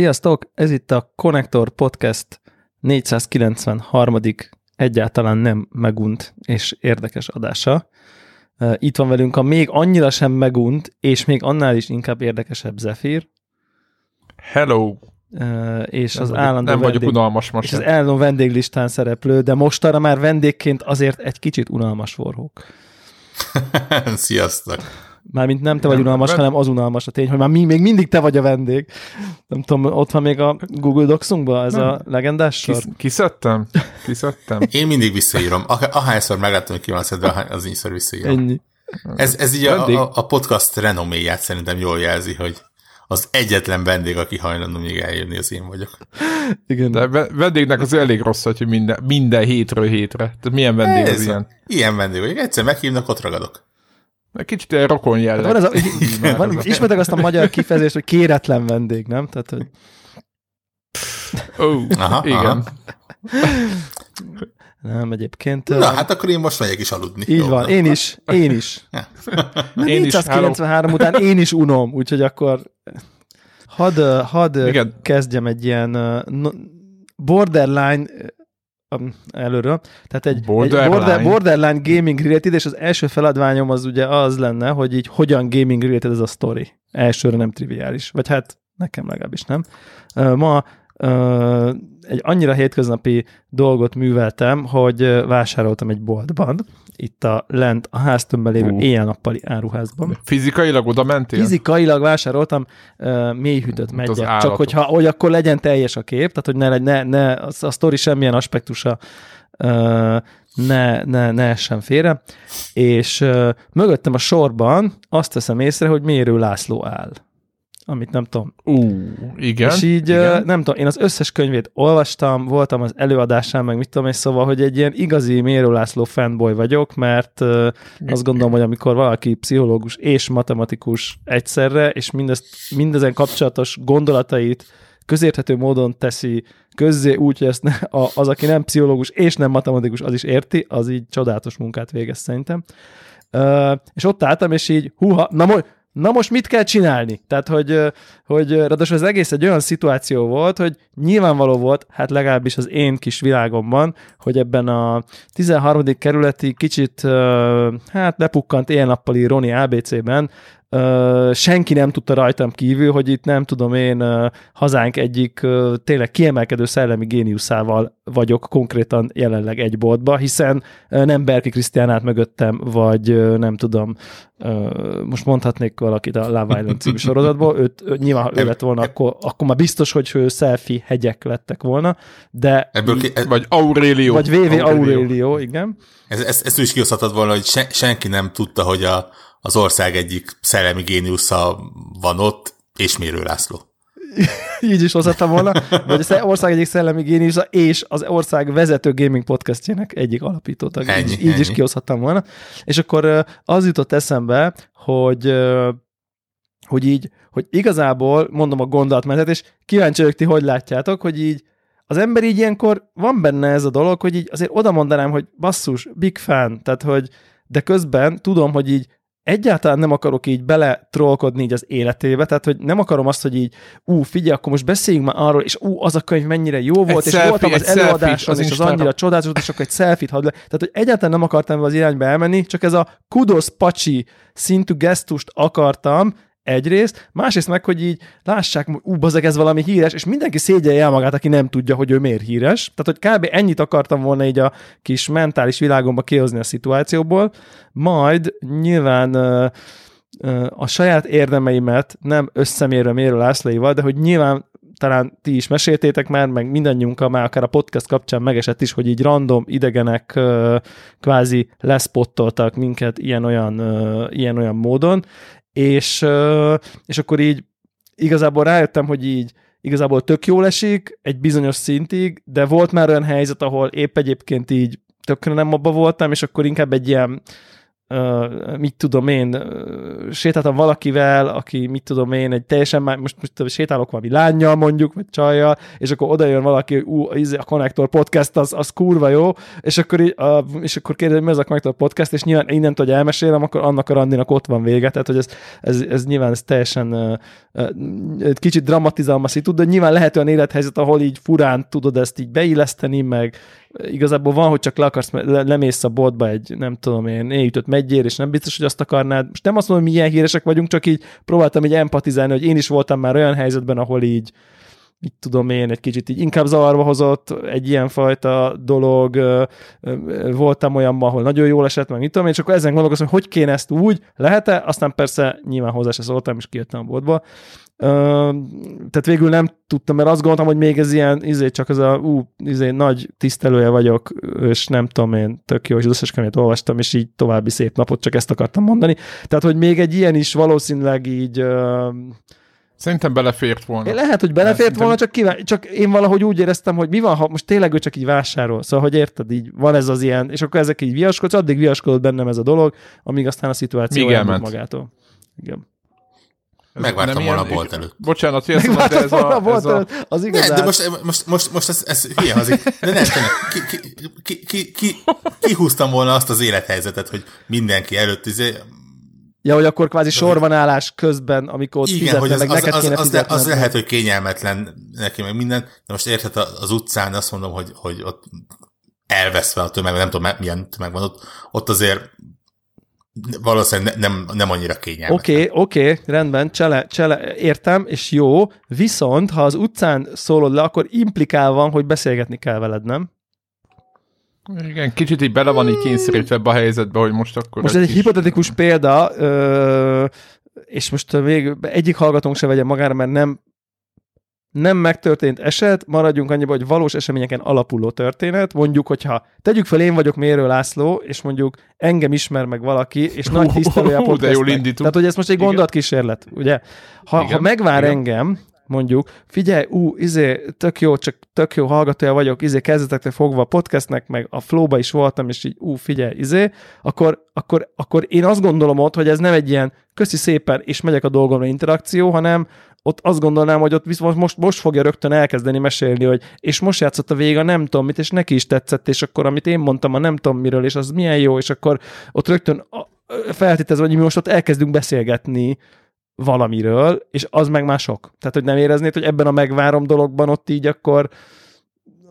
Sziasztok! Ez itt a Connector Podcast 493. egyáltalán nem megunt és érdekes adása. Itt van velünk a még annyira sem megunt, és még annál is inkább érdekesebb Zephyr. Hello! És nem az vagyok, állandó Nem vagyok vendég, unalmas most. és az állandó vendéglistán szereplő, de mostanra már vendégként azért egy kicsit unalmas forrók. Sziasztok! Mármint nem te vagy unalmas, nem. hanem az unalmas a tény, hogy már mi, még mindig te vagy a vendég. Nem tudom, ott van még a Google Docs-unkban ez Nem. a legendás sor? Kis, kiszedtem? Kiszedtem? Én mindig visszaírom. Ah- Ahányszor megláttam, hogy ki van szedve, az ígyszor visszaírom. Ennyi. Ez, ez így a, a, a podcast renoméját szerintem jól jelzi, hogy az egyetlen vendég, aki hajlandó még eljönni, az én vagyok. Igen. De ve- vendégnek az elég rossz, hogy minden, minden hétről hétre. Tehát milyen vendég az Ez ilyen? Ilyen vendég vagyok. Egyszer meghívnak, ott ragadok. Kicsit ilyen rokon Hát jelleg. van ez a, van, ismertek azt a magyar kifejezést, hogy kéretlen vendég, nem? Tehát, hogy Ó, Aha, igen. aha. nem egyébként. Na, hát akkor én most megyek is aludni. így Jó van, én is, én is. Én Én is, 493 után én is unom, úgyhogy akkor hadd, ö, Igen. kezdjem egy ilyen borderline előről. Tehát egy Borderline. egy border, borderline gaming related, és az első feladványom az ugye az lenne, hogy így hogyan gaming related ez a story. Elsőre nem triviális. Vagy hát nekem legalábbis nem. Ma egy annyira hétköznapi dolgot műveltem, hogy vásároltam egy boltban, itt a lent a háztömbben lévő Hú. éjjel-nappali áruházban. Fizikailag oda mentél? Fizikailag vásároltam uh, mélyhűtött megyet, csak állatok. hogyha, hogy akkor legyen teljes a kép, tehát hogy ne, ne, ne a, a sztori semmilyen aspektusa uh, ne, ne, ne essen félre, és uh, mögöttem a sorban azt veszem észre, hogy Mérő László áll amit nem tudom. Ú, igen. és így igen. nem tudom, én az összes könyvét olvastam, voltam az előadásán, meg mit tudom, és szóval, hogy egy ilyen igazi Mérő László fanboy vagyok, mert uh, azt gondolom, hogy amikor valaki pszichológus és matematikus egyszerre, és mindezt, mindezen kapcsolatos gondolatait közérthető módon teszi közzé úgy, hogy ezt ne, a, az, aki nem pszichológus és nem matematikus, az is érti, az így csodálatos munkát végez szerintem. Uh, és ott álltam, és így, huha, na, mo- na most mit kell csinálni? Tehát, hogy, hogy ráadásul az egész egy olyan szituáció volt, hogy nyilvánvaló volt, hát legalábbis az én kis világomban, hogy ebben a 13. kerületi kicsit, hát lepukkant éjjel-nappali Roni ABC-ben senki nem tudta rajtam kívül, hogy itt nem tudom én hazánk egyik ö, tényleg kiemelkedő szellemi géniuszával vagyok konkrétan jelenleg egy boltba, hiszen nem Berki Krisztiánát mögöttem, vagy nem tudom, most mondhatnék valakit a Love Island című sorozatból, őt, ő, nyilván ha ő lett volna, akkor, akkor már biztos, hogy ő selfie hegyek lettek volna, de Ebből ki, ez, Vagy Aurelio. vagy VV Aurelio, igen. ez, ez, ezt úgy is kihozhatod volna, hogy se, senki nem tudta, hogy a, az ország egyik szellemi géniusza van ott, és Mérő László. így is hozhattam volna, vagy az ország egyik szellemi géniusza, és az ország vezető gaming podcastjének egyik alapítótag. Ennyi, így, így is ennyi. kihozhattam volna. És akkor az jutott eszembe, hogy hogy így, hogy igazából mondom a gondolatmenetet, és kíváncsi vagyok ti, hogy látjátok, hogy így az ember így ilyenkor van benne ez a dolog, hogy így azért oda mondanám, hogy basszus, big fan, tehát hogy de közben tudom, hogy így egyáltalán nem akarok így bele trollkodni így az életébe, tehát hogy nem akarom azt, hogy így, ú, figyelj, akkor most beszéljünk már arról, és ú, az a könyv mennyire jó volt, és selfie, voltam az egy előadáson, az és az annyira csodálatos volt, és akkor egy selfie-t hadd le. Tehát, hogy egyáltalán nem akartam az irányba elmenni, csak ez a kudosz pacsi szintű gesztust akartam, egyrészt, másrészt meg, hogy így lássák, ú, bazeg, ez valami híres, és mindenki szégyelje el magát, aki nem tudja, hogy ő miért híres. Tehát, hogy kb. ennyit akartam volna így a kis mentális világomba kihozni a szituációból, majd nyilván a saját érdemeimet nem összemérve Mérő Lászlóival, de hogy nyilván talán ti is meséltétek már, meg mindannyiunkkal már akár a podcast kapcsán megesett is, hogy így random idegenek kvázi leszpottoltak minket ilyen-olyan, ilyen-olyan módon, és, és akkor így igazából rájöttem, hogy így igazából tök jól esik egy bizonyos szintig, de volt már olyan helyzet, ahol épp egyébként így tökre nem abba voltam, és akkor inkább egy ilyen mit tudom én, sétáltam valakivel, aki mit tudom én, egy teljesen már, most, most sétálok valami lányjal mondjuk, vagy csajjal, és akkor oda jön valaki, hogy ú, a Connector Podcast az, az kurva jó, és akkor, uh, és akkor kérdezi, mi az a Connector Podcast, és nyilván innentől, hogy elmesélem, akkor annak a randinak ott van vége, tehát hogy ez, ez, ez nyilván ez teljesen kicsit dramatizálom a szitu, de nyilván lehet olyan élethelyzet, ahol így furán tudod ezt így beilleszteni, meg igazából van, hogy csak le akarsz, le, lemész a boltba egy, nem tudom én, éjütött megyér, és nem biztos, hogy azt akarnád. Most nem azt mondom, hogy milyen híresek vagyunk, csak így próbáltam így empatizálni, hogy én is voltam már olyan helyzetben, ahol így, mit tudom én, egy kicsit így inkább zavarba hozott egy ilyen fajta dolog, voltam olyan, ahol nagyon jól esett, meg mit tudom én, és akkor ezen gondolkozom, hogy hogy kéne ezt úgy, lehet-e, aztán persze nyilván hozzá se szóltam, és kijöttem a boltba, tehát végül nem tudtam, mert azt gondoltam, hogy még ez ilyen, izé, csak az a ú, izé, nagy tisztelője vagyok, és nem tudom én, tök jó, és az összes könyvet olvastam, és így további szép napot, csak ezt akartam mondani. Tehát, hogy még egy ilyen is valószínűleg így uh, Szerintem belefért volna. Lehet, hogy belefért Szerintem... volna, csak, kíván, csak én valahogy úgy éreztem, hogy mi van, ha most tényleg ő csak így vásárol. Szóval, hogy érted, így van ez az ilyen, és akkor ezek így viaskodsz, addig viaskodott bennem ez a dolog, amíg aztán a szituáció elment magától. Igen. Megvártam volna a bolt előtt. Bocsánat, hogy ezt de ez a... a, ez a... az igazán. Ne, de most, most, most, most ez, ez hülye hazik. De nem, tényleg, ki, ki, ki, ki, ki, húztam volna azt az élethelyzetet, hogy mindenki előtt izé, Ja, hogy akkor kvázi sorbanállás közben, amikor Igen, fizetne, hogy az, meg az, neked az, kéne az, az, az lehet, hogy kényelmetlen neki, meg minden, de most érted az utcán azt mondom, hogy, hogy ott elveszve a tömeg, nem tudom milyen tömeg van ott, ott azért valószínűleg ne, nem, nem annyira kényelmes. Oké, okay, oké, okay, rendben, csele, csele, értem, és jó, viszont ha az utcán szólod le, akkor implikál van, hogy beszélgetni kell veled, nem? Igen, kicsit így bele van így kényszerítve ebbe a helyzetbe, hogy most akkor... Most ez egy hipotetikus példa, ö, és most még egyik hallgatónk se vegye magára, mert nem nem megtörtént eset, maradjunk annyiba, hogy valós eseményeken alapuló történet. Mondjuk, hogyha tegyük fel, én vagyok Mérő László, és mondjuk engem ismer meg valaki, és nagy tisztelője a de jól indítunk. Tehát, hogy ez most egy gondolatkísérlet, ugye? Ha, Igen. ha megvár Igen. engem, mondjuk, figyelj, ú, izé, tök jó, csak tök jó hallgatója vagyok, izé, kezdetekre fogva a podcastnek, meg a flowba is voltam, és így, ú, figyelj, izé, akkor, akkor, akkor én azt gondolom ott, hogy ez nem egy ilyen köszi szépen, és megyek a dolgomra interakció, hanem ott azt gondolnám, hogy ott viszont most, most fogja rögtön elkezdeni mesélni, hogy és most játszott a vége, nem tudom mit, és neki is tetszett, és akkor amit én mondtam, a nem tudom miről, és az milyen jó, és akkor ott rögtön feltételezve, hogy mi most ott elkezdünk beszélgetni valamiről, és az meg már sok. Tehát, hogy nem éreznéd, hogy ebben a megvárom dologban ott így akkor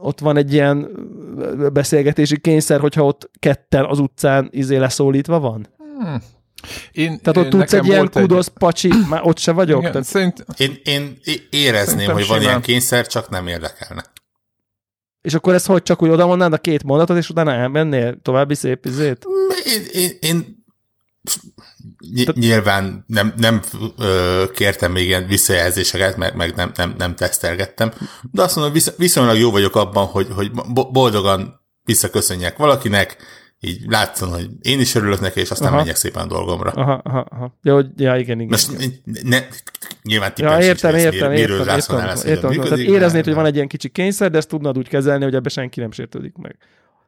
ott van egy ilyen beszélgetési kényszer, hogyha ott ketten az utcán izé leszólítva van? Hmm. Én, Tehát ott tudsz egy ilyen kudosz egy... pacsi, már ott se vagyok? Igen, tehát... szerint... én, én érezném, Szerintem hogy van simán. ilyen kényszer, csak nem érdekelne. És akkor ez hogy csak úgy oda mondanád a két mondatot, és utána elmennél további szép izét? Én, én, én Ny- nyilván nem, nem ö, kértem még ilyen visszajelzéseket, meg, meg nem, nem, nem tesztelgettem, de azt mondom, visz, viszonylag jó vagyok abban, hogy, hogy boldogan visszaköszönjek valakinek, így látszom, hogy én is örülök neki, és aztán aha. menjek szépen a dolgomra. Aha, aha, aha. Ja, hogy, ja igen, igen. Most ne, nyilván ja, értem, értem, értem, miről értem, értem, értem, értem, működik, Tehát éreznéd, hogy van egy ilyen kicsi kényszer, de ezt tudnád úgy kezelni, hogy ebbe senki nem sértődik meg.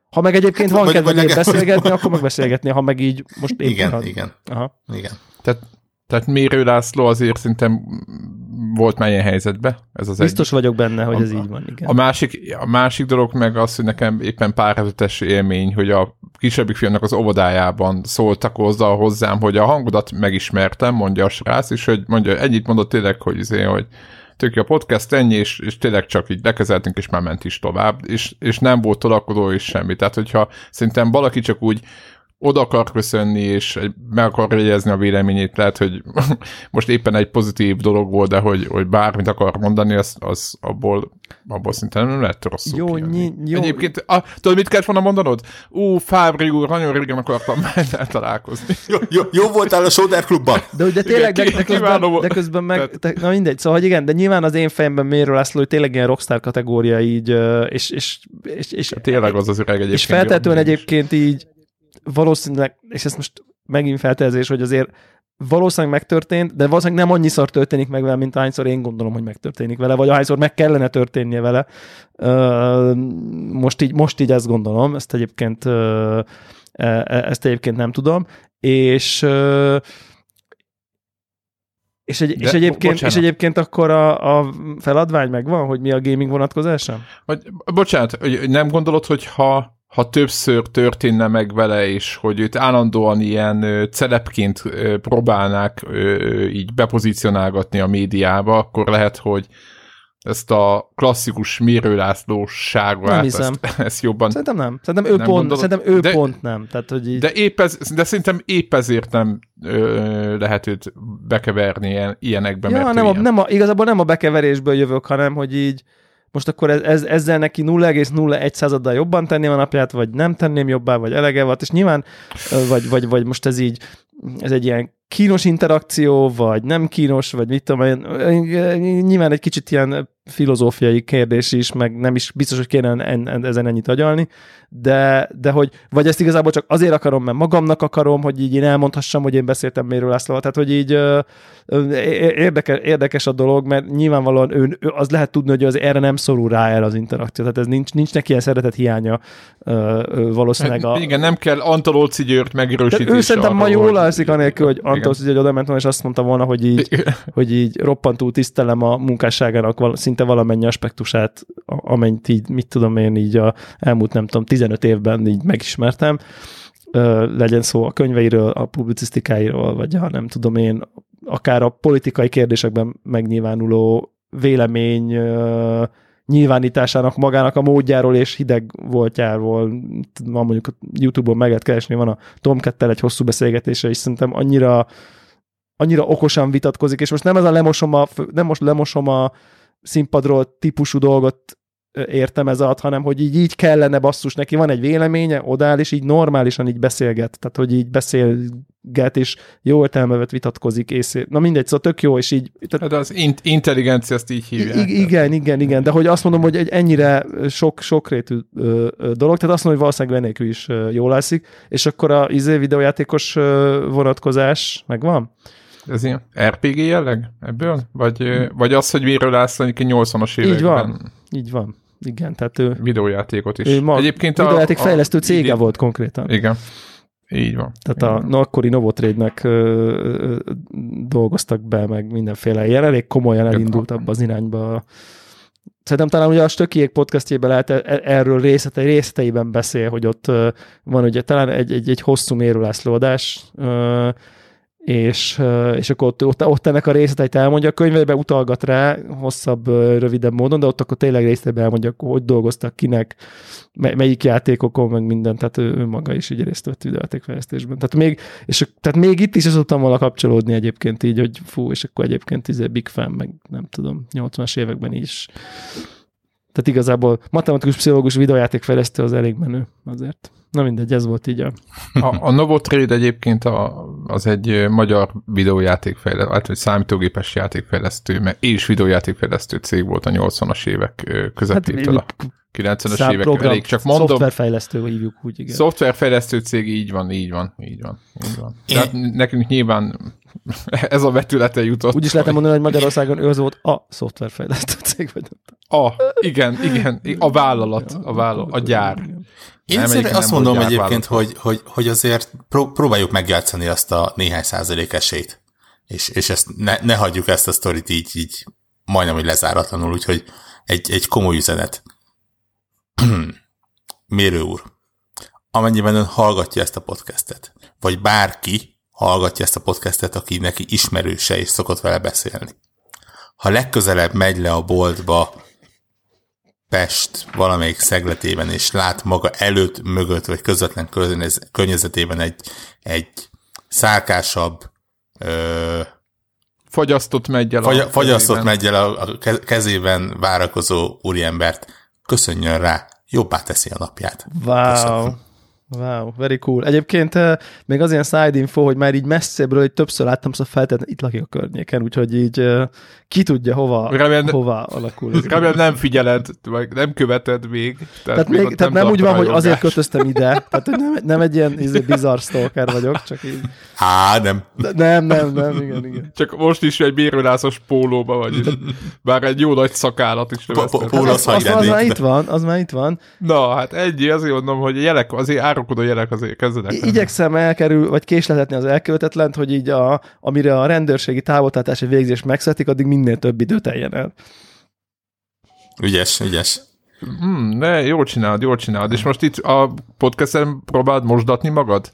Ha meg egyébként hát, van kedve beszélgetni, akkor meg beszélgetni, ha meg így most éppen... Igen, had... igen. Aha. igen. Tehát, tehát Mérő László azért szerintem volt már ilyen helyzetben. Ez az Biztos egy. vagyok benne, hogy a, ez így van, igen. A másik, a másik dolog meg az, hogy nekem éppen pár élmény, hogy a kisebbik fiamnak az óvodájában szóltak hozzá hozzám, hogy a hangodat megismertem, mondja a srác, és hogy mondja, ennyit mondott tényleg, hogy, azért, hogy tök a podcast ennyi, és, és tényleg csak így lekezeltünk, és már ment is tovább, és, és nem volt tolakodó és semmi. Tehát, hogyha szerintem valaki csak úgy oda akar köszönni, és meg akar jegyezni a véleményét, lehet, hogy most éppen egy pozitív dolog volt, de hogy, hogy bármit akar mondani, az, az abból, abból szinte nem lehet rosszul jó, ny- jó. Egyébként, a, tudod, mit kellett volna mondanod? Ú, Fábri úr, nagyon régen akartam már találkozni. Jó, jó, jó voltál a Soder klubban. De ugye tényleg, de, de, közben, de közben meg, te, na mindegy, szóval hogy igen, de nyilván az én fejemben Mérő László, hogy tényleg ilyen rockstar kategória így, és, és, és, és tényleg az az öreg egyébként. És feltetően egyébként így valószínűleg, és ez most megint feltelezés, hogy azért valószínűleg megtörtént, de valószínűleg nem annyiszor történik meg vele, mint ahányszor én gondolom, hogy megtörténik vele, vagy ahányszor meg kellene történnie vele. Most így, most így ezt gondolom, ezt egyébként, e, e, ezt egyébként nem tudom. és és, egy, és, egyébként, és egyébként akkor a, a feladvány megvan, hogy mi a gaming vonatkozása? Vagy, bocsánat, nem gondolod, hogy ha ha többször történne meg vele, és hogy őt állandóan ilyen celepként próbálnák így bepozícionálgatni a médiába, akkor lehet, hogy ezt a klasszikus Mérő Lászlóságát, ezt, ezt jobban... Szerintem nem. Szerintem ő, nem pont, szerintem ő de, pont nem. Tehát, hogy így... de, épp ez, de szerintem épp ezért nem ö, lehet őt bekeverni ilyen, ilyenekbe. Ja, mert nem, a, ilyen. nem a, igazából nem a bekeverésből jövök, hanem hogy így most akkor ez, ez, ezzel neki 0,01 századdal jobban tenném a napját, vagy nem tenném jobbá, vagy elege volt, és nyilván, vagy, vagy, vagy most ez így, ez egy ilyen kínos interakció, vagy nem kínos, vagy mit tudom én, nyilván egy kicsit ilyen filozófiai kérdés is, meg nem is biztos, hogy kéne en, en, ezen ennyit agyalni, de, de hogy, vagy ezt igazából csak azért akarom, mert magamnak akarom, hogy így én elmondhassam, hogy én beszéltem Mérő Lászlóval, tehát hogy így érdekes, érdekes a dolog, mert nyilvánvalóan ő, ő, az lehet tudni, hogy az erre nem szorul rá el az interakció, tehát ez nincs, nincs neki ilyen szeretet hiánya valószínűleg. Hát, a, igen, nem kell Antolóci Győrt megerősíteni. Ő szerintem ma jól alszik, anélkül, hogy Antolóci György oda ment és azt mondta volna, hogy így, hogy így roppantú tisztelem a munkásságának szinte valamennyi aspektusát, amennyit így, mit tudom én így a elmúlt nem tudom, 15 évben így megismertem, legyen szó a könyveiről, a publicisztikáiról, vagy ha nem tudom én, akár a politikai kérdésekben megnyilvánuló vélemény nyilvánításának magának a módjáról és hideg voltjáról, van mondjuk a Youtube-on meg lehet keresni, van a Tom Kettel egy hosszú beszélgetése, és szerintem annyira annyira okosan vitatkozik, és most nem ez a lemosom a, nem most lemosom a színpadról típusú dolgot értem ez alatt, hanem hogy így, így kellene basszus, neki van egy véleménye, odáll, és így normálisan így beszélget, tehát hogy így beszélget, és jó értelmevet vitatkozik, és na mindegy, szóval tök jó, és így... Tehát, de az int- intelligencia ezt így hívják. I- igen, igen, igen, de hogy azt mondom, hogy egy ennyire sok, sokrétű ö, ö, dolog, tehát azt mondom, hogy valószínűleg enélkül is ö, jól alszik, és akkor a izé videójátékos ö, vonatkozás megvan? Ez ilyen RPG jelleg ebből? Vagy, vagy az, hogy miről állsz a 80-as években? Így van, így van. Igen, tehát ő... Videójátékot is. Ő ma Egyébként a, videójáték a, fejlesztő a, cége idén, volt konkrétan. Igen. Így van. Tehát így a van. akkori Novotrade-nek dolgoztak be, meg mindenféle ilyen elég komolyan elindult abba az irányba. Szerintem talán ugye a Stökiék podcastjében lehet e, e, erről részletei, részleteiben beszél, hogy ott van ugye talán egy, egy, egy hosszú mérőlászlódás, és, és akkor ott, ott, ott ennek a részleteit elmondja, a könyvebe utalgat rá hosszabb, rövidebb módon, de ott akkor tényleg részletben elmondja, hogy dolgoztak, kinek, melyik játékokon, meg minden, tehát ő, ő maga is így részt vett videójátékfejlesztésben. Tehát még, és, tehát még itt is az tudtam volna kapcsolódni egyébként így, hogy fú, és akkor egyébként izé big fan, meg nem tudom, 80-as években is. Tehát igazából matematikus, pszichológus videójátékfejlesztő az elég menő azért. Na mindegy, ez volt így a... A, a Novotrade egyébként a, az egy magyar videójátékfejlesztő, hát egy számítógépes játékfejlesztő, és videójátékfejlesztő cég volt a 80-as évek közepétől hát, a 90-es évek program, elég, csak mondom. Szoftverfejlesztő hívjuk úgy, igen. Szoftverfejlesztő cég, így van, így van, így van. Így van. Tehát nekünk nyilván ez a vetülete jutott. Úgy is lehetne mondani, hogy Magyarországon ő az volt a szoftverfejlesztő cég. Vagy a, igen, igen, a vállalat, a vállalat, a gyár. Én nem, azt mondom egyébként, hogy, hogy, hogy azért pró- próbáljuk megjátszani azt a néhány százalék esélyt. És, és ezt ne, ne hagyjuk ezt a sztorit így, így majdnem, hogy lezáratlanul, úgyhogy egy, egy komoly üzenet. Mérő úr, amennyiben ön hallgatja ezt a podcastet, vagy bárki hallgatja ezt a podcastet, aki neki ismerőse és szokott vele beszélni. Ha legközelebb megy le a boltba Pest valamelyik szegletében, és lát maga előtt, mögött, vagy közvetlen környezetében egy, egy szárkásabb ö, fagyasztott meggyel fagy, a fagyasztott meggyel a, a kezében várakozó úriembert köszönjön rá, jobbá teszi a napját. Wow. Köszönöm. Wow, very cool. Egyébként uh, még az ilyen side info, hogy már így messzebbről, hogy többször láttam, szóval feltétlenül itt lakik a környéken, úgyhogy így uh, ki tudja, hova, remélem, hova alakul. Remélem nem figyeled, vagy nem követed még. Tehát, tehát, még, még, tehát nem, nem úgy van, hogy azért kötöztem ide, tehát hogy nem, nem egy ilyen izé, bizarr stalker vagyok, csak így. Á, nem. De, nem, nem, nem, igen, igen. Csak most is egy bérőlászos pólóba vagy, bár egy jó nagy szakállat is növeszted. Az, az, az, az, már itt van, az már itt van. Na, hát egy azért mondom, hogy jelek azért káromkodó jelek azért kezdenek. Igyekszem elkerül, vagy késletetni az elkövetetlent, hogy így a, amire a rendőrségi távoltartási végzés megszületik, addig minél több időt teljen el. Ügyes, ügyes. Hmm, de jól csinálod, jól csinálod. És most itt a podcasten próbáld mosdatni magad?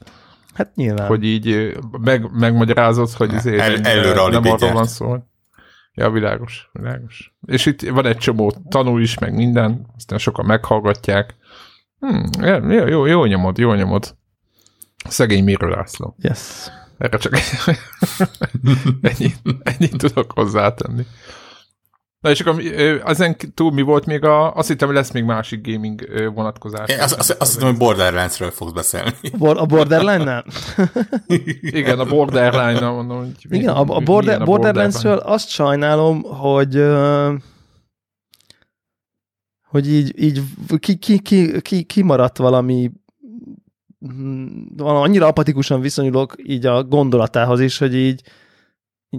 Hát nyilván. Hogy így meg, megmagyarázod, hogy azért El, előre nem arról van szó. Ja, világos, világos. És itt van egy csomó tanul is, meg minden, aztán sokan meghallgatják. Hmm, jó, jó, jó nyomod, jó nyomod. Szegény Mirő László. Yes. Erre csak ennyit, ennyit tudok hozzátenni. Na és akkor ezen túl mi volt még a, azt hittem, hogy lesz még másik gaming vonatkozás. Én azt, azt, azt hittem, hogy Borderlands-ről fogsz beszélni. A Borderline-nál? Igen, a Borderline-nál mondom. Hogy Igen, a, a, border, a Borderlands-ről azt sajnálom, hogy hogy így, így ki, ki, ki, ki, kimaradt valami annyira apatikusan viszonyulok így a gondolatához is, hogy így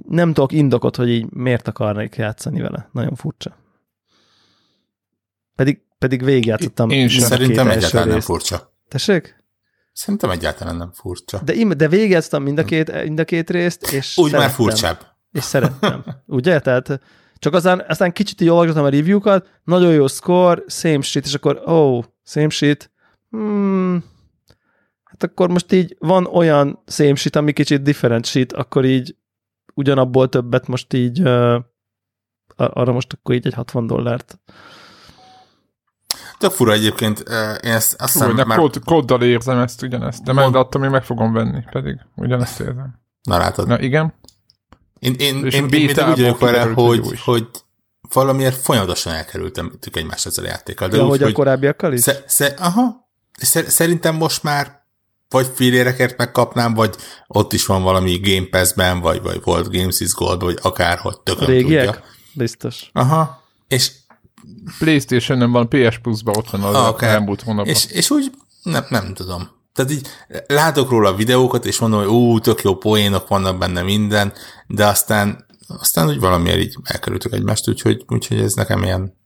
nem tudok indokot, hogy így miért akarnék játszani vele. Nagyon furcsa. Pedig, pedig végigjátszottam. Én sem. Szerintem egyáltalán nem furcsa. Tessék? Szerintem egyáltalán nem furcsa. De, de végigjátszottam mind a két, mind a két részt, és Úgy szerettem. már furcsább. És szerettem. Ugye? Tehát csak aztán, aztán kicsit így olvastam a review-kat, nagyon jó score, same shit, és akkor, oh, same shit, hmm, hát akkor most így van olyan same shit, ami kicsit different shit, akkor így ugyanabból többet most így uh, arra most akkor így egy 60 dollárt. Tök fura egyébként, én ezt azt hiszem már... Kód, kóddal érzem ezt ugyanezt, de Mond... attól még meg fogom venni, pedig ugyanezt érzem. Na látod. Na igen. Én, én, én, én, én úgy vagyok vele, hogy, hogy, hogy valamiért folyamatosan elkerültem tük egymást ezzel a játékkal. De ja, úgy, hogy a korábbiakkal is? Sze, sze, aha. Szerintem most már vagy fillérekért megkapnám, vagy ott is van valami Game Pass-ben, vagy, vagy volt Games is Gold, vagy akárhogy tököm Régiek? tudja. Biztos. Aha. És playstation nem van, PS Plus-ban ott van az okay. elmúlt hónapban. És, és úgy nem, nem tudom. Tehát így látok róla a videókat, és mondom, hogy ú, tök jó poénok vannak benne minden, de aztán, aztán úgy valamiért így elkerültük egymást, úgyhogy, úgyhogy ez nekem ilyen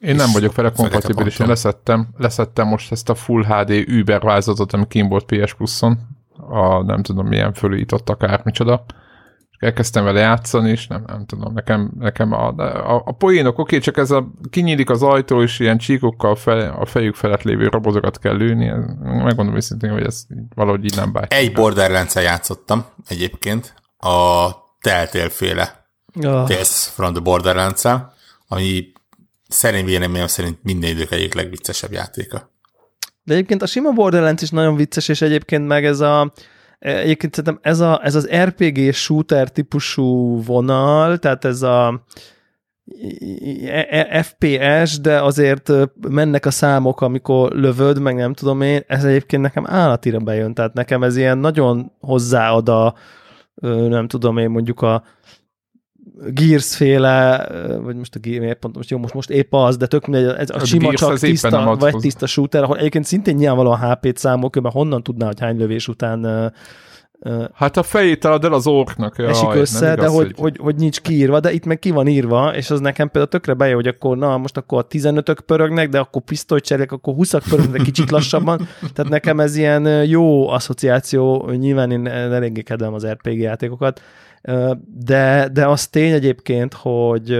én nem vagyok vele kompatibilis, én leszettem, leszettem most ezt a Full HD Uber vázatot, ami kim volt PS Plus-on, a nem tudom milyen fölított akármicsoda, és elkezdtem vele játszani, és nem, nem tudom, nekem, nekem a, a, a poénok, oké, csak ez a kinyílik az ajtó, és ilyen csíkokkal fel, a fejük felett lévő robotokat kell lőni, megmondom őszintén, hogy ez valahogy így nem bájt. Egy borderlands játszottam egyébként, a Telltale féle oh. Tales from the borderlands ami szerint véleményem szerint minden idők egyik legviccesebb játéka. De egyébként a sima Borderlands is nagyon vicces, és egyébként meg ez a egyébként szerintem ez, a, ez az RPG shooter típusú vonal, tehát ez a FPS, de azért mennek a számok, amikor lövöd, meg nem tudom én, ez egyébként nekem állatira bejön, tehát nekem ez ilyen nagyon hozzáad a nem tudom én, mondjuk a Gears féle, vagy most a Gears, pont most jó, most, most épp az, de tök mindegy, ez a, a sima Gears csak tiszta, vagy tiszta shooter, ahol egyébként szintén nyilvánvalóan HP-t számok, mert honnan tudná, hogy hány lövés után Hát a fejét talad el az orknak. Jaj, esik össze, igaz, de hogy, hogy... Hogy, hogy nincs kiírva, de itt meg ki van írva, és az nekem például tökre bejön, hogy akkor na, most akkor a 15-ök pörögnek, de akkor pisztolyt cserélek, akkor 20-ak pörögnek kicsit lassabban. Tehát nekem ez ilyen jó asszociáció, nyilván én eléggé kedvem az RPG játékokat, de, de az tény egyébként, hogy...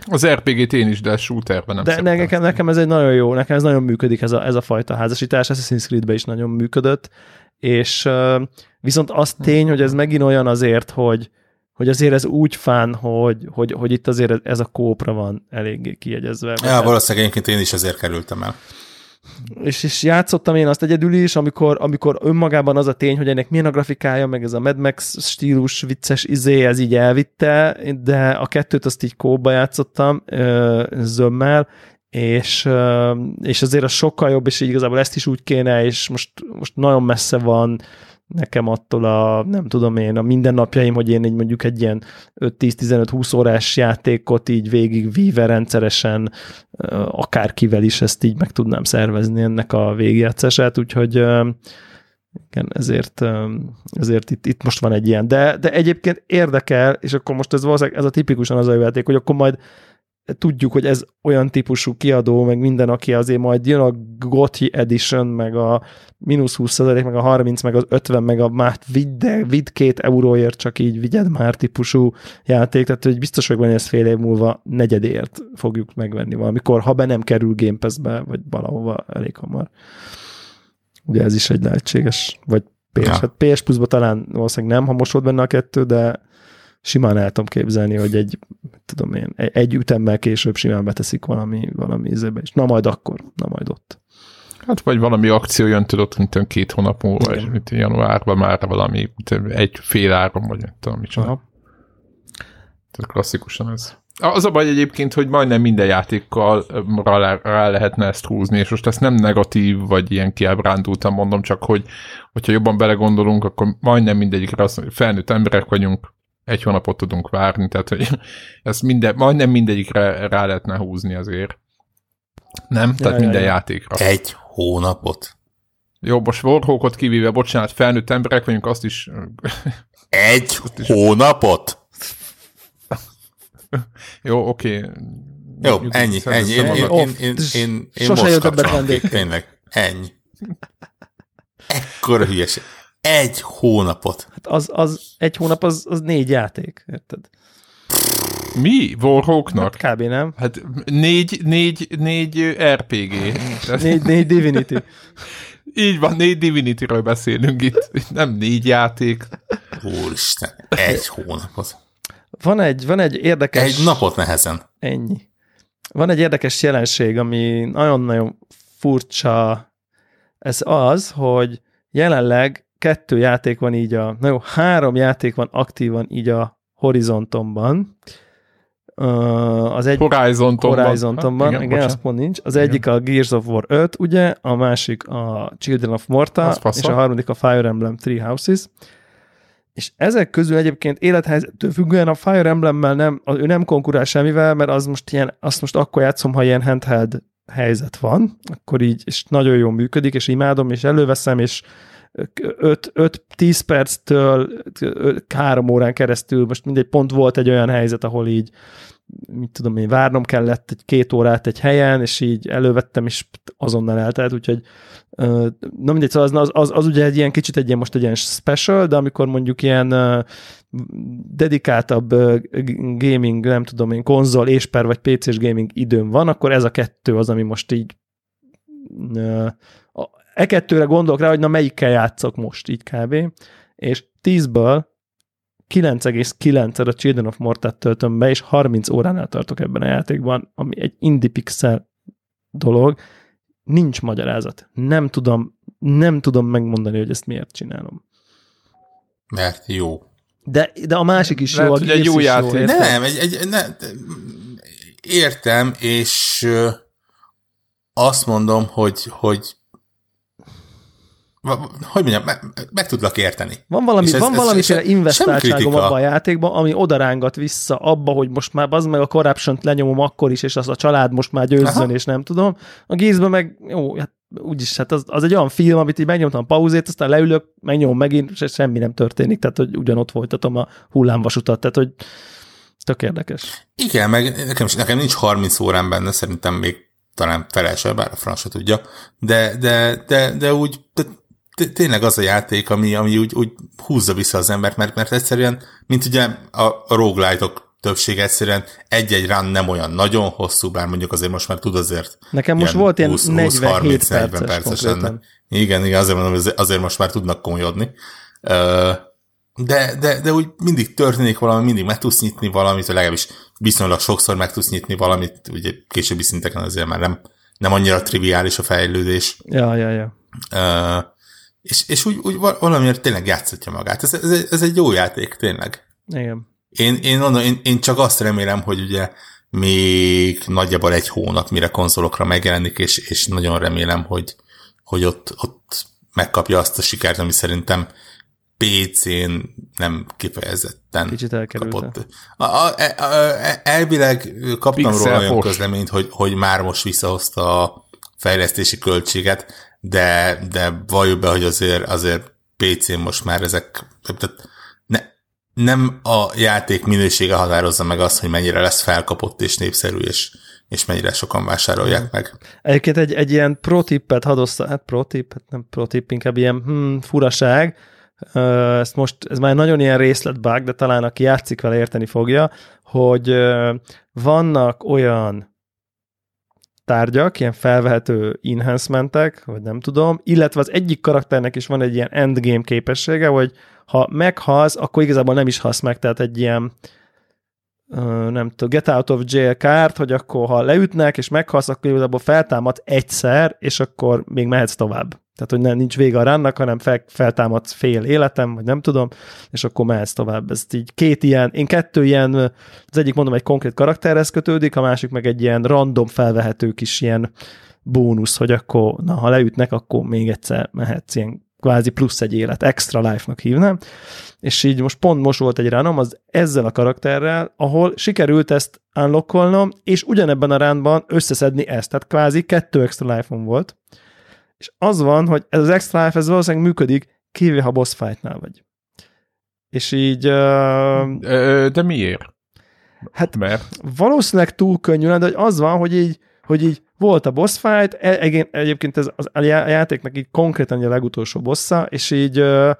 Az RPG-t én is, de shooterben nem De nekem, nekem ez egy nagyon jó, nekem ez nagyon működik ez a, ez a fajta házasítás, Assassin's Creed-ben is nagyon működött, és viszont az tény, hogy ez megint olyan azért, hogy, hogy azért ez úgy fán, hogy, hogy, hogy itt azért ez a kópra van eléggé kiegyezve. Ja, valószínűleg egyébként én is ezért kerültem el és, és játszottam én azt egyedül is, amikor, amikor önmagában az a tény, hogy ennek milyen a grafikája, meg ez a Mad Max stílus vicces izé, ez így elvitte, de a kettőt azt így kóba játszottam zömmel, és, és azért az sokkal jobb, és így igazából ezt is úgy kéne, és most, most nagyon messze van nekem attól a, nem tudom én, a mindennapjaim, hogy én egy mondjuk egy ilyen 5-10-15-20 órás játékot így végig víve rendszeresen akárkivel is ezt így meg tudnám szervezni ennek a végjátszását, úgyhogy igen, ezért, ezért itt, itt most van egy ilyen. De, de egyébként érdekel, és akkor most ez valószínűleg ez a tipikusan az a játék, hogy akkor majd tudjuk, hogy ez olyan típusú kiadó, meg minden, aki azért majd jön a Gothi Edition, meg a mínusz 20 meg a 30, meg az 50, meg a már vidd, vidd két euróért, csak így vigyed már típusú játék, tehát hogy biztos vagyok benne, ez fél év múlva negyedért fogjuk megvenni valamikor, ha be nem kerül Game Pass-be, vagy valahova elég hamar. Ugye ez is egy lehetséges, vagy PS, ja. hát PS Plus-ba talán valószínűleg nem, ha most volt benne a kettő, de simán el tudom képzelni, hogy egy, tudom én, egy ütemmel később simán beteszik valami, valami ízébe, és na majd akkor, na majd ott. Hát vagy valami akció jön, tudod, mint két hónap múlva, vagy mint januárban már valami egy fél áron, vagy nem tudom, mit csinál. Tehát klasszikusan ez. Az a baj egyébként, hogy majdnem minden játékkal rá, rá lehetne ezt húzni, és most ezt nem negatív, vagy ilyen kiábrándultan mondom, csak hogy hogyha jobban belegondolunk, akkor majdnem mindegyikre azt hogy felnőtt emberek vagyunk, egy hónapot tudunk várni, tehát hogy ezt minden, majdnem mindegyikre rá lehetne húzni azért. Nem? Ja, tehát ja, minden ja. játékra. Egy hónapot? Jó, most Warhawkot kivéve, bocsánat, felnőtt emberek vagyunk, azt is... Egy is... hónapot? Jó, oké. Okay. Jó, ennyi, ennyi. Én, én, én, én, én, én Sose most kapcsolom tényleg. Ennyi. Ekkora hülyeség. Egy hónapot. Hát az, az egy hónap az, az négy játék, érted? Mi? Warhawknak? Hát kb. nem? Hát négy, négy, négy RPG. négy, négy Divinity. Így van, négy Divinity-ről beszélünk itt. Nem négy játék. Úristen, egy hónapot. Van egy, van egy érdekes... Egy napot nehezen. Ennyi. Van egy érdekes jelenség, ami nagyon-nagyon furcsa. Ez az, hogy jelenleg kettő játék van így a, na jó, három játék van aktívan így a horizontomban. Uh, az egy Horizontomban. Horizontomban, igen, igen az pont nincs. Az igen. egyik a Gears of War 5, ugye, a másik a Children of Morta, és a harmadik a Fire Emblem Three Houses. És ezek közül egyébként élethelyzettől függően a Fire Emblemmel nem, ő nem konkurál semmivel, mert az most ilyen, azt most akkor játszom, ha ilyen handheld helyzet van, akkor így, és nagyon jól működik, és imádom, és előveszem, és 5-10 perctől 3 órán keresztül, most mindegy, pont volt egy olyan helyzet, ahol így mit tudom én, várnom kellett egy két órát egy helyen, és így elővettem, és azonnal eltelt, úgyhogy na mindegy, szóval az, az, az, ugye egy ilyen kicsit egy ilyen most egy ilyen special, de amikor mondjuk ilyen dedikáltabb gaming, nem tudom én, konzol, és per vagy PC-s gaming időm van, akkor ez a kettő az, ami most így e kettőre gondolok rá, hogy na melyikkel játszok most így kb. És 10-ből 9,9-er a Children of Mortat töltöm be, és 30 óránál tartok ebben a játékban, ami egy indie pixel dolog, nincs magyarázat. Nem tudom, nem tudom megmondani, hogy ezt miért csinálom. Mert jó. De, de a másik is Lehet, jó, a egy jó játék. Jó, nem, egy, egy, ne, értem, és azt mondom, hogy, hogy hogy mondjam, meg, meg tudlak érteni. Van valami, ez, van valamiféle investáltságom abban a játékban, ami odarángat vissza abba, hogy most már az meg a corruption lenyomom akkor is, és az a család most már győzzön, Aha. és nem tudom. A gézben meg, jó, hát úgyis, hát az, az egy olyan film, amit így megnyomtam pauzét, aztán leülök, megnyomom megint, és semmi nem történik, tehát hogy ugyanott folytatom a hullámvasutat, tehát hogy tök érdekes. Igen, meg nekem, nekem nincs 30 órán benne, szerintem még talán felesel, bár a francia tudja, de, de, de, de úgy, de tényleg az a játék, ami, ami úgy, úgy húzza vissza az embert, mert, mert egyszerűen, mint ugye a, a roguelite-ok többség egyszerűen egy-egy run nem olyan nagyon hosszú, bár mondjuk azért most már tud azért Nekem most volt ilyen 20, 47 40 perces lenne. Igen, igen, azért mondom, azért most már tudnak komolyodni. De, de, de úgy mindig történik valami, mindig meg tudsz nyitni valamit, vagy legalábbis viszonylag sokszor meg tudsz nyitni valamit, ugye későbbi szinteken azért már nem, nem annyira triviális a fejlődés. Ja, ja, ja. És, és úgy, úgy valamiért tényleg játszhatja magát. Ez, ez, ez egy jó játék, tényleg. Igen. Én, én, mondom, én, én csak azt remélem, hogy ugye még nagyjából egy hónap, mire konzolokra megjelenik, és, és nagyon remélem, hogy, hogy ott, ott megkapja azt a sikert, ami szerintem PC-n nem kifejezetten Kicsit kapott. A, a, a, a, elvileg kaptam Pixel róla olyan közleményt, hogy, hogy már most visszahozta a fejlesztési költséget, de, de valljuk be, hogy azért, azért PC-n most már ezek, tehát ne, nem a játék minősége határozza meg azt, hogy mennyire lesz felkapott és népszerű, és, és mennyire sokan vásárolják meg. Egyébként egy, egy ilyen pro tippet hadd ossza, hát pro tipp, hát nem pro tipp, inkább ilyen hmm, furaság, ezt most, ez már nagyon ilyen részletbug, de talán aki játszik vele érteni fogja, hogy vannak olyan tárgyak, ilyen felvehető enhancementek, vagy nem tudom, illetve az egyik karakternek is van egy ilyen endgame képessége, hogy ha meghalsz, akkor igazából nem is halsz meg, tehát egy ilyen nem tudom, get out of jail kárt, hogy akkor ha leütnek és meghalsz, akkor igazából feltámad egyszer, és akkor még mehetsz tovább. Tehát, hogy nem, nincs vége a ránnak, hanem fel, feltámadsz fél életem, vagy nem tudom, és akkor mehetsz tovább. Ez így két ilyen, én kettő ilyen, az egyik mondom egy konkrét karakterhez kötődik, a másik meg egy ilyen random felvehető kis ilyen bónusz, hogy akkor, na, ha leütnek, akkor még egyszer mehetsz, ilyen kvázi plusz egy élet, extra life-nak hívnám, és így most pont most volt egy ránom, az ezzel a karakterrel, ahol sikerült ezt unlockolnom, és ugyanebben a rándban összeszedni ezt, tehát kvázi kettő extra life-on volt, és az van, hogy ez az extra life, ez valószínűleg működik, kivéve ha boss fightnál vagy. És így... Uh, de miért? Hát Mert? valószínűleg túl könnyű de hogy az van, hogy így, hogy így volt a boss fight, e, egyébként ez a játéknak így konkrétan a legutolsó bossa, és így uh,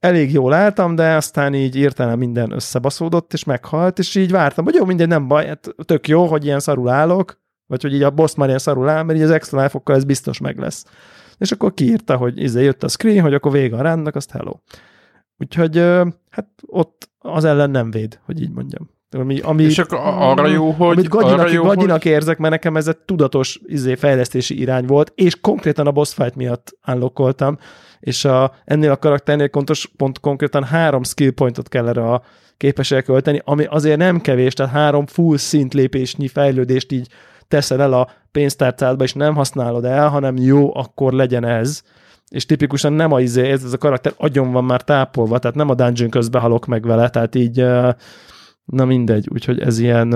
elég jól álltam, de aztán így írtelen minden összebaszódott, és meghalt, és így vártam, hogy jó, minden nem baj, hát tök jó, hogy ilyen szarul állok, vagy hogy így a boss már ilyen szarul áll, mert így az extra life ez biztos meg lesz. És akkor kiírta, hogy izé jött a screen, hogy akkor vége a ránnak, azt hello. Úgyhogy hát ott az ellen nem véd, hogy így mondjam. Ami, ami, és akkor arra jó, hogy... Amit gagyinak, arra jó, gagyinak hogy... érzek, mert nekem ez egy tudatos izé, fejlesztési irány volt, és konkrétan a boss fight miatt unlockoltam, és a, ennél a karakternél kontos, pont konkrétan három skill pointot kell erre a képességre költeni, ami azért nem kevés, tehát három full szintlépésnyi fejlődést így teszed el a pénztárcádba, és nem használod el, hanem jó, akkor legyen ez. És tipikusan nem a izé, ez, ez a karakter agyon van már tápolva, tehát nem a dungeon közben halok meg vele, tehát így na mindegy, úgyhogy ez ilyen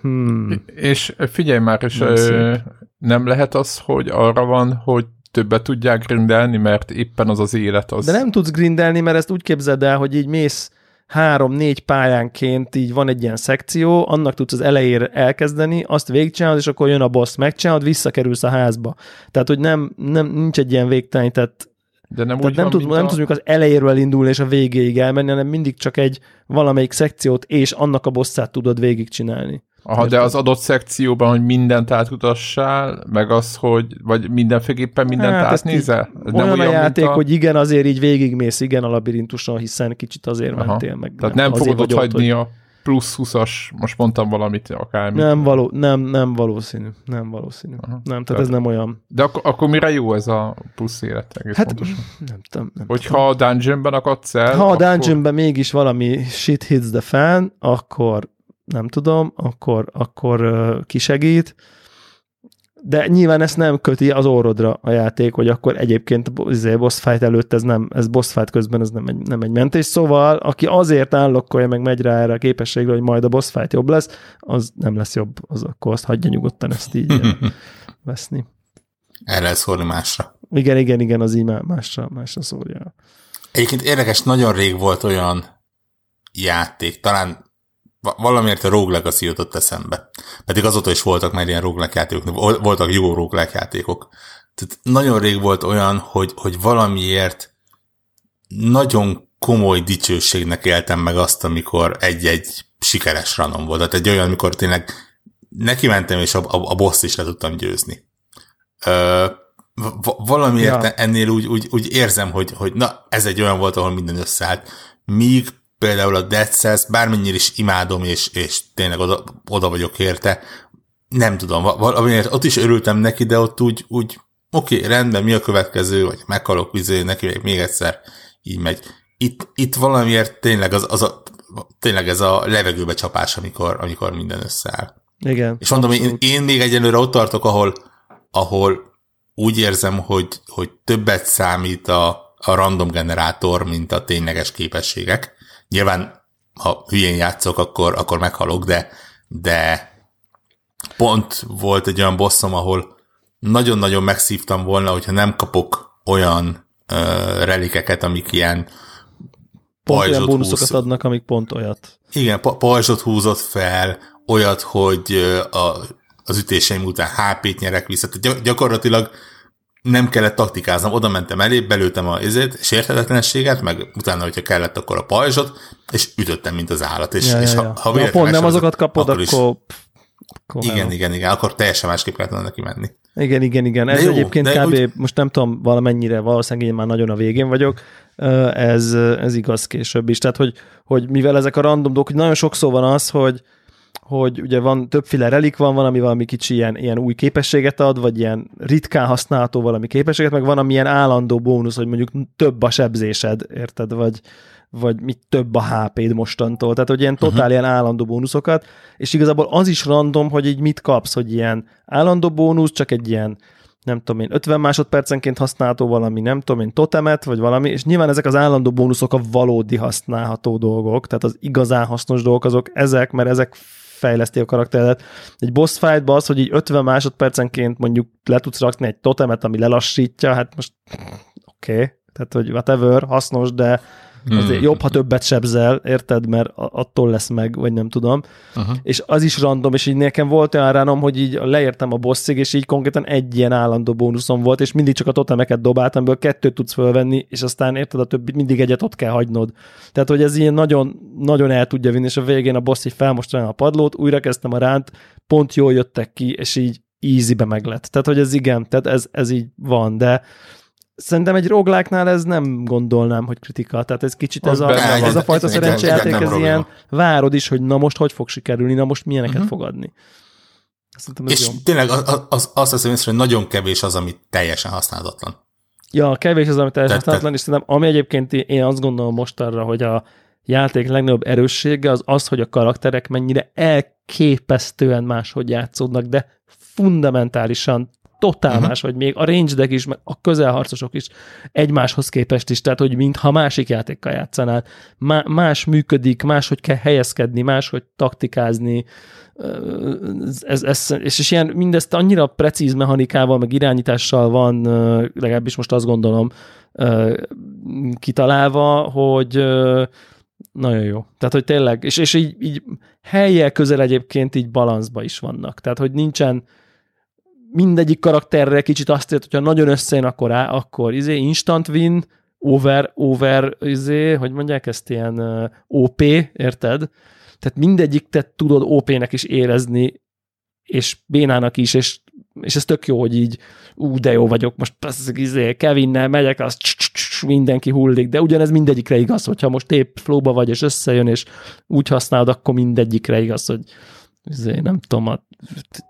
hmm. És figyelj már, és nem, nem lehet az, hogy arra van, hogy többet tudják grindelni, mert éppen az az élet az. De nem tudsz grindelni, mert ezt úgy képzeld el, hogy így mész három-négy pályánként így van egy ilyen szekció, annak tudsz az elejére elkezdeni, azt végigcsinálod, és akkor jön a boss, megcsinálod, visszakerülsz a házba. Tehát, hogy nem, nem nincs egy ilyen végtelen, tehát de nem, Tehát nem, tud, nem a... tudunk az elejéről elindulni és a végéig elmenni, hanem mindig csak egy valamelyik szekciót és annak a bosszát tudod végigcsinálni. Aha, de az adott szekcióban, hogy mindent átutassál, meg az, hogy, vagy mindenféleképpen mindent hát, átnézel? Ez olyan, olyan a játék, a... hogy igen, azért így végigmész, igen a labirintuson, hiszen kicsit azért Aha. mentél meg. Tehát nem, nem fogod ott hagyni hogy... a plusz 20-as, most mondtam valamit, akármi. Nem, való, nem, nem valószínű. Nem valószínű. Aha. Nem, tehát, tehát ez nem olyan. De ak- akkor mire jó ez a plusz élet? Egész hát pontosan? nem tudom. Nem Hogyha tudom. a dungeonben akadsz el, Ha akkor... a dungeonben mégis valami shit hits the fan, akkor nem tudom, akkor, akkor kisegít, de nyilván ezt nem köti az orrodra a játék, hogy akkor egyébként izé, boss fight előtt ez nem, ez boss fight közben ez nem egy, nem egy mentés, szóval aki azért állokkolja, meg megy rá erre a képességre, hogy majd a boss fight jobb lesz, az nem lesz jobb, az akkor azt hagyja nyugodtan ezt így veszni. Erre szólni másra. Igen, igen, igen, az így másra, másra szólja. Egyébként érdekes, nagyon rég volt olyan játék, talán valamiért a Rogue Legacy jutott eszembe. Pedig azóta is voltak már ilyen roguelike játékok, voltak jó roguelike játékok. Tehát nagyon rég volt olyan, hogy, hogy valamiért nagyon komoly dicsőségnek éltem meg azt, amikor egy-egy sikeres ranom volt. Tehát egy olyan, amikor tényleg neki mentem, és a, a, a boss is le tudtam győzni. Ö, valamiért ja. ennél úgy, úgy, úgy érzem, hogy, hogy na, ez egy olyan volt, ahol minden összeállt. Míg például a Dead Cells, bármennyire is imádom, és, és tényleg oda, oda vagyok érte, nem tudom, valamiért ott is örültem neki, de ott úgy, úgy oké, okay, rendben, mi a következő, vagy meghalok vizé, neki még, még egyszer így megy. Itt, itt valamiért tényleg, az, az a, tényleg ez a levegőbe csapás, amikor, amikor minden összeáll. Igen. És mondom, én, én még egyelőre ott tartok, ahol, ahol úgy érzem, hogy, hogy többet számít a, a random generátor, mint a tényleges képességek. Nyilván, ha hülyén játszok, akkor, akkor meghalok, de, de pont volt egy olyan bosszom, ahol nagyon-nagyon megszívtam volna, hogyha nem kapok olyan ö, relikeket, amik ilyen pont olyan bónuszokat húz... adnak, amik pont olyat. Igen, pajzsot húzott fel, olyat, hogy a, az ütéseim után HP-t nyerek vissza. Tehát gyakorlatilag nem kellett taktikáznom, oda mentem elé, belőttem a izét, sérthetetlenséget, meg utána, hogyha kellett, akkor a pajzsot, és ütöttem, mint az állat. És, ja, és ja, ha, ha pont nem azokat kapod, akkor... akkor... akkor igen, igen, igen, igen, akkor teljesen másképp kellett neki menni. Igen, igen, igen. Ez jó, egyébként kb. Úgy... most nem tudom valamennyire, valószínűleg én már nagyon a végén vagyok, ez, ez igaz később is. Tehát, hogy, hogy mivel ezek a random dolgok, nagyon sokszor van az, hogy, hogy ugye van többféle relik van, van, ami valami kicsi ilyen, ilyen új képességet ad, vagy ilyen ritkán használható valami képességet, meg van, ami ilyen állandó bónusz, hogy mondjuk több a sebzésed, érted, vagy, vagy mit több a HP-d mostantól. Tehát, hogy ilyen totál uh-huh. ilyen állandó bónuszokat, és igazából az is random, hogy így mit kapsz, hogy ilyen állandó bónusz, csak egy ilyen nem tudom én, 50 másodpercenként használható valami, nem tudom én, totemet, vagy valami, és nyilván ezek az állandó bónuszok a valódi használható dolgok, tehát az igazán hasznos dolgok azok ezek, mert ezek fejleszti a karakteredet. Egy boss fightban az, hogy így 50 másodpercenként mondjuk le tudsz rakni egy totemet, ami lelassítja, hát most oké, okay. tehát hogy whatever, hasznos, de Azért hmm. jobb, ha többet sebzel, érted, mert attól lesz meg, vagy nem tudom. Uh-huh. És az is random, és így nekem volt olyan ránom, hogy így leértem a bosszig, és így konkrétan egy ilyen állandó bónuszom volt, és mindig csak a totemeket dobáltam, amiből kettőt tudsz fölvenni, és aztán érted, a többit mindig egyet ott kell hagynod. Tehát, hogy ez ilyen nagyon, nagyon el tudja vinni, és a végén a boss így felmostrálja a padlót, újra kezdtem a ránt, pont jól jöttek ki, és így easy-be meg lett. Tehát, hogy ez igen, tehát ez, ez így van, de Szerintem egy roguelike ez nem gondolnám, hogy kritika. Tehát ez kicsit ez, a, ez, ez a fajta szerencsejáték, ez ilyen várod is, hogy na most hogy fog sikerülni, na most milyeneket uh-huh. fog adni. Szerintem ez És jó. tényleg az, az, azt hiszem, hogy nagyon kevés az, ami teljesen használatlan. Ja, kevés az, ami teljesen használatlan, és szerintem ami egyébként én azt gondolom most arra, hogy a játék legnagyobb erőssége az az, hogy a karakterek mennyire elképesztően máshogy játszódnak, de fundamentálisan totál uh-huh. más, vagy még a range is, meg a közelharcosok is egymáshoz képest is, tehát hogy mintha másik játékkal játszanál. Má, más működik, máshogy kell helyezkedni, máshogy taktikázni, ez, ez, és, és ilyen mindezt annyira precíz mechanikával, meg irányítással van, legalábbis most azt gondolom, kitalálva, hogy nagyon jó. Tehát, hogy tényleg, és, és így, így helyjel közel egyébként így balanszba is vannak. Tehát, hogy nincsen, mindegyik karakterre kicsit azt ért, hogyha nagyon összejön, akkor, á, akkor izé, instant win, over, over, izé, hogy mondják ezt ilyen uh, OP, érted? Tehát mindegyik te tudod OP-nek is érezni, és bénának is, és, és ez tök jó, hogy így, ú, de jó vagyok, most az, izé, Kevinnel megyek, az mindenki hullik, de ugyanez mindegyikre igaz, hogyha most épp flóba vagy, és összejön, és úgy használod, akkor mindegyikre igaz, hogy izé, nem tudom,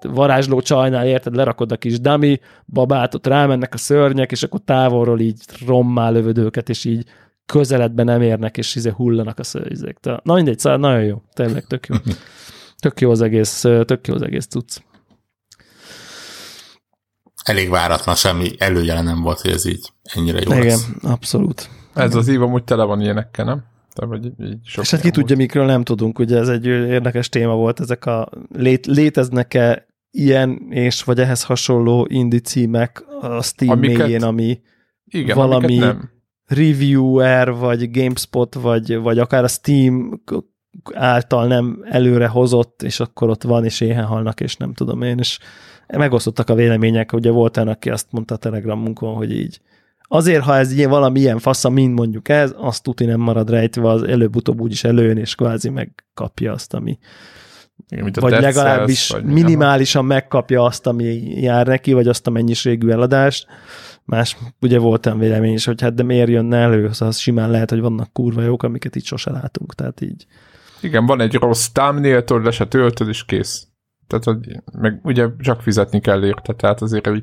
varázsló csajnál, érted, lerakod a kis dami babát, ott rámennek a szörnyek, és akkor távolról így rommá lövöd őket, és így közeledben nem érnek, és izé hullanak a szörnyek. Na mindegy, szóval nagyon jó, tényleg tök jó. Tök jó az egész, tök jó az egész tudsz. Elég váratlan, semmi előjele nem volt, hogy ez így ennyire jó Igen, lesz. abszolút. Ez az ív amúgy tele van ilyenekkel, nem? De, vagy így sok És hát ki tudja, mikről nem tudunk, ugye ez egy érdekes téma volt, ezek a lét, léteznek-e ilyen és vagy ehhez hasonló indie címek a Steam amiket, mélyén, ami igen, valami nem. reviewer, vagy GameSpot, vagy, vagy akár a Steam által nem előre hozott, és akkor ott van, és éhen halnak, és nem tudom én, és megosztottak a vélemények, ugye volt olyan, aki azt mondta a Telegramunkon, hogy így Azért, ha ez ilyen valami ilyen fasza, mint mondjuk ez, azt tuti nem marad rejtve, az előbb-utóbb úgyis előjön, és kvázi megkapja azt, ami igen, mint vagy legalábbis vagy minimálisan megkapja azt, ami jár neki, vagy azt a mennyiségű eladást. Más, ugye volt olyan vélemény is, hogy hát de miért jönne elő, szóval az simán lehet, hogy vannak kurva jók, amiket itt sose látunk, tehát így. Igen, van egy rossz thumbnail le se töltöd, és kész. Tehát, hogy meg ugye csak fizetni kell érte, tehát azért, hogy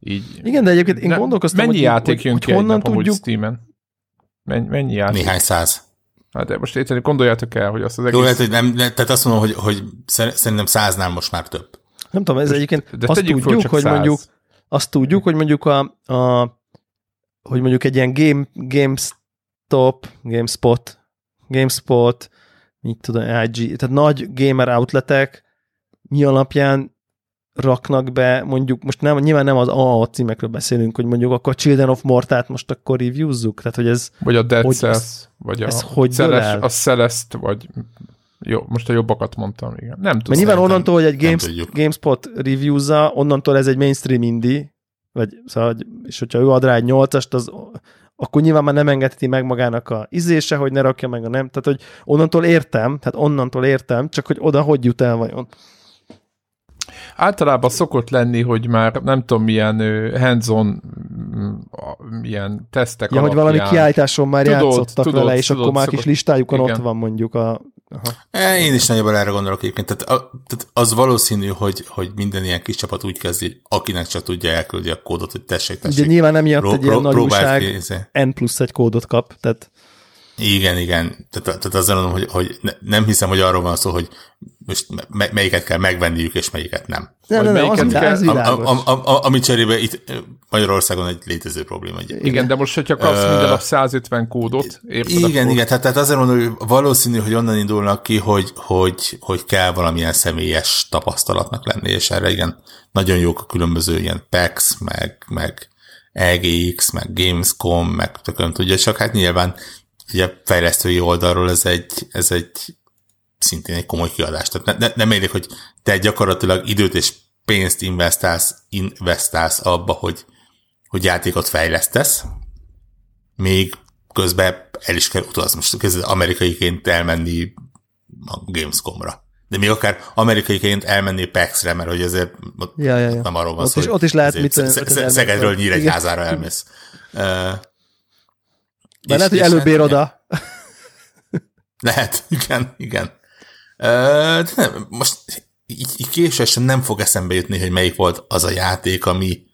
így, Igen, de egyébként én gondolkoztam, mennyi hogy, játék jön hogy, ki honnan tudjuk? Steam-en? Mennyi, mennyi játék? Néhány száz. Hát de most érteni, gondoljátok el, hogy azt az egész... Jó, lehet, hogy nem, tehát azt mondom, hogy, hogy szerintem száznál most már több. Nem tudom, ez egyébként de azt tudjuk, hogy száz. mondjuk azt tudjuk, hogy mondjuk a, a hogy mondjuk egy ilyen game, GameStop, GameSpot, GameSpot, mit tudom, IG, tehát nagy gamer outletek mi alapján raknak be, mondjuk most nem, nyilván nem az AA címekről beszélünk, hogy mondjuk akkor Children of Mortát most akkor reviewzzuk, tehát hogy ez... Vagy a Dead Cells, vagy ez a, hogy Celest, a Celeste, vagy jó, most a jobbakat mondtam, igen. Nem tudom. Mert nyilván onnantól, hogy egy Games, GameSpot reviewza, onnantól ez egy mainstream indie, vagy, szóval, és hogyha ő ad rá egy nyolcast, az, akkor nyilván már nem engedheti meg magának a izése, hogy ne rakja meg a nem. Tehát, hogy onnantól értem, tehát onnantól értem, csak hogy oda hogy jut el vajon. Általában szokott lenni, hogy már nem tudom, milyen hands-on ilyen tesztek ja, alapján. hogy valami kiállításon már tudod, játszottak tudod, vele, és tudod, akkor már kis listájukon igen. ott van mondjuk a... Aha. E, én is nagyjából erre gondolok egyébként. Tehát, a, tehát az valószínű, hogy, hogy minden ilyen kis csapat úgy kezdi, akinek csak tudja elküldi a kódot, hogy tessék, tessék. Ugye nyilván emiatt egy ilyen nagy újság N plusz egy kódot kap, tehát igen, igen. Tehát, tehát azt mondom, hogy, hogy nem hiszem, hogy arról van szó, hogy most melyiket kell megvenniük, és melyiket nem. Nem, nem, nem, az, kell, a, a, a, a, ami cserébe itt Magyarországon egy létező probléma. Egyébként. Igen, de most, hogyha kapsz uh, minden a 150 kódot, érted? Igen, akkor... igen, tehát, tehát azért mondom, hogy valószínű, hogy onnan indulnak ki, hogy, hogy, hogy kell valamilyen személyes tapasztalatnak lenni, és erre igen, nagyon jók a különböző ilyen PAX, meg, meg EGX, meg Gamescom, meg tökön tudja, csak hát nyilván ugye fejlesztői oldalról ez egy, ez egy szintén egy komoly kiadás. Tehát ne, ne, nem érjük, hogy te gyakorlatilag időt és pénzt investálsz, investálsz abba, hogy, hogy játékot fejlesztesz, még közben el is kell utazni. Most kezdve amerikaiként elmenni a Gamescomra. De még akár amerikaiként elmenni PAX-re, mert hogy ezért ja, ja, ja. nem arról van ott szó, is, ott is lehet mit Szegedről Nyíregyházára elmész. Uh, de lehet, hogy előbb ér oda. Lehet, igen, igen. De nem, most így, így késősen nem fog eszembe jutni, hogy melyik volt az a játék, ami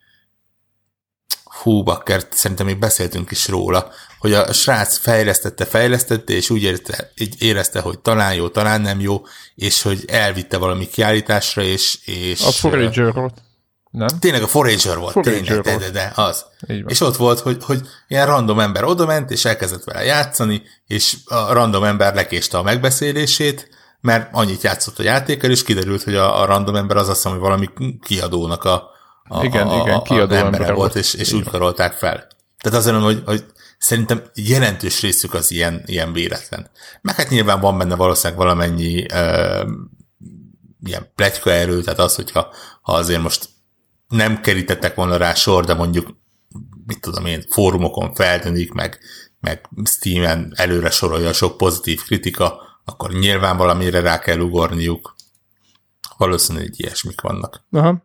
hú, bakker, szerintem még beszéltünk is róla, hogy a srác fejlesztette, fejlesztette, és úgy érte, így érezte, hogy talán jó, talán nem jó, és hogy elvitte valami kiállításra, és... és a Forager volt. Nem? Tényleg a Forager volt, Forager tényleg, volt. De, de, de, az. És ott volt, hogy, hogy ilyen random ember odament, és elkezdett vele játszani, és a random ember lekéste a megbeszélését, mert annyit játszott a játékkal, és kiderült, hogy a, a random ember az azt hiszem, hogy valami kiadónak a, a, igen, a, igen, kiadó embere volt, volt, és, és úgy karolták fel. Tehát azért mondom, hogy, hogy szerintem jelentős részük az ilyen, ilyen véletlen. Meg hát nyilván van benne valószínűleg valamennyi uh, ilyen pletyka erő, tehát az, hogyha ha azért most nem kerítettek volna rá sor, de mondjuk, mit tudom én, fórumokon feltűnik, meg, meg Steam-en előre sorolja sok pozitív kritika, akkor nyilván valamire rá kell ugorniuk. Valószínűleg ilyesmik vannak. Aha.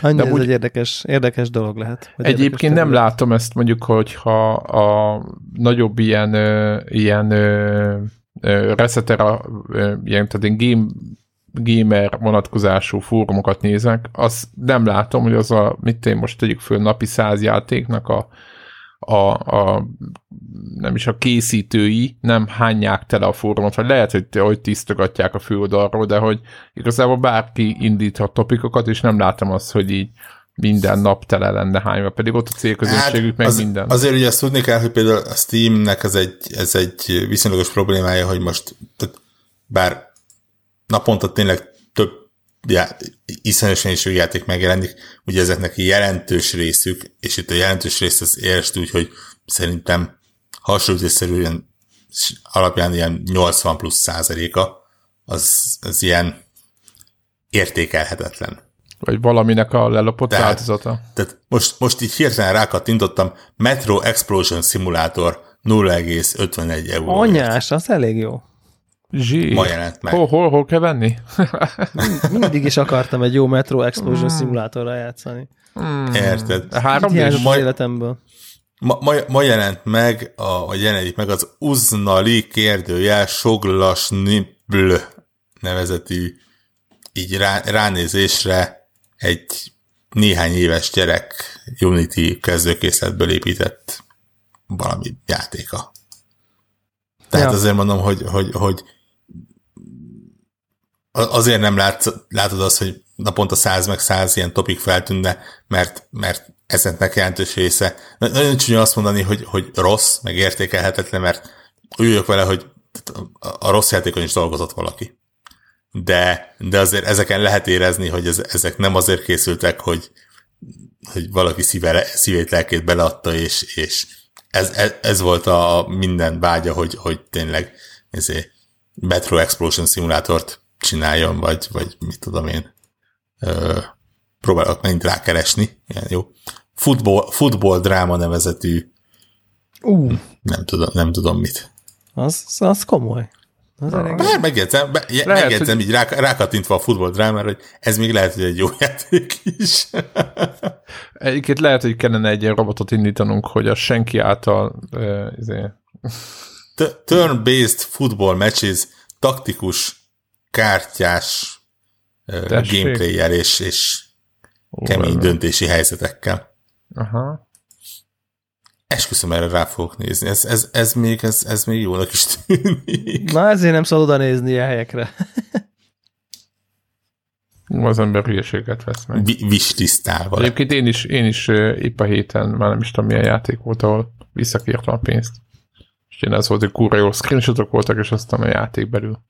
Annyi, ez úgy, egy érdekes, érdekes dolog lehet. Egyébként nem terület. látom ezt mondjuk, hogyha a nagyobb ilyen, ilyen reszetera, ilyen, tehát ilyen game gamer vonatkozású fórumokat nézek, azt nem látom, hogy az a, mit én most tegyük föl napi száz játéknak a, a, a nem is a készítői nem hányják tele a fórumot, vagy lehet, hogy, hogy tisztogatják a főoldalról, de hogy igazából bárki indíthat topikokat, és nem látom azt, hogy így minden nap tele lenne hányva, pedig ott a célközönségük hát meg az, minden. Azért ugye azt tudni kell, hogy például a Steamnek ez egy, ez egy viszonylagos problémája, hogy most tehát bár naponta tényleg já, iszonyosan is játék megjelenik, ugye ezeknek jelentős részük, és itt a jelentős részt az érst úgy, hogy szerintem hasonlítésszerűen alapján ilyen 80 plusz százaléka, az, az ilyen értékelhetetlen. Vagy valaminek a lelopott tehát, változata. Tehát most, most így hirtelen rákattintottam, Metro Explosion Simulator 0,51 euró. Anyás, az elég jó. Zsí. Ma jelent meg. Hol, hol, hol kell venni? Mindig is akartam egy jó Metro Explosion mm. szimulátorra játszani. Mm. Érted? Három d ma, életemből. Ma, ma, ma, jelent meg, a, vagy jelenik meg az Uznali kérdőjel Soglasnibl nevezetű így rá, ránézésre egy néhány éves gyerek Unity kezdőkészletből épített valami játéka. Tehát ja. azért mondom, hogy, hogy, hogy azért nem látsz, látod azt, hogy naponta száz meg száz ilyen topik feltűnne, mert, mert ezeknek jelentős része. Nagyon csúnya azt mondani, hogy, hogy rossz, meg értékelhetetlen, mert vagyok vele, hogy a rossz játékon is dolgozott valaki. de, de azért ezeken lehet érezni, hogy ez, ezek nem azért készültek, hogy, hogy valaki szíve, szívét, lelkét beleadta, és, és ez, ez, ez, volt a minden vágya, hogy, hogy tényleg ezért Metro Explosion szimulátort csináljon, vagy, vagy mit tudom én, ö, próbálok megint rákeresni, ilyen jó. Football, football dráma nevezetű uh. nem, tudom, nem tudom mit. Az, az komoly. Az Bár megjegyzem, be, lehet, megjegyzem hogy... így rá, rákattintva a futball drámára, hogy ez még lehet, hogy egy jó játék is. Egyébként lehet, hogy kellene egy ilyen robotot indítanunk, hogy a senki által uh, izé... Turn-based football matches taktikus, kártyás uh, gameplay és, és Ó, kemény döntési helyzetekkel. Aha. Esküszöm, erre rá fogok nézni. Ez, ez, ez, még, ez, ez még jónak is tűnik. Na, ezért nem szabad oda nézni a helyekre. az ember hülyeséget vesz meg. tisztálva. Egyébként én is, én is épp a héten, már nem is tudom milyen játék volt, ahol visszakértem a pénzt. És én ez volt, hogy kurva jó screenshotok voltak, és aztán a játék belül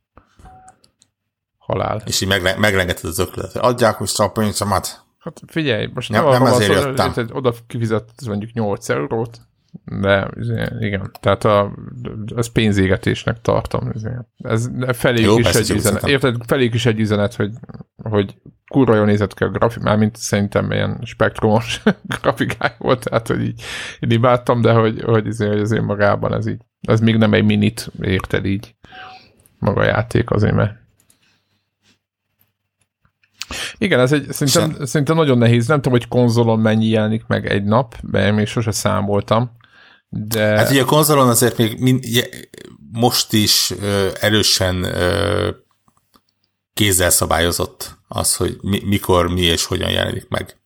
halál. És így megle- megrengeted az ökletet. Adják vissza a pénzemet. Hát figyelj, most nem, nem ezért szó, jöttem. Hogy oda kifizet mondjuk 8 eurót, de igen, tehát a, az pénzégetésnek tartom. Ez Jó, is egy üzenet. Érted, feléjük is egy üzenet, hogy, hogy kurva jól nézett ki a grafik, már mint szerintem ilyen spektrumos grafikáj volt, tehát hogy így, így imádtam, de hogy, hogy, azért, hogy azért magában ez így, ez még nem egy minit érted így maga a játék azért, mert igen, ez egy, szerintem, szerintem nagyon nehéz. Nem tudom, hogy konzolon mennyi jelenik meg egy nap, mert én még sose számoltam. De... Hát ugye a konzolon azért még mind, most is ö, erősen ö, kézzel szabályozott az, hogy mi, mikor, mi és hogyan jelenik meg.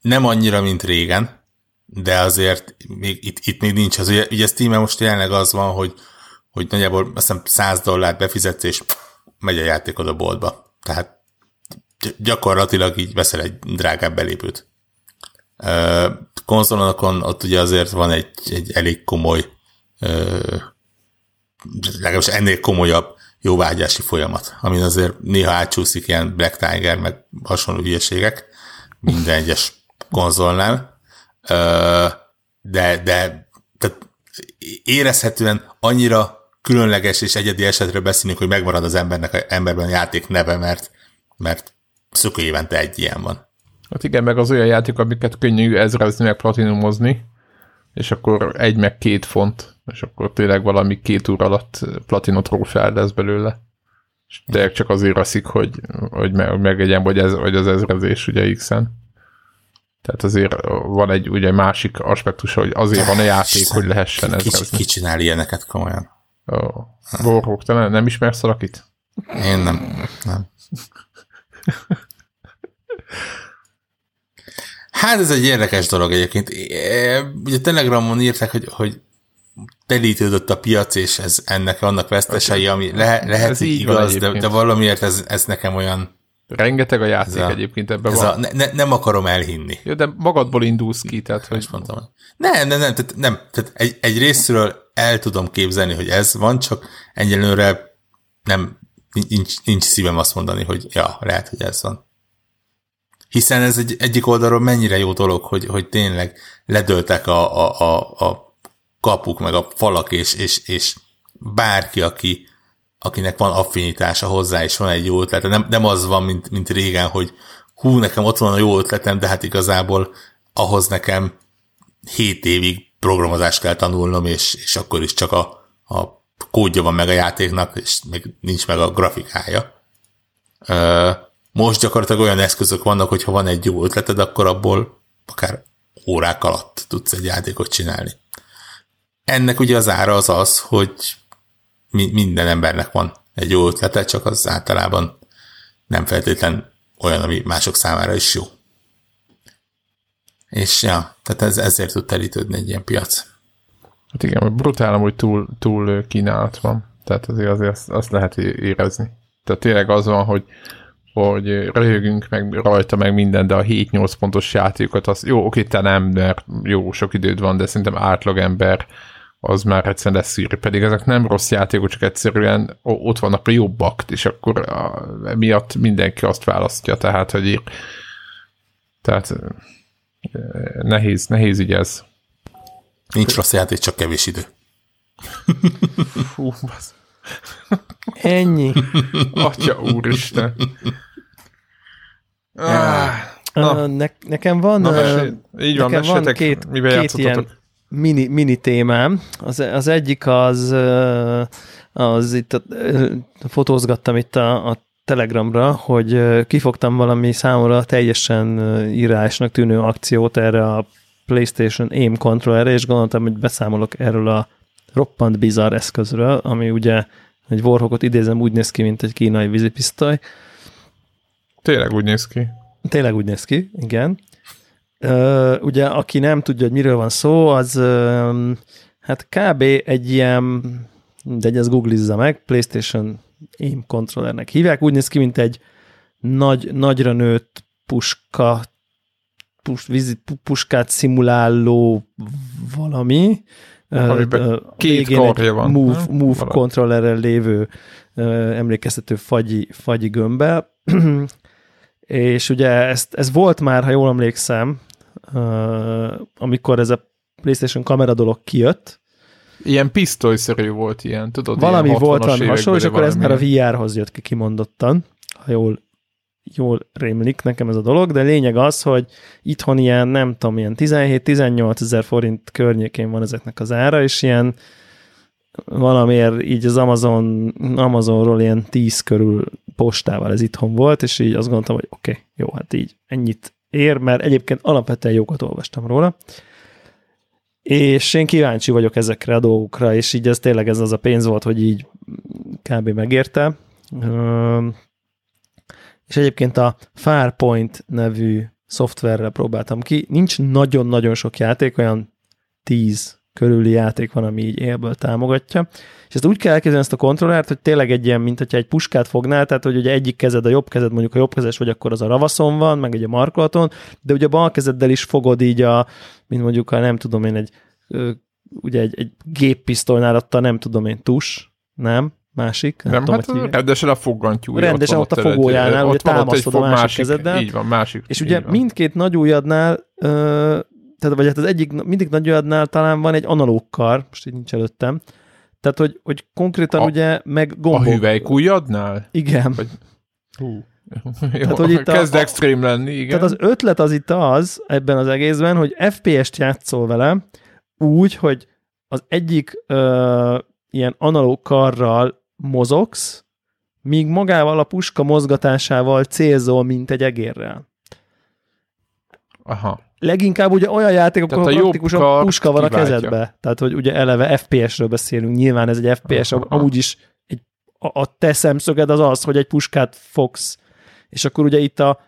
Nem annyira, mint régen, de azért még, itt, itt még nincs az. Ugye, ugye Steam most jelenleg az van, hogy, hogy nagyjából azt hiszem 100 dollárt befizetsz, és megy a játékod a boltba. Tehát gyakorlatilag így veszel egy drágább belépőt. Konzolonokon ott ugye azért van egy, egy elég komoly, legalábbis ennél komolyabb jóvágyási folyamat, amin azért néha átcsúszik ilyen Black Tiger, meg hasonló hülyeségek minden egyes konzolnál, de, de tehát érezhetően annyira különleges és egyedi esetről beszélünk, hogy megmarad az embernek, emberben a játék neve, mert, mert szökő évente egy ilyen van. Hát igen, meg az olyan játék, amiket könnyű ezrezni, meg platinumozni, és akkor egy meg két font, és akkor tényleg valami két óra alatt platinot trófeál lesz belőle. És tényleg csak azért raszik, hogy, hogy, meg, megegyen, vagy, ez, vagy az ezrezés ugye X-en. Tehát azért van egy ugye másik aspektus, hogy azért van a játék, hogy lehessen ez. Ki, ki csinál ilyeneket komolyan? Oh. Borhók, te nem, nem ismersz valakit? Én nem. nem. Hát ez egy érdekes dolog egyébként. Ugye Telegramon írták, hogy, hogy telítődött a piac, és ez ennek vannak vesztesei, ami le, lehet, ez így igaz, de, de valamiért ez, ez nekem olyan... Rengeteg a játék a, egyébként ebben van. A, ne, ne, nem akarom elhinni. Ja, de magadból indulsz ki, tehát hogy... mondtam. Nem, nem, nem, tehát, nem, tehát egy, egy részről el tudom képzelni, hogy ez van, csak egyelőre nem, nincs, nincs szívem azt mondani, hogy ja, lehet, hogy ez van. Hiszen ez egy, egyik oldalról mennyire jó dolog, hogy, hogy tényleg ledöltek a, a, a, a kapuk, meg a falak, és, és, és bárki, aki, akinek van affinitása hozzá, és van egy jó ötlete. Nem, nem az van, mint, mint régen, hogy hú, nekem ott van a jó ötletem, de hát igazából ahhoz nekem 7 évig programozást kell tanulnom, és, és akkor is csak a, a kódja van meg a játéknak, és még nincs meg a grafikája. Most gyakorlatilag olyan eszközök vannak, hogy ha van egy jó ötleted, akkor abból akár órák alatt tudsz egy játékot csinálni. Ennek ugye az ára az az, hogy mi, minden embernek van egy jó ötlete, csak az általában nem feltétlen olyan, ami mások számára is jó. És ja, tehát ez, ezért tud telítődni egy ilyen piac. Hát igen, brutál, hogy túl, túl kínálat van. Tehát azért, azért azt, azt lehet érezni. Tehát tényleg az van, hogy, hogy röhögünk meg rajta meg minden, de a 7-8 pontos játékokat, az jó, oké, te nem, mert jó, sok időd van, de szerintem átlag ember az már egyszerűen leszűri, pedig ezek nem rossz játékok, csak egyszerűen ott vannak a jobbak, és akkor a, emiatt mindenki azt választja, tehát, hogy ír. Tehát nehéz, nehéz így ez. Nincs rossz játék, csak kevés idő. Fú, Ennyi. Atya úristen. Ah, uh, ne, nekem van, Na, így van, nekem van két, két ilyen mini, mini témám. Az, az egyik az, az itt fotózgattam itt a, a Telegramra, hogy kifogtam valami számomra teljesen írásnak tűnő akciót erre a PlayStation Aim controllerre, és gondoltam, hogy beszámolok erről a roppant bizarr eszközről, ami ugye egy Warhawkot idézem, úgy néz ki, mint egy kínai vízipisztoly. Tényleg úgy néz ki. Tényleg úgy néz ki, igen. Uh, ugye, aki nem tudja, hogy miről van szó, az uh, hát kb. egy ilyen, de ez googlizza meg, PlayStation Aim controllernek hívják. Úgy néz ki, mint egy nagy, nagyra nőtt puska, pus, vízi, puskát szimuláló valami. Amiben két karja van. Move, move controllerrel lévő uh, emlékeztető fagyi, fagyi gömbbe. és ugye ez, ez volt már, ha jól emlékszem, uh, amikor ez a PlayStation kamera dolog kijött. Ilyen pisztolyszerű volt ilyen, tudod? Valami volt valami hasonló, és akkor ez már a VR-hoz jött ki kimondottan, ha jól, jól rémlik nekem ez a dolog, de lényeg az, hogy itthon ilyen, nem tudom, ilyen 17-18 ezer forint környékén van ezeknek az ára, és ilyen valamiért így az Amazon, Amazonról ilyen 10 körül postával ez itthon volt, és így azt gondoltam, hogy oké, okay, jó, hát így ennyit ér, mert egyébként alapvetően jókat olvastam róla, és én kíváncsi vagyok ezekre a dolgokra, és így ez tényleg ez az a pénz volt, hogy így kb. megérte. És egyébként a Farpoint nevű szoftverre próbáltam ki. Nincs nagyon-nagyon sok játék, olyan 10 körüli játék van, ami így élből támogatja. És ezt úgy kell elkezdeni ezt a kontrollert, hogy tényleg egy ilyen, mint hogyha egy puskát fognál, tehát hogy ugye egyik kezed a jobb kezed, mondjuk a jobb kezes vagy, akkor az a ravaszon van, meg egy a markolaton, de ugye a bal kezeddel is fogod így a, mint mondjuk, ha nem tudom én, egy, ugye egy, egy géppisztolynál adta, nem tudom én, tus, nem? Másik? Nem, nem tudom, hát rendesen a foggantyú. Rendesen ott, ott a fogójánál, ugye támasztod a másik, másik kezeddel. Így van, másik. És ugye van. mindkét nagy ujjadnál tehát vagy hát az egyik, mindig nagyobbnál talán van egy analóg kar, most így nincs előttem, tehát, hogy, hogy konkrétan a, ugye meg gombok. A hüvelykújjadnál? Igen. Vagy... Hú. Jó, tehát, hogy itt kezd a, extrém lenni, igen. Tehát az ötlet az itt az ebben az egészben, hogy FPS-t játszol vele úgy, hogy az egyik ö, ilyen analóg karral mozogsz, míg magával a puska mozgatásával célzol, mint egy egérrel. Aha leginkább ugye olyan játékok, ahol praktikusan puska van kiváltja. a kezedbe. Tehát, hogy ugye eleve FPS-ről beszélünk, nyilván ez egy FPS, Aha. amúgy is egy, a, a te szemszöged az az, hogy egy puskát fogsz, és akkor ugye itt a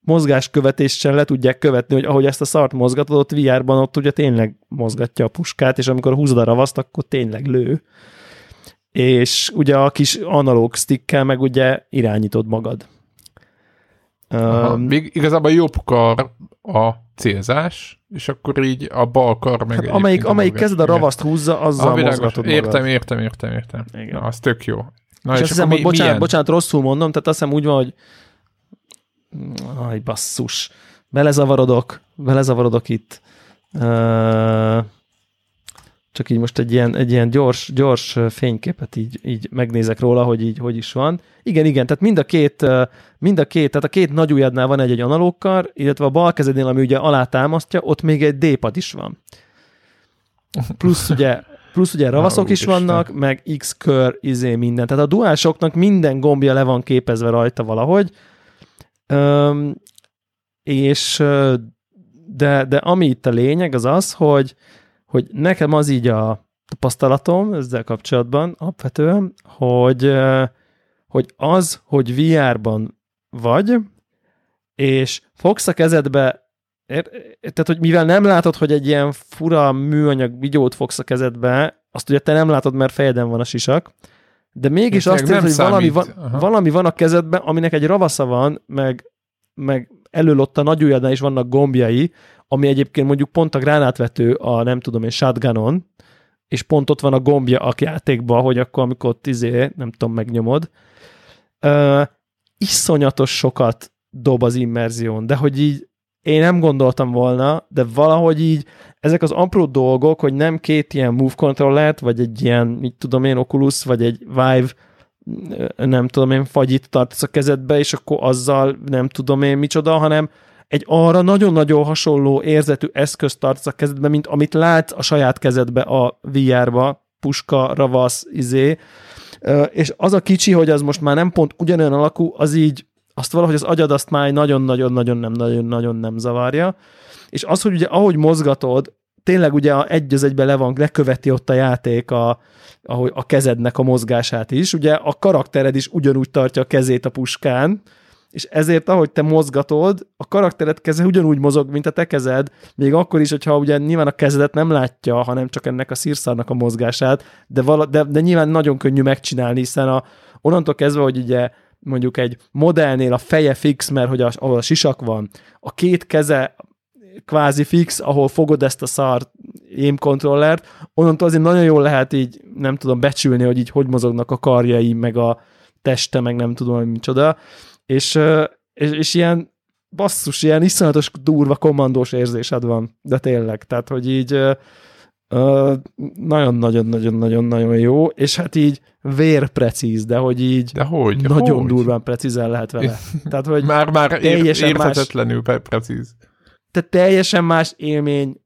mozgáskövetéssel le tudják követni, hogy ahogy ezt a szart mozgatod, ott VR-ban ott ugye tényleg mozgatja a puskát, és amikor húzod a ravaszt, akkor tényleg lő. És ugye a kis analóg stickkel meg ugye irányítod magad. Aha, um, még igazából jobb kar a célzás, és akkor így a bal kar meg hát amelyik, amelyik kezed a ravaszt húzza, azzal a mozgatod Értem, magad. értem, értem, értem. Igen. Na, az tök jó. Na, és, és azt hiszem, hogy bocsánat, milyen? bocsánat, rosszul mondom, tehát azt hiszem úgy van, hogy aj, basszus, belezavarodok, belezavarodok itt. Uh, csak így most egy ilyen, egy ilyen gyors, gyors fényképet így, így megnézek róla, hogy így hogy is van. Igen, igen, tehát mind a két, mind a két, tehát a két nagy ujjadnál van egy-egy analógkar, illetve a bal kezednél, ami ugye alátámasztja, ott még egy D-pad is van. Plusz ugye, plusz ugye ravaszok is vannak, meg X-kör, izé minden. Tehát a duásoknak minden gombja le van képezve rajta valahogy. Üm, és de, de ami itt a lényeg, az az, hogy hogy nekem az így a tapasztalatom ezzel kapcsolatban alapvetően, hogy, hogy az, hogy VR-ban vagy, és fogsz a kezedbe tehát, hogy mivel nem látod, hogy egy ilyen fura műanyag vigyót fogsz a kezedbe, azt ugye te nem látod, mert fejeden van a sisak, de mégis azt érzed, hogy valami van, valami van a kezedben, aminek egy ravasza van, meg, meg elől ott a nagy ujjadnál is vannak gombjai, ami egyébként mondjuk pont a gránátvető a nem tudom én shotgunon, és pont ott van a gombja a játékban, hogy akkor, amikor ott izé, nem tudom, megnyomod. Uh, iszonyatos sokat dob az immerzión, de hogy így én nem gondoltam volna, de valahogy így ezek az apró dolgok, hogy nem két ilyen move controllert, vagy egy ilyen, mit tudom én, Oculus, vagy egy Vive, nem tudom én, fagyit tartasz a kezedbe, és akkor azzal nem tudom én micsoda, hanem egy arra nagyon-nagyon hasonló érzetű eszközt tartasz a kezedbe, mint amit látsz a saját kezedbe a VR-ba, puska, ravasz, izé, és az a kicsi, hogy az most már nem pont ugyanolyan alakú, az így, azt valahogy az agyad azt már nagyon-nagyon-nagyon nem, nagyon-nagyon nem zavarja, és az, hogy ugye ahogy mozgatod, tényleg ugye a egy az egybe le van, leköveti ott a játék a, ahogy a kezednek a mozgását is, ugye a karaktered is ugyanúgy tartja a kezét a puskán, és ezért, ahogy te mozgatod, a karaktered keze ugyanúgy mozog, mint a te kezed, még akkor is, hogyha ugye nyilván a kezedet nem látja, hanem csak ennek a szírszarnak a mozgását, de, vala, de, de nyilván nagyon könnyű megcsinálni, hiszen a, onnantól kezdve, hogy ugye mondjuk egy modellnél a feje fix, mert hogy a, ahol a sisak van, a két keze kvázi fix, ahol fogod ezt a szar aim controllert, onnantól azért nagyon jól lehet így, nem tudom, becsülni, hogy így hogy mozognak a karjai, meg a teste, meg nem tudom, hogy micsoda és, és, és ilyen basszus, ilyen iszonyatos durva kommandós érzésed van, de tényleg, tehát, hogy így nagyon-nagyon-nagyon-nagyon-nagyon jó, és hát így vérprecíz, de hogy így de hogy, nagyon hogy? durván precízen lehet vele. Tehát, hogy már, már teljesen érthetetlenül más, precíz. Tehát teljesen más élmény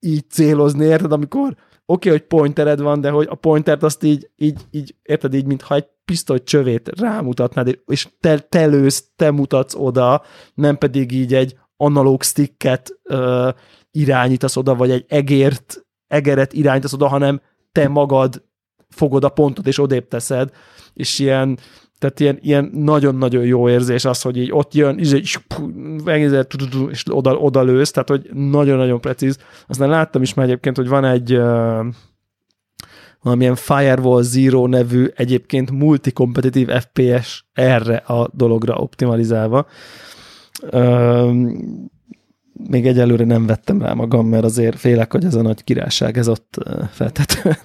így célozni, érted, amikor oké, okay, hogy pointered van, de hogy a pointert azt így, így, így érted így, mintha egy pisztoly csövét rámutatnád, és te, te lősz, te mutatsz oda, nem pedig így egy analóg sticket uh, irányítasz oda, vagy egy egért, egeret irányítasz oda, hanem te magad fogod a pontot, és odébb teszed, és ilyen, tehát ilyen, ilyen nagyon-nagyon jó érzés az, hogy így ott jön, és, és oda, oda lősz, tehát hogy nagyon-nagyon precíz. Aztán láttam is már egyébként, hogy van egy uh, valamilyen Firewall Zero nevű egyébként multikompetitív FPS erre a dologra optimalizálva. Um, még egyelőre nem vettem rá magam, mert azért félek, hogy ez a nagy királyság ez ott feltetően.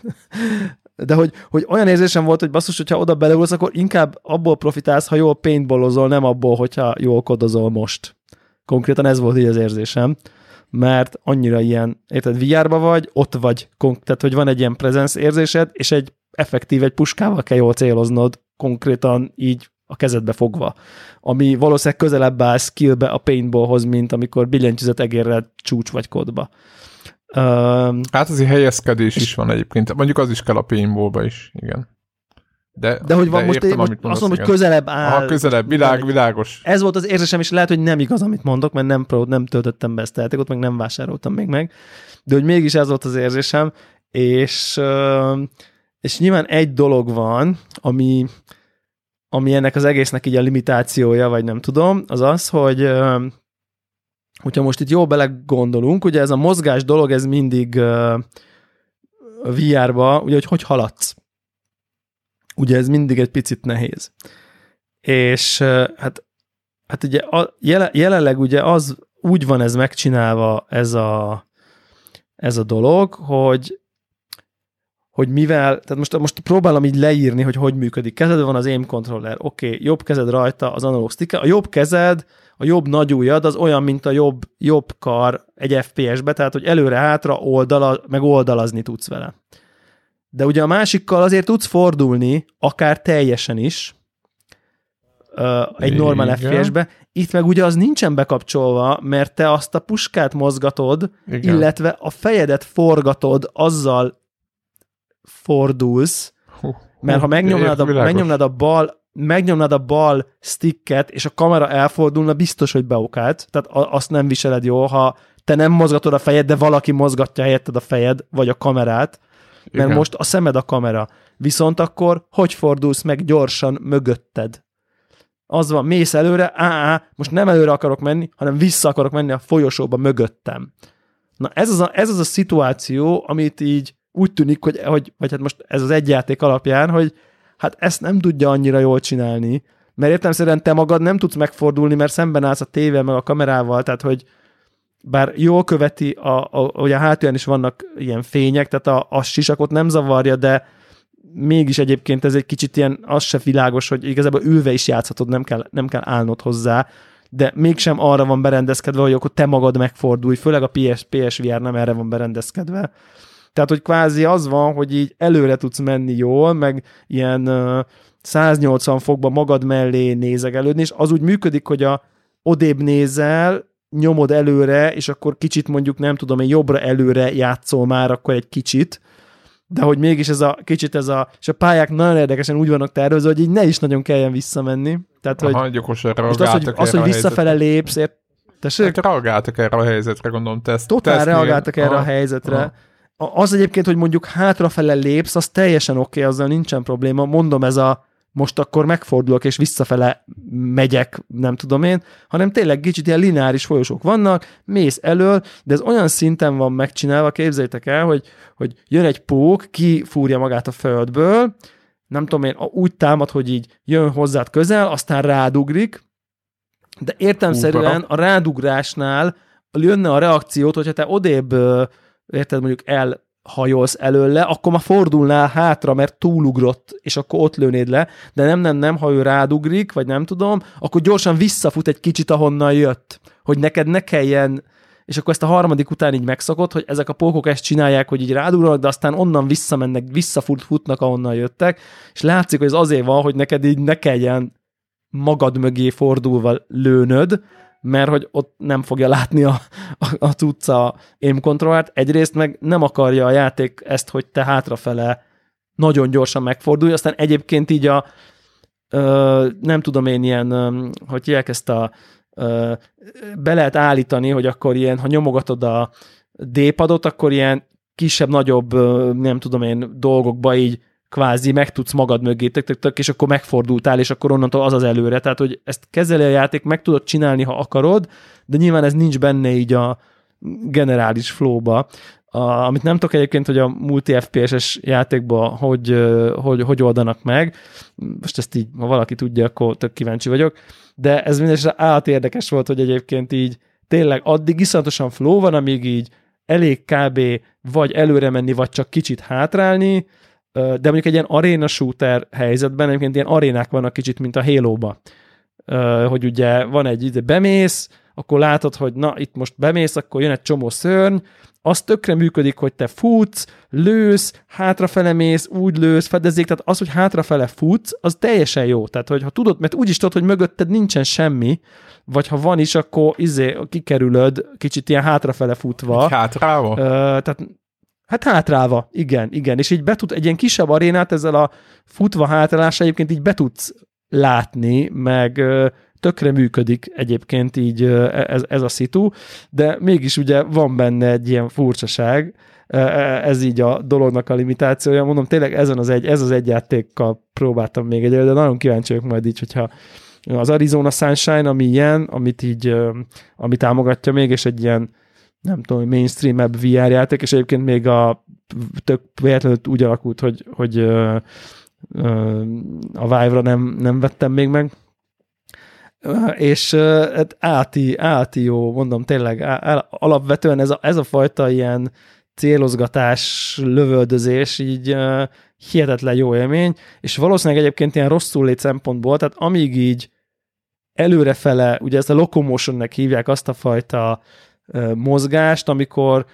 De hogy, hogy olyan érzésem volt, hogy basszus, hogyha oda beleülsz, akkor inkább abból profitálsz, ha jól paintballozol, nem abból, hogyha jól kodozol most. Konkrétan ez volt így az érzésem mert annyira ilyen, érted, vr vagy, ott vagy, tehát hogy van egy ilyen presence érzésed, és egy effektív, egy puskával kell jól céloznod, konkrétan így a kezedbe fogva, ami valószínűleg közelebb áll skillbe a paintballhoz, mint amikor billentyűzet egérrel csúcs vagy kodba. Uh, hát azért helyezkedés is van egyébként. Mondjuk az is kell a paintballba is, igen. De, de hogy van de most, értem, most mondasz, azt mondom, hogy közelebb áll. Aha, közelebb, világ, világos. Ez volt az érzésem, és lehet, hogy nem igaz, amit mondok, mert nem, nem töltöttem be ezt a játékot, meg nem vásároltam még meg, de hogy mégis ez volt az érzésem, és, és nyilván egy dolog van, ami, ami ennek az egésznek így a limitációja, vagy nem tudom, az az, hogy hogyha most itt jó bele gondolunk, ugye ez a mozgás dolog, ez mindig VR-ba, ugye, hogy hogy haladsz ugye ez mindig egy picit nehéz. És hát, hát ugye a, jelenleg ugye az úgy van ez megcsinálva, ez a, ez a dolog, hogy hogy mivel, tehát most, most próbálom így leírni, hogy hogy működik. Kezed van az aim controller, oké, okay, jobb kezed rajta az analóg stick a jobb kezed, a jobb nagy ujjad az olyan, mint a jobb, jobb kar egy FPS-be, tehát hogy előre-hátra oldala, meg oldalazni tudsz vele. De ugye a másikkal azért tudsz fordulni, akár teljesen is, egy normál FPS-be. Itt meg ugye az nincsen bekapcsolva, mert te azt a puskát mozgatod, Igen. illetve a fejedet forgatod, azzal fordulsz, mert ha megnyomnád a, megnyomnád a bal megnyomnád a bal sticket, és a kamera elfordulna, biztos, hogy beokált. Tehát azt nem viseled jól, ha te nem mozgatod a fejed, de valaki mozgatja helyetted a fejed, vagy a kamerát, mert Igen. most a szemed a kamera. Viszont akkor hogy fordulsz meg gyorsan mögötted? Az van, mész előre, á, á, most nem előre akarok menni, hanem vissza akarok menni a folyosóba mögöttem. Na ez az a, ez az a szituáció, amit így úgy tűnik, hogy, hogy, vagy hát most ez az egy játék alapján, hogy hát ezt nem tudja annyira jól csinálni, mert értelmszerűen te magad nem tudsz megfordulni, mert szemben állsz a tével meg a kamerával, tehát hogy bár jól követi, a, a, hogy a hátulján is vannak ilyen fények, tehát a, a sisakot nem zavarja, de mégis egyébként ez egy kicsit ilyen, az se világos, hogy igazából ülve is játszhatod, nem kell, nem kell állnod hozzá, de mégsem arra van berendezkedve, hogy akkor te magad megfordulj, főleg a PS, PSVR nem erre van berendezkedve. Tehát, hogy kvázi az van, hogy így előre tudsz menni jól, meg ilyen uh, 180 fokba magad mellé nézegelődni, és az úgy működik, hogy a odébb nézel, nyomod előre, és akkor kicsit mondjuk nem tudom, én jobbra előre játszol már akkor egy kicsit, de hogy mégis ez a kicsit ez a, és a pályák nagyon érdekesen úgy vannak tervezve, hogy így ne is nagyon kelljen visszamenni. Tehát, Aha, hogy, most az, hogy, az, hogy visszafele lépsz, ért, Tessék? Hát reagáltak erre a helyzetre, gondolom, teszt. Totál reagáltak erre a, a helyzetre. Aha. Az egyébként, hogy mondjuk hátrafele lépsz, az teljesen oké, okay, azzal nincsen probléma. Mondom, ez a most akkor megfordulok és visszafele megyek, nem tudom én, hanem tényleg kicsit ilyen lineáris folyosók vannak, mész elől, de ez olyan szinten van megcsinálva, képzeljétek el, hogy, hogy jön egy pók, kifúrja magát a földből, nem tudom én, úgy támad, hogy így jön hozzád közel, aztán rádugrik, de értemszerűen a rádugrásnál jönne a reakciót, hogyha te odébb, érted, mondjuk el hajolsz előle, akkor ma fordulnál hátra, mert túlugrott, és akkor ott lőnéd le, de nem, nem, nem, ha ő rádugrik, vagy nem tudom, akkor gyorsan visszafut egy kicsit, ahonnan jött, hogy neked ne kelljen, és akkor ezt a harmadik után így megszokott, hogy ezek a pókok ezt csinálják, hogy így rádugranak, de aztán onnan visszamennek, visszafutnak, ahonnan jöttek, és látszik, hogy ez azért van, hogy neked így ne kelljen magad mögé fordulva lőnöd, mert hogy ott nem fogja látni a, a, a tudca aim controllert. Egyrészt meg nem akarja a játék ezt, hogy te hátrafele nagyon gyorsan megfordulj, aztán egyébként így a ö, nem tudom én ilyen, ö, hogy hívják ezt a ö, be lehet állítani, hogy akkor ilyen, ha nyomogatod a D-padot, akkor ilyen kisebb-nagyobb, nem tudom én, dolgokba így kvázi meg tudsz magad mögé, tök, tök, tök, és akkor megfordultál, és akkor onnantól az az előre. Tehát, hogy ezt kezeli a játék, meg tudod csinálni, ha akarod, de nyilván ez nincs benne így a generális flowba. A, amit nem tudok egyébként, hogy a multi FPS-es játékban hogy, hogy, hogy oldanak meg. Most ezt így, ha valaki tudja, akkor tök kíváncsi vagyok. De ez mindesre át érdekes volt, hogy egyébként így tényleg addig iszonyatosan flow van, amíg így elég kb. vagy előre menni, vagy csak kicsit hátrálni, de mondjuk egy ilyen arena shooter helyzetben egyébként ilyen arénák vannak kicsit, mint a Halo-ba. Hogy ugye van egy, ide bemész, akkor látod, hogy na, itt most bemész, akkor jön egy csomó szörny, az tökre működik, hogy te futsz, lősz, hátrafele mész, úgy lősz, fedezik, tehát az, hogy hátrafele futsz, az teljesen jó. Tehát, hogy ha tudod, mert úgy is tudod, hogy mögötted nincsen semmi, vagy ha van is, akkor izé, kikerülöd kicsit ilyen hátrafele futva. Hátrálva? Tehát Hát hátrálva, igen, igen. És így be tud, egy ilyen kisebb arénát ezzel a futva hátrálásra egyébként így be tudsz látni, meg tökre működik egyébként így ez, ez a szitu, de mégis ugye van benne egy ilyen furcsaság, ez így a dolognak a limitációja. Mondom, tényleg ezen az egy, ez az egy játékkal próbáltam még egy, de nagyon kíváncsi vagyok majd így, hogyha az Arizona Sunshine, ami ilyen, amit így, ami támogatja még, és egy ilyen nem tudom, mainstream-ebb VR játék, és egyébként még a tök véletlenül úgy alakult, hogy, hogy ö, ö, a Vive-ra nem, nem vettem még meg, és hát áti, áti jó, mondom tényleg, alapvetően ez a, ez a fajta ilyen célozgatás, lövöldözés így uh, hihetetlen jó élmény, és valószínűleg egyébként ilyen rosszul lét szempontból, tehát amíg így előrefele, ugye ezt a locomotionnek hívják azt a fajta mozgást, amikor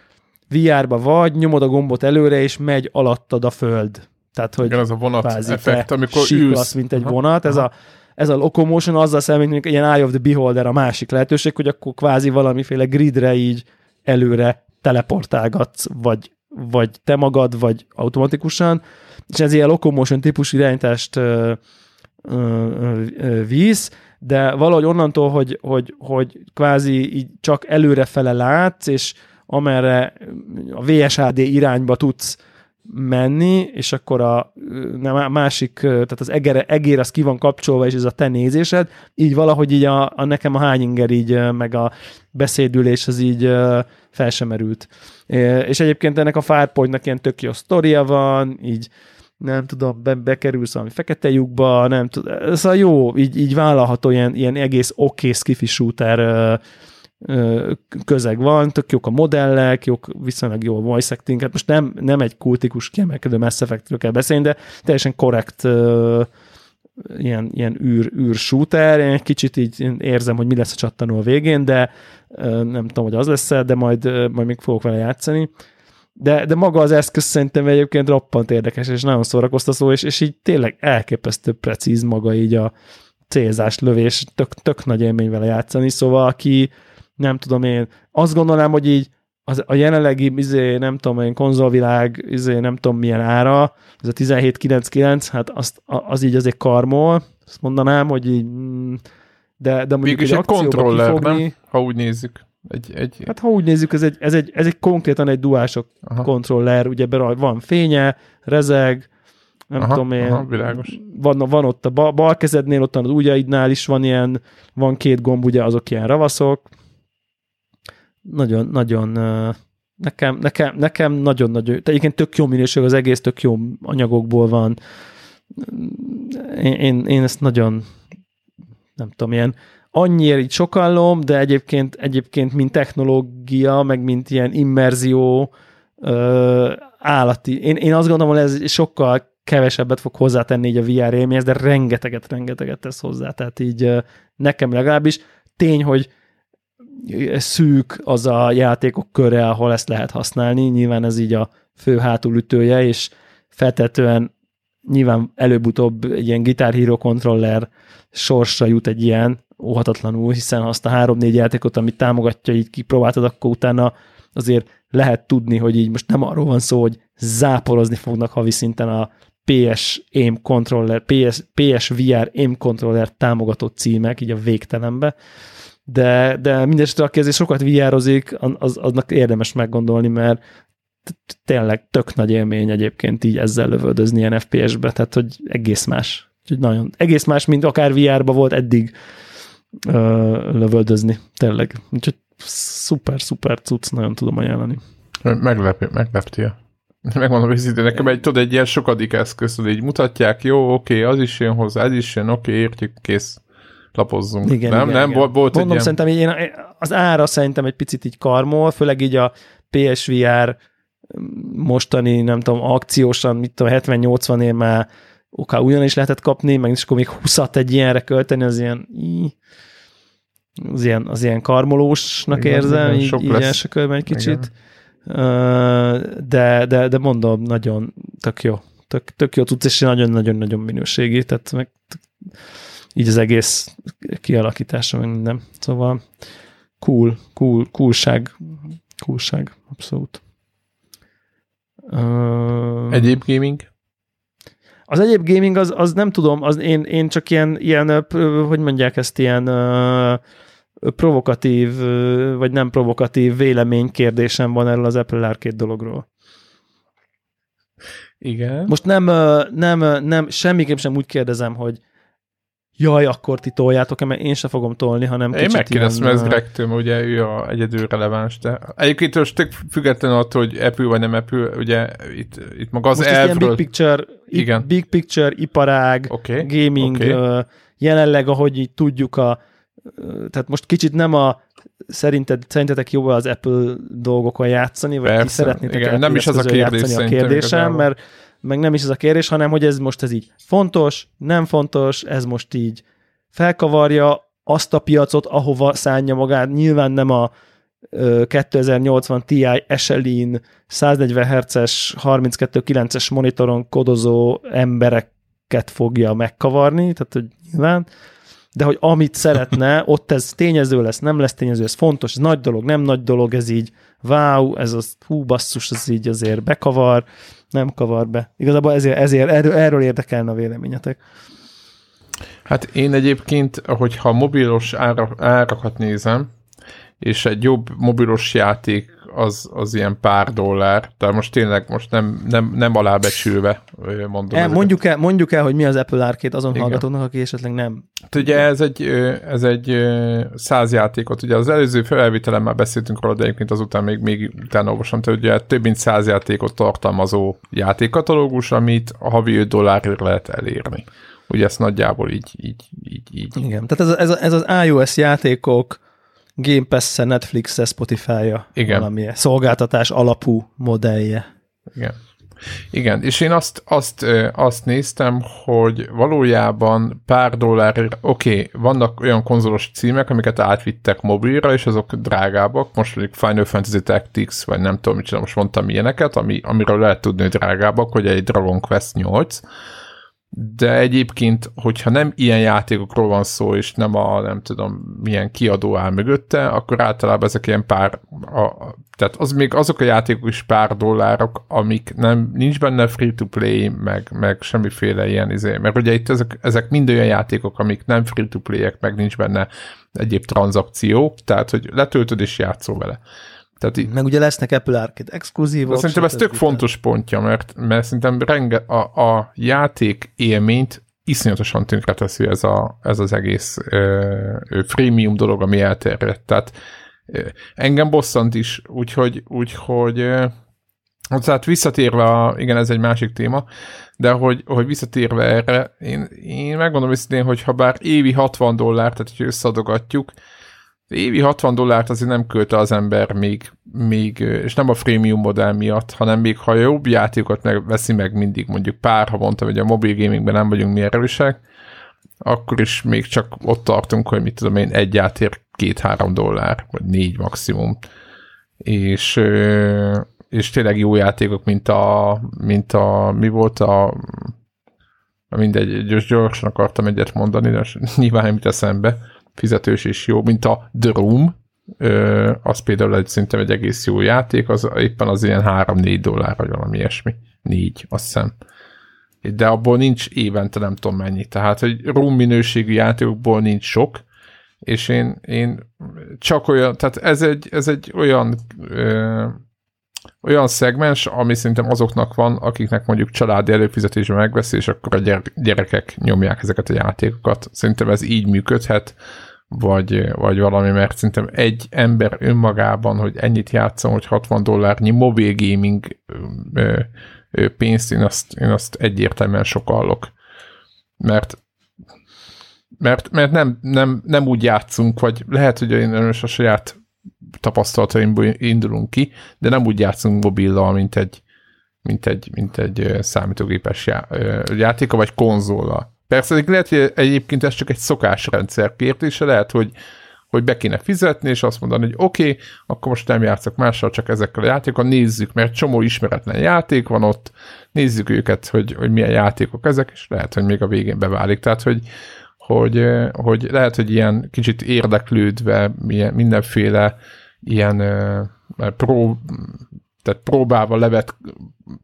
VR-ba vagy, nyomod a gombot előre, és megy alattad a föld. Tehát, hogy Igen, ez a vonat effekt, amikor ülsz. mint egy vonat. Ez a, ez a locomotion azzal szemben, mint ilyen Eye of the Beholder a másik lehetőség, hogy akkor kvázi valamiféle gridre így előre teleportálgatsz, vagy, vagy te magad, vagy automatikusan, és ez ilyen locomotion típusú irányítást ö, ö, ö, víz, de valahogy onnantól, hogy, hogy, hogy kvázi így csak előrefele látsz, és amerre a VSHD irányba tudsz menni, és akkor a másik, tehát az egér, egér az ki van kapcsolva, és ez a te nézésed, így valahogy így a, a nekem a hányinger így, meg a beszédülés az így fel sem merült. És egyébként ennek a Firepointnak ilyen tök jó sztoria van, így nem tudom, be, bekerülsz valami fekete lyukba, nem tudom, ez a jó, így, így vállalható ilyen, ilyen egész oké skifi shooter közeg van, tök jók a modellek, jók, viszonylag jó a voice acting, hát most nem, nem egy kultikus kiemelkedő Mass effect kell beszélni, de teljesen korrekt ilyen, ilyen űr, űr shooter, én egy kicsit így érzem, hogy mi lesz a csattanó a végén, de nem tudom, hogy az lesz de majd, majd még fogok vele játszani. De, de maga az eszköz szerintem egyébként roppant érdekes, és nagyon szórakoztató, és, és így tényleg elképesztő precíz maga így a célzás, lövés, tök, tök nagy élmény vele játszani, szóval aki nem tudom én, azt gondolom, hogy így az, a jelenlegi, izé, nem tudom én, konzolvilág, izé, nem tudom milyen ára, ez a 17.99, hát azt, az így azért karmol, azt mondanám, hogy így, mm, de, de mondjuk Végülis egy, egy kontroller, kifogni, nem? Ha úgy nézzük. Egy, egy... Hát ha úgy nézzük, ez egy, ez egy, ez egy konkrétan egy duások kontroller, ugye van fénye, rezeg, nem aha, tudom én, aha, világos. Van, van ott a bal, bal kezednél, ott az ujjaidnál is van ilyen, van két gomb, ugye azok ilyen ravaszok, nagyon, nagyon nekem, nekem, nekem nagyon-nagyon, egyébként tök jó minőség, az egész tök jó anyagokból van. Én, én, én ezt nagyon nem tudom, ilyen annyira így sokallom, de egyébként, egyébként mint technológia, meg mint ilyen immerzió ö, állati. Én, én azt gondolom, hogy ez sokkal kevesebbet fog hozzátenni így a VR élményhez, de rengeteget, rengeteget tesz hozzá. Tehát így nekem legalábbis tény, hogy szűk az a játékok köre, ahol ezt lehet használni. Nyilván ez így a fő hátulütője, és feltetően nyilván előbb-utóbb egy ilyen Guitar Hero controller sorsra jut egy ilyen, óhatatlanul, hiszen azt a három-négy játékot, amit támogatja, így kipróbáltad, akkor utána azért lehet tudni, hogy így most nem arról van szó, hogy záporozni fognak havi szinten a PS Aim Controller, PS, PS VR Aim Controller támogató címek, így a végtelenbe, de, de mindesetre, aki ezért sokat viározik, az, aznak érdemes meggondolni, mert tényleg tök nagy élmény egyébként így ezzel lövöldözni ilyen FPS-be, tehát hogy egész más. Úgyhogy nagyon, egész más, mint akár VR-ba volt eddig lövöldözni, tényleg. Úgyhogy szuper, szuper cucc, nagyon tudom ajánlani. Meglepi, megleptél. Megmondom őszintén, nekem egy, tudod, egy ilyen sokadik eszköz, hogy így mutatják, jó, oké, az is jön hozzá, ez is jön, oké, értjük, kész lapozzunk. Igen, nem, igen, nem, igen. volt Mondom, egy ilyen... szerintem én, az ára szerintem egy picit így karmol, főleg így a PSVR mostani, nem tudom, akciósan, mit tudom, 70-80 év már oká ugyan is lehetett kapni, meg is akkor még 20 egy ilyenre költeni, az ilyen az ilyen, az ilyen karmolósnak igen, érzem, igen, így, így első körben egy kicsit. Igen. De, de, de mondom, nagyon tök jó. Tök, tök jó tudsz, és nagyon-nagyon-nagyon minőségi, tehát meg így az egész kialakítása, meg minden. Szóval cool, cool, coolság, coolság, abszolút. Uh, egyéb gaming? Az egyéb gaming, az, az nem tudom, az én, én csak ilyen, ilyen, hogy mondják ezt, ilyen provokatív, vagy nem provokatív véleménykérdésem van erről az Apple Arcade dologról. Igen. Most nem, nem, nem, semmiképp sem úgy kérdezem, hogy jaj, akkor ti toljátok mert én se fogom tolni, hanem Én megkérdeztem ezt Gregtől, ugye ő a egyedül releváns, de egyébként most függetlenül attól, hogy Apple vagy nem Apple, ugye itt, itt maga az elvről... Big picture, igen. big picture, iparág, okay. gaming, okay. jelenleg, ahogy így tudjuk a tehát most kicsit nem a szerinted, szerintetek jó az Apple dolgokon játszani, vagy Persze, ki szeretnétek igen, nem is az a kérdés, a kérdésem, mert meg nem is az a kérdés, hanem hogy ez most ez így fontos, nem fontos, ez most így felkavarja azt a piacot, ahova szánja magát. Nyilván nem a 2080 Ti Eselin 140 Hz-es 32.9-es monitoron kodozó embereket fogja megkavarni, tehát hogy nyilván, de hogy amit szeretne, ott ez tényező lesz, nem lesz tényező, ez fontos, ez nagy dolog, nem nagy dolog, ez így wow, ez az hú basszus, ez így azért bekavar, nem kavar be. Igazából ezért, ezért erről, erről érdekelne a véleményetek. Hát én egyébként, hogyha mobilos ára, árakat nézem, és egy jobb mobilos játék az, az ilyen pár dollár, tehát most tényleg most nem, nem, nem alábecsülve mondom. El, mondjuk, el, mondjuk el, hogy mi az Apple Arcade azon Igen. hallgatóknak, aki esetleg nem. Hát ugye ez egy, ez egy száz játékot, ugye az előző felelvitelen már beszéltünk róla, de egyébként azután még, még utána olvasom, tehát ugye több mint száz játékot tartalmazó játékkatalógus, amit a havi 5 dollárért lehet elérni. Ugye ezt nagyjából így, így, így, így. Igen, tehát ez, ez, ez az iOS játékok Game Pass-e, Netflix-e, Spotify-ja. Igen. Valamilyen szolgáltatás alapú modellje. Igen. Igen, és én azt, azt, azt néztem, hogy valójában pár dollárért, oké, okay, vannak olyan konzolos címek, amiket átvittek mobilra, és azok drágábbak, most mondjuk Final Fantasy Tactics, vagy nem tudom, mit most mondtam ilyeneket, ami, amiről lehet tudni, hogy drágábbak, hogy egy Dragon Quest 8, de egyébként, hogyha nem ilyen játékokról van szó, és nem a, nem tudom, milyen kiadó áll mögötte, akkor általában ezek ilyen pár, a, tehát az még azok a játékok is pár dollárok, amik nem, nincs benne free-to-play, meg, meg semmiféle ilyen izé, mert ugye itt ezek, ezek mind olyan játékok, amik nem free-to-play-ek, meg nincs benne egyéb tranzakció, tehát, hogy letöltöd és játszol vele. Tehát Meg ugye lesznek Apple Arcade exkluzívok. Szerintem ez tök fontos pontja, mert, mert szerintem renge, a, a játék élményt iszonyatosan tönkreteszi ez, a, ez az egész ö, freemium dolog, ami elterjedt. Tehát ö, engem bosszant is, úgyhogy, úgyhogy ö, tehát visszatérve, a, igen, ez egy másik téma, de hogy, hogy visszatérve erre, én, én megmondom őszintén, hogy ha bár évi 60 dollár, tehát hogy összeadogatjuk, évi 60 dollárt azért nem költe az ember még, még, és nem a freemium modell miatt, hanem még ha jobb játékokat meg veszi meg mindig, mondjuk pár havonta, vagy a mobil gamingben nem vagyunk mi erősek, akkor is még csak ott tartunk, hogy mit tudom én, egy játék két-három dollár, vagy négy maximum. És, és tényleg jó játékok, mint a, mint a mi volt a mindegy, gyorsan akartam egyet mondani, de nyilván nem eszembe fizetős is jó, mint a The Room, az például egy, szerintem egy egész jó játék, az éppen az ilyen 3-4 dollár, vagy valami ilyesmi. 4, azt hiszem. De abból nincs évente nem tudom mennyi. Tehát, hogy room minőségű játékokból nincs sok, és én, én csak olyan, tehát ez egy, ez egy olyan ö, olyan szegmens, ami szerintem azoknak van, akiknek mondjuk családi előfizetésben megveszi, és akkor a gyerekek nyomják ezeket a játékokat. Szerintem ez így működhet, vagy, vagy valami, mert szerintem egy ember önmagában, hogy ennyit játszom, hogy 60 dollárnyi mobil gaming ö, ö, pénzt, én azt, én azt egyértelműen sokallok. Mert mert, mert nem, nem, nem úgy játszunk, vagy lehet, hogy én a saját tapasztalataimból indulunk ki, de nem úgy játszunk mobillal, mint egy, mint egy, mint egy számítógépes já, játéka, vagy konzola. Persze lehet, hogy egyébként ez csak egy szokásrendszer kérdése, lehet, hogy, hogy be kéne fizetni, és azt mondani, hogy oké, okay, akkor most nem játszok mással, csak ezekkel a játékokkal, nézzük, mert csomó ismeretlen játék van ott, nézzük őket, hogy, hogy milyen játékok ezek, és lehet, hogy még a végén beválik. Tehát, hogy, hogy, hogy lehet, hogy ilyen kicsit érdeklődve milyen, mindenféle ilyen pró, tehát próbálva levet,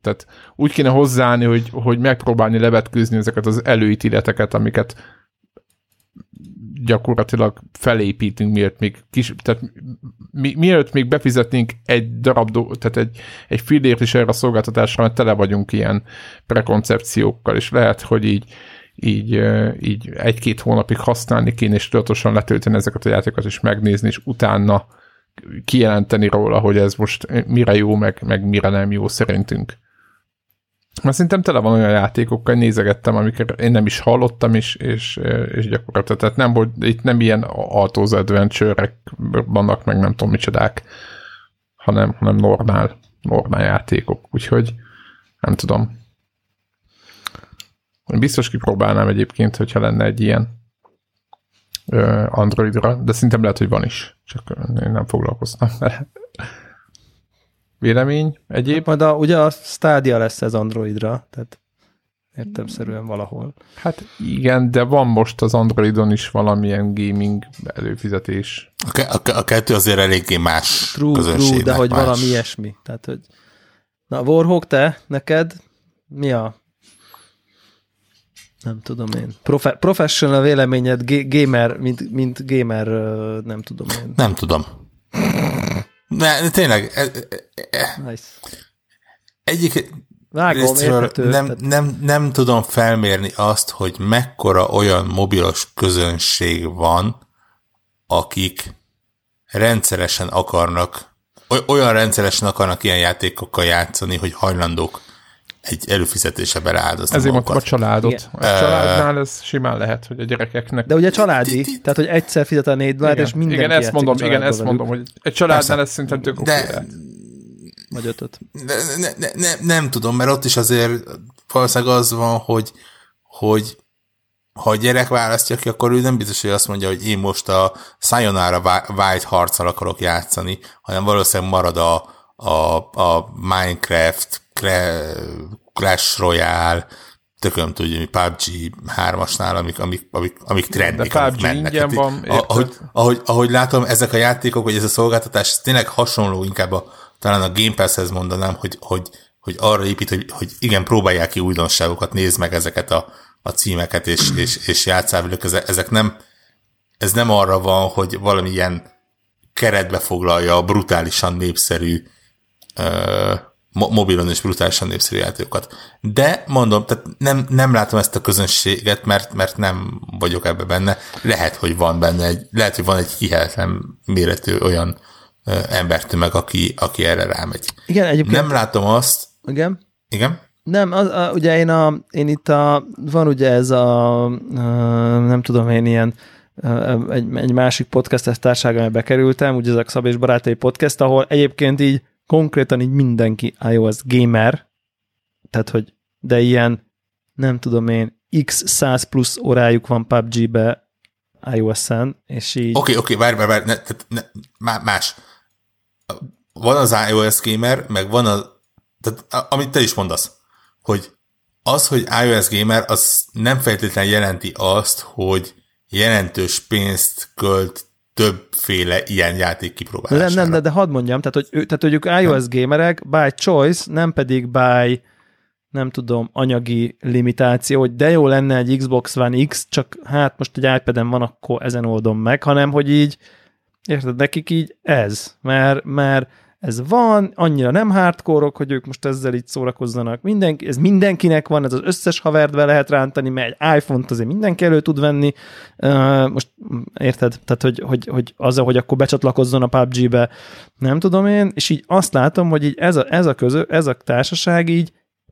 tehát úgy kéne hozzáállni, hogy, hogy megpróbálni levetkőzni ezeket az előítéleteket, amiket gyakorlatilag felépítünk, miért még kis, tehát mi, mielőtt még befizetnénk egy darab, do, tehát egy, egy fillért is erre a szolgáltatásra, mert tele vagyunk ilyen prekoncepciókkal, és lehet, hogy így így, így egy-két hónapig használni kéne, és tudatosan letölteni ezeket a játékokat, és megnézni, és utána kijelenteni róla, hogy ez most mire jó, meg, meg mire nem jó szerintünk. Mert szerintem tele van olyan játékokkal, nézegettem, amiket én nem is hallottam, és, és, és gyakorlatilag, tehát nem volt, itt nem ilyen Autos adventure vannak, meg nem tudom micsodák, hanem, hanem normál, normál játékok, úgyhogy nem tudom. Biztos kipróbálnám egyébként, hogyha lenne egy ilyen Androidra, de szerintem lehet, hogy van is, csak én nem foglalkoztam vele. Vélemény egyéb? Majd a, ugye a Stadia lesz ez Androidra, tehát értemszerűen valahol. Hát igen, de van most az Androidon is valamilyen gaming előfizetés. A, a, a kettő azért eléggé más true, true, de hogy más. valami ilyesmi. Tehát, hogy... Na, Warhawk, te, neked mi a nem tudom én. Profe- professional véleményed gamer, mint, mint gamer, nem tudom én. Nem tudom. Ne, tényleg. E, e, e, nice. Egyik Vágom, értető, nem, nem, nem tudom felmérni azt, hogy mekkora olyan mobilos közönség van, akik rendszeresen akarnak, olyan rendszeresen akarnak ilyen játékokkal játszani, hogy hajlandók egy előfizetése beleáldozni Ezért mondtam a családot. Igen. A családnál ez simán lehet, hogy a gyerekeknek... De ugye családi, tehát hogy egyszer fizet a négy dollárt, és mindenki igen, ezt mondom, igen, ezt mondom, hogy egy családnál ez szerintem tök De. Vagy ötöt. ne, ne, ne, ne, nem tudom, mert ott is azért valószínűleg az van, hogy, hogy ha a gyerek választja ki, akkor ő nem biztos, hogy azt mondja, hogy én most a Sayonara White harccal akarok játszani, hanem valószínűleg marad a, a, a Minecraft, Clash Royale, tököm tudja, mi PUBG 3-asnál, amik, amik, amik, amik trendik, De amik mennek. Tehát, van, a- ahogy, érted? ahogy, ahogy látom, ezek a játékok, vagy ez a szolgáltatás, ez tényleg hasonló inkább a, talán a Game Pass-hez mondanám, hogy, hogy, hogy arra épít, hogy, hogy igen, próbálják ki újdonságokat, nézd meg ezeket a, a címeket, és, és, és játszál velük. Ezek, ezek nem, ez nem arra van, hogy valamilyen keretbe foglalja a brutálisan népszerű ö, mo- mobilon és brutálisan népszerű játékokat. De mondom, tehát nem, nem látom ezt a közönséget, mert, mert nem vagyok ebbe benne. Lehet, hogy van benne egy, lehet, hogy van egy hihetetlen méretű olyan ö, embertömeg, aki, aki erre rámegy. Igen, egyébként. Nem látom azt, Igen. igen? Nem, az, a, ugye én, a, én itt a, van ugye ez a, a nem tudom én ilyen egy, egy másik podcast társaság, amiben bekerültem, ugye ez a Szab és Barátai podcast, ahol egyébként így konkrétan így mindenki iOS gamer, tehát hogy de ilyen, nem tudom én, x 100 plusz órájuk van PUBG-be iOS-en, és így... Oké, oké, várj, várj, várj, ne, ne, má- más. Van az iOS gamer, meg van a, tehát amit te is mondasz, hogy az, hogy iOS gamer, az nem feltétlenül jelenti azt, hogy jelentős pénzt költ többféle ilyen játék Nem, kipróbálására. nem, de, de hadd mondjam, tehát hogy, ő, tehát, hogy ők iOS gamerek by choice, nem pedig by nem tudom, anyagi limitáció, hogy de jó lenne egy Xbox One X, csak hát most egy iPad-en van, akkor ezen oldom meg, hanem hogy így, érted, nekik így ez, mert, mert ez van, annyira nem hardcore hogy ők most ezzel így szórakozzanak. Mindenki, ez mindenkinek van, ez az összes havert be lehet rántani, mert egy iPhone-t azért mindenki elő tud venni. Uh, most érted? Tehát, hogy, hogy, hogy az, hogy akkor becsatlakozzon a PUBG-be, nem tudom én, és így azt látom, hogy így ez a, ez a, közö, ez a társaság így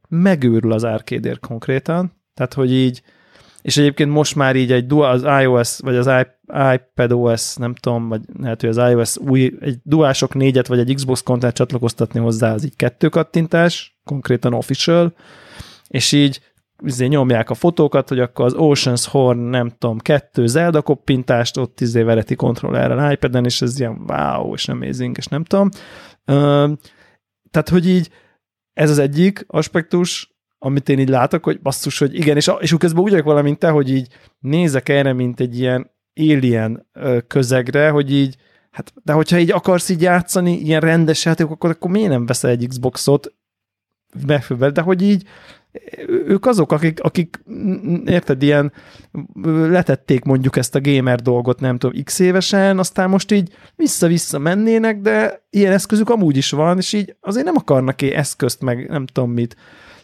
megőrül az árkédért konkrétan, tehát, hogy így és egyébként most már így egy dual, az iOS, vagy az iPad OS, nem tudom, vagy lehet, hogy az iOS új, egy DualShock 4-et, vagy egy Xbox kontát csatlakoztatni hozzá, az így kettő kattintás, konkrétan official, és így izé nyomják a fotókat, hogy akkor az Ocean's Horn, nem tudom, kettő Zelda koppintást, ott izé vereti kontrollerrel iPad-en, és ez ilyen wow, és amazing, és nem tudom. Ö, tehát, hogy így ez az egyik aspektus, amit én így látok, hogy basszus, hogy igen, és, és közben úgy vagyok valamint te, hogy így nézek erre, mint egy ilyen alien közegre, hogy így, hát, de hogyha így akarsz így játszani ilyen rendes játékokat, akkor miért nem veszel egy Xboxot megfővel, de hogy így ők azok, akik, akik érted, ilyen letették mondjuk ezt a gamer dolgot, nem tudom, x évesen, aztán most így vissza-vissza mennének, de ilyen eszközük amúgy is van, és így azért nem akarnak -e eszközt, meg nem tudom mit.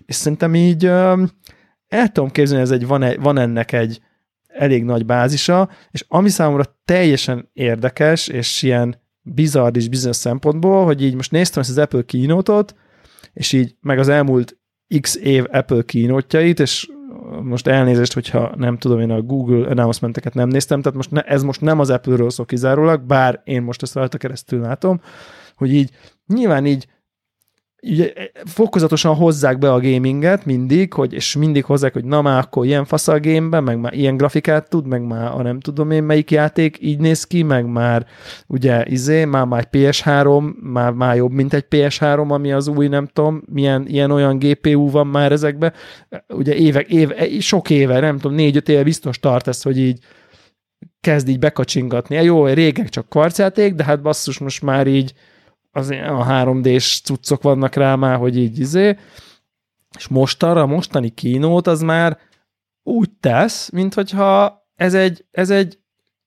És szerintem így el tudom képzelni, ez egy, van, egy, van ennek egy elég nagy bázisa, és ami számomra teljesen érdekes, és ilyen bizarr is bizonyos szempontból, hogy így most néztem ezt az Apple kínótot, és így meg az elmúlt x év Apple kínótjait, és most elnézést, hogyha nem tudom, én a Google announcementeket nem néztem, tehát most ne, ez most nem az Apple-ről szól kizárólag, bár én most ezt rajta keresztül látom, hogy így nyilván így ugye, fokozatosan hozzák be a gaminget mindig, hogy, és mindig hozzák, hogy na már akkor ilyen fasz a gameben, meg már ilyen grafikát tud, meg már a nem tudom én melyik játék így néz ki, meg már ugye izé, már már PS3, már, már jobb, mint egy PS3, ami az új, nem tudom, milyen ilyen olyan GPU van már ezekbe. Ugye évek, éve, sok éve, nem tudom, négy-öt éve biztos tart ez, hogy így kezd így bekacsingatni. Jó, régen csak kvarcjáték, de hát basszus, most már így az a 3D-s cuccok vannak rá már, hogy így izé, és most arra a mostani kínót az már úgy tesz, mint hogyha ez egy, ez egy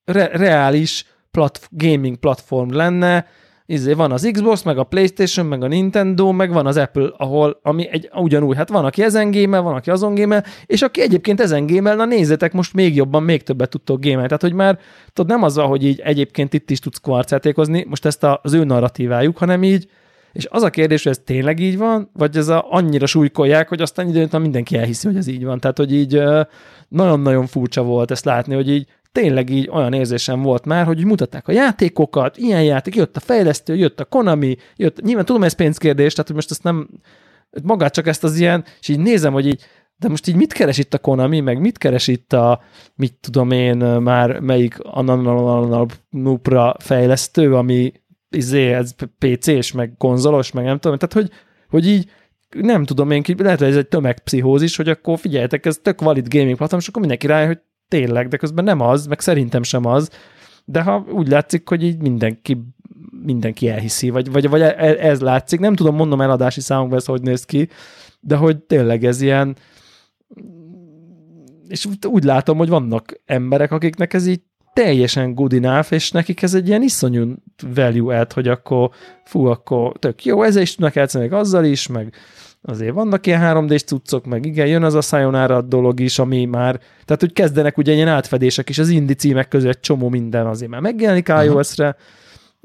re- reális plat- gaming platform lenne, izé van az Xbox, meg a Playstation, meg a Nintendo, meg van az Apple, ahol, ami egy, ugyanúgy, hát van, aki ezen gémel, van, aki azon gémel, és aki egyébként ezen gémel, na nézzétek, most még jobban, még többet tudtok gémelni. Tehát, hogy már tudod, nem az, hogy így egyébként itt is tudsz kvarcjátékozni, most ezt az ő narratívájuk, hanem így, És az a kérdés, hogy ez tényleg így van, vagy ez a, annyira súlykolják, hogy aztán időn mindenki elhiszi, hogy ez így van. Tehát, hogy így nagyon-nagyon furcsa volt ezt látni, hogy így tényleg így olyan érzésem volt már, hogy mutatták a játékokat, ilyen játék, jött a fejlesztő, jött a Konami, jött, nyilván tudom, ez pénzkérdés, tehát hogy most ezt nem, magát csak ezt az ilyen, és így nézem, hogy így, de most így mit keres itt a Konami, meg mit keres itt a, mit tudom én, már melyik Nupra fejlesztő, ami izé, ez PC-s, meg konzolos, meg nem tudom, tehát hogy, hogy így nem tudom én, lehet, hogy ez egy tömegpszichózis, hogy akkor figyeljetek, ez tök valid gaming platform, és akkor mindenki rájön, hogy tényleg, de közben nem az, meg szerintem sem az, de ha úgy látszik, hogy így mindenki mindenki elhiszi, vagy, vagy, vagy e, ez látszik. Nem tudom, mondom eladási számokban ez hogy néz ki, de hogy tényleg ez ilyen és úgy látom, hogy vannak emberek, akiknek ez így teljesen good enough, és nekik ez egy ilyen iszonyú value add, hogy akkor fú, akkor tök jó, ezzel is tudnak játszani, meg azzal is, meg azért vannak ilyen 3D-s cuccok, meg igen, jön az a Sayonara dolog is, ami már, tehát hogy kezdenek ugye ilyen átfedések is, az indi címek között csomó minden azért már megjelenik iOS-re,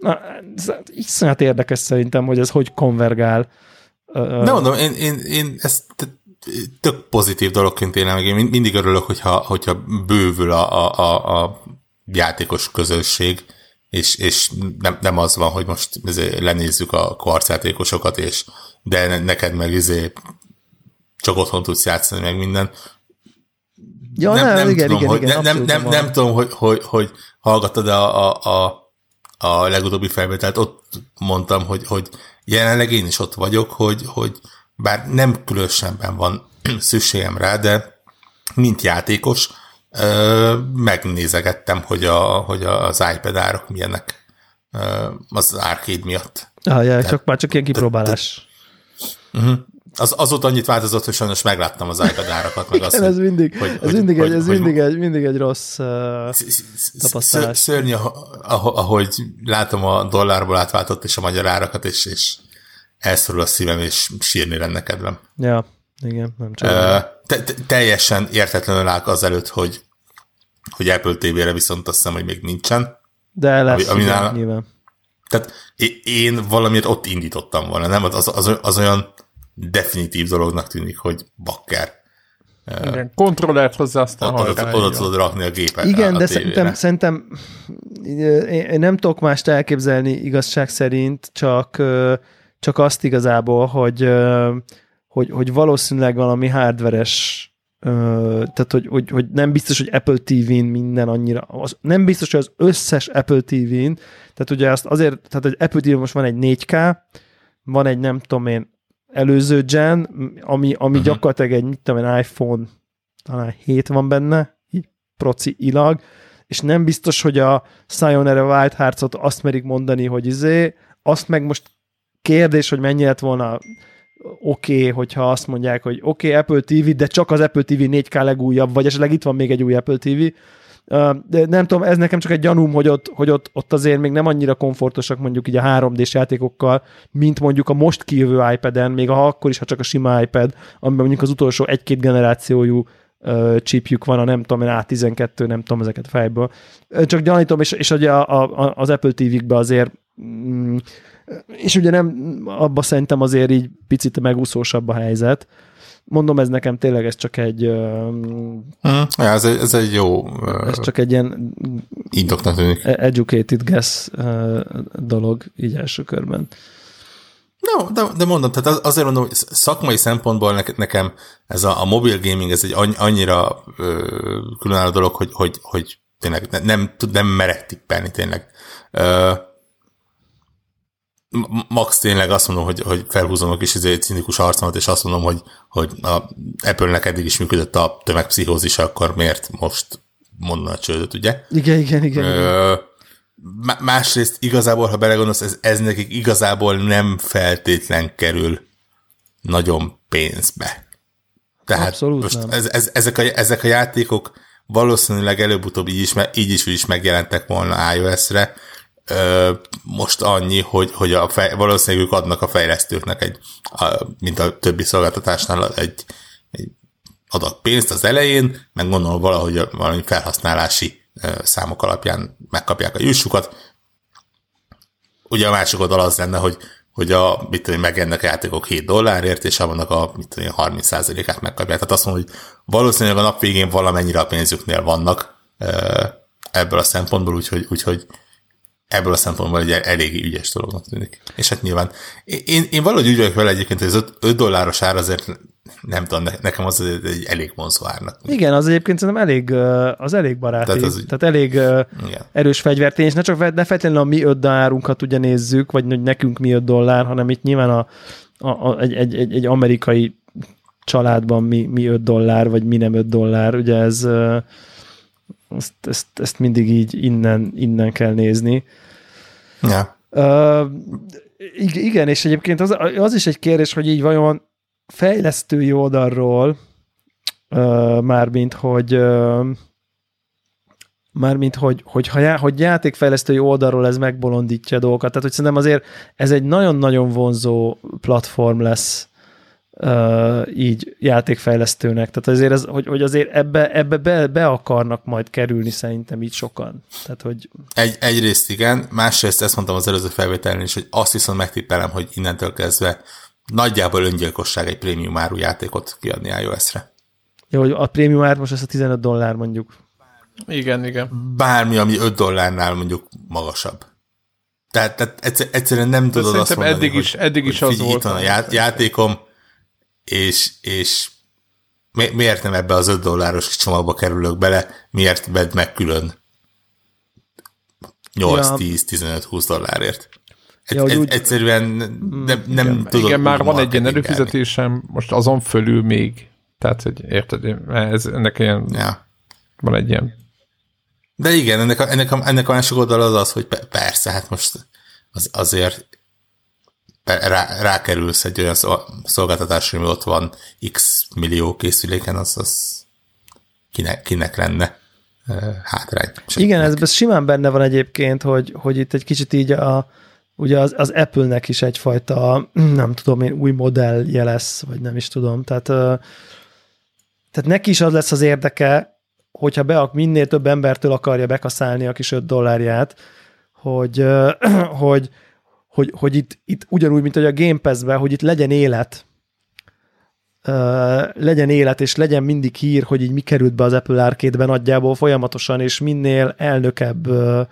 Na, ez iszonyat érdekes szerintem, hogy ez hogy konvergál. Nem mondom, én, én, én ezt tök pozitív dologként élem, meg én mindig örülök, hogyha, hogyha bővül a, a, a, játékos közösség, és, és nem, nem az van, hogy most lenézzük a kvarcjátékosokat, és de neked meg izé csak otthon tudsz játszani, meg minden. Ja, nem, nem, nem igen, tudom, igen, hogy, igen, nem, nem, nem, nem tudom, hogy, hogy, hogy hallgattad a, a, a, a legutóbbi felvételt, ott mondtam, hogy, hogy jelenleg én is ott vagyok, hogy, hogy bár nem különösebben van szükségem rá, de mint játékos, megnézegettem, hogy, a, hogy az iPad árak milyenek az arcade miatt. Ah, ja, csak már csak ilyen kipróbálás. Uh-huh. Az, azóta annyit változott, hogy sajnos megláttam az iPad árakat, meg azt, ez mindig, hogy, ez, mindig, hogy, egy, ez hogy, mindig, egy, mindig egy rossz uh, tapasztalás. Szörnyű, ahogy látom a dollárból átváltott és a magyar árakat, és, és elszorul a szívem, és sírni lenne kedvem. Ja, igen, nem csak. Te, te, teljesen értetlenül áll az előtt, hogy, hogy Apple TV-re viszont azt hiszem, hogy még nincsen. De lesz, ami, igen, nyilván. Tehát én valamiért ott indítottam volna, nem? Az, az, az olyan definitív dolognak tűnik, hogy bakker. Igen, kontrollert hozzá aztán oda, oda, oda tudod rakni a gépet. Igen, a, a de szerintem, szerintem én nem tudok mást elképzelni igazság szerint, csak, csak azt igazából, hogy hogy, hogy valószínűleg valami hardveres tehát, hogy, hogy, hogy nem biztos, hogy Apple TV-n minden annyira, az, nem biztos, hogy az összes Apple TV-n, tehát ugye azt azért, tehát hogy Apple TV most van egy 4K, van egy nem tudom én előző gen, ami, ami uh-huh. gyakorlatilag egy, mit tudom én, iPhone talán 7 van benne, így proci ilag, és nem biztos, hogy a Sayonara Wild Hearts-ot azt merik mondani, hogy izé, azt meg most kérdés, hogy mennyi lett volna oké, okay, hogyha azt mondják, hogy oké, okay, Apple TV, de csak az Apple TV 4K legújabb, vagy esetleg itt van még egy új Apple TV. Nem tudom, ez nekem csak egy gyanúm, hogy ott, hogy ott, ott azért még nem annyira komfortosak mondjuk így a 3D-s játékokkal, mint mondjuk a most kijövő iPad-en, még ha akkor is, ha csak a sima iPad, amiben mondjuk az utolsó egy-két generációjú chipjük van, a nem tudom, A12, nem tudom ezeket fejből. Csak gyanítom, és, és ugye a, a, az Apple TV-kbe azért mm, és ugye nem, abba szerintem azért így picit megúszósabb a helyzet. Mondom, ez nekem tényleg ez csak egy... Hmm, ja, ez, egy ez egy jó... Ez csak egy ilyen... Indoknak tűnik. E- educated guess dolog így első körben. No, de, de mondom, tehát azért mondom, hogy szakmai szempontból nekem ez a, a mobil gaming, ez egy annyira ö, különálló dolog, hogy, hogy, hogy tényleg nem, nem, nem merek tippelni tényleg. Ö, max tényleg azt mondom, hogy, hogy felhúzom a kis izé, cinikus arcomat, és azt mondom, hogy, hogy a Apple-nek eddig is működött a tömegpszichózis, akkor miért most mondna a csődöt, ugye? Igen, igen, igen. Ö, másrészt igazából, ha belegondolsz, ez, ez nekik igazából nem feltétlen kerül nagyon pénzbe. Tehát Abszolút most nem. Ez, ez, ezek, a, ezek a játékok valószínűleg előbb-utóbb így is, így is, így is megjelentek volna iOS-re, most annyi, hogy, hogy a fej, valószínűleg ők adnak a fejlesztőknek egy, a, mint a többi szolgáltatásnál egy, egy adat pénzt az elején, meg gondolom valahogy valami felhasználási számok alapján megkapják a jussukat. Ugye a másik oldal az lenne, hogy hogy a, mit tudom, megennek a játékok 7 dollárért, és abban a, mit tudom, 30%-át megkapják. Tehát azt mondom, hogy valószínűleg a nap végén valamennyire a pénzüknél vannak ebből a szempontból, úgyhogy, úgyhogy ebből a szempontból egy eléggé ügyes dolognak tűnik. És hát nyilván én, én valahogy úgy vagyok vele egyébként, hogy az 5, 5 dolláros ár azért nem tudom, nekem az egy elég vonzó árnak. Igen, az egyébként szerintem elég, az elég baráti, tehát, az, tehát elég igen. erős fegyvertény, és ne csak ne feltétlenül a mi 5 dollárunkat ugye nézzük, vagy hogy nekünk mi 5 dollár, hanem itt nyilván a, a, a, egy, egy, egy, egy amerikai családban mi, mi 5 dollár, vagy mi nem 5 dollár, ugye ez ezt, ezt, ezt mindig így innen, innen kell nézni. Ja. Uh, igen, és egyébként az, az is egy kérdés, hogy így vajon fejlesztői oldalról, uh, mármint, hogy uh, mármint, hogy, hogy, ha já, hogy játékfejlesztői oldalról ez megbolondítja a dolgokat. Tehát, hogy szerintem azért ez egy nagyon-nagyon vonzó platform lesz uh, így játékfejlesztőnek. Tehát azért, ez, hogy, hogy azért ebbe, ebbe be, be akarnak majd kerülni szerintem így sokan. Tehát, hogy... Egy, egyrészt igen, másrészt ezt mondtam az előző felvételen is, hogy azt viszont megtippelem, hogy innentől kezdve nagyjából öngyilkosság egy prémium áru játékot kiadni iOS-re. Jó, hogy a prémium ár most ez a 15 dollár mondjuk. Igen, igen. Bármi, ami 5 dollárnál mondjuk magasabb. Tehát, tehát egyszerűen nem De tudod azt mondani, eddig is, eddig is az volt. Itt van a játékom, és, és mi, miért nem ebbe az 5 dolláros csomagba kerülök bele, miért vedd meg külön 8, ja. 10, 15, 20 dollárért. Egy, ja, egy, úgy... Egyszerűen nem, nem igen, tudod. Igen, már van egy ilyen előfizetésem, most azon fölül még, tehát, hogy érted, ez, ennek ilyen, ja. van egy ilyen. De igen, ennek a, ennek a, ennek a másik oldal az az, hogy persze, hát most az, azért rá, rákerülsz egy olyan szolgáltatásra, ami ott van x millió készüléken, az, az kinek, kinek lenne hátrány. Igen, ez, ez simán benne van egyébként, hogy, hogy itt egy kicsit így a, ugye az, az Apple-nek is egyfajta, nem tudom én, új modellje lesz, vagy nem is tudom. Tehát, tehát neki is az lesz az érdeke, hogyha be, minél több embertől akarja bekaszálni a kis 5 dollárját, hogy, hogy, hogy, hogy itt, itt ugyanúgy, mint hogy a Game Pass-ben, hogy itt legyen élet, Uh, legyen élet, és legyen mindig hír, hogy így mi került be az Apple arcade nagyjából folyamatosan, és minél elnökebb uh,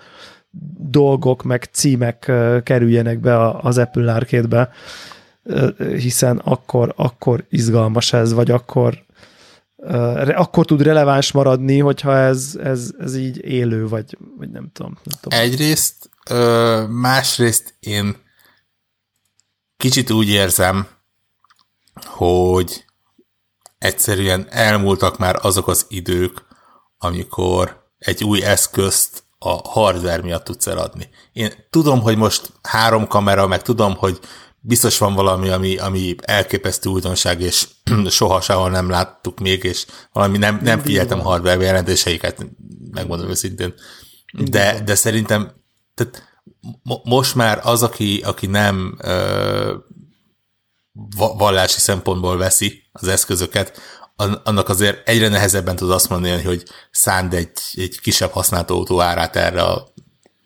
dolgok, meg címek uh, kerüljenek be az Apple arcade hiszen akkor, akkor izgalmas ez, vagy akkor akkor tud releváns maradni, hogyha ez, ez, ez így élő, vagy, vagy nem tudom. Nem tudom. Egyrészt, másrészt én kicsit úgy érzem, hogy egyszerűen elmúltak már azok az idők, amikor egy új eszközt a hardware miatt tudsz eladni. Én tudom, hogy most három kamera, meg tudom, hogy biztos van valami, ami, ami elképesztő újdonság, és soha sehol nem láttuk még, és valami nem, nem figyeltem hardware jelentéseiket, megmondom őszintén. De, de szerintem tehát most már az, aki, aki nem ö, vallási szempontból veszi az eszközöket, annak azért egyre nehezebben tud azt mondani, hogy szánd egy, egy kisebb használt autó árát erre a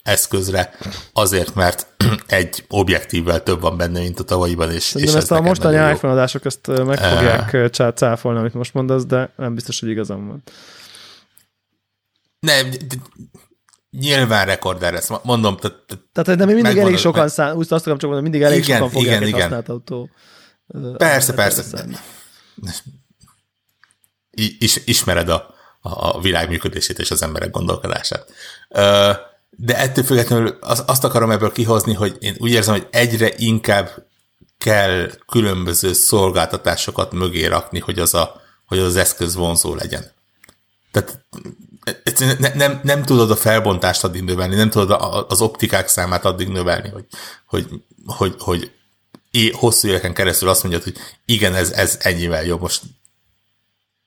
eszközre, azért, mert egy objektívvel több van benne, mint a tavalyiban, és, és ezt a mostani iPhone adások ezt meg fogják uh, cáfolni, amit most mondasz, de nem biztos, hogy igazam van. Nem, nyilván rekorder lesz, mondom. Tehát, tehát de mi mindig elég sokan szán, úgy azt akarom csak mondani, mindig elég igen, sokan fogják igen, igen. autó. Persze, persze. Is, ismered a, a világ működését és az emberek gondolkodását. De ettől függetlenül az, azt akarom ebből kihozni, hogy én úgy érzem, hogy egyre inkább kell különböző szolgáltatásokat mögé rakni, hogy az, a, hogy az eszköz vonzó legyen. Tehát nem, nem, nem tudod a felbontást addig növelni, nem tudod az optikák számát addig növelni, hogy, hogy, hogy, hogy hosszú éveken keresztül azt mondjad, hogy igen, ez, ez ennyivel jobb. Most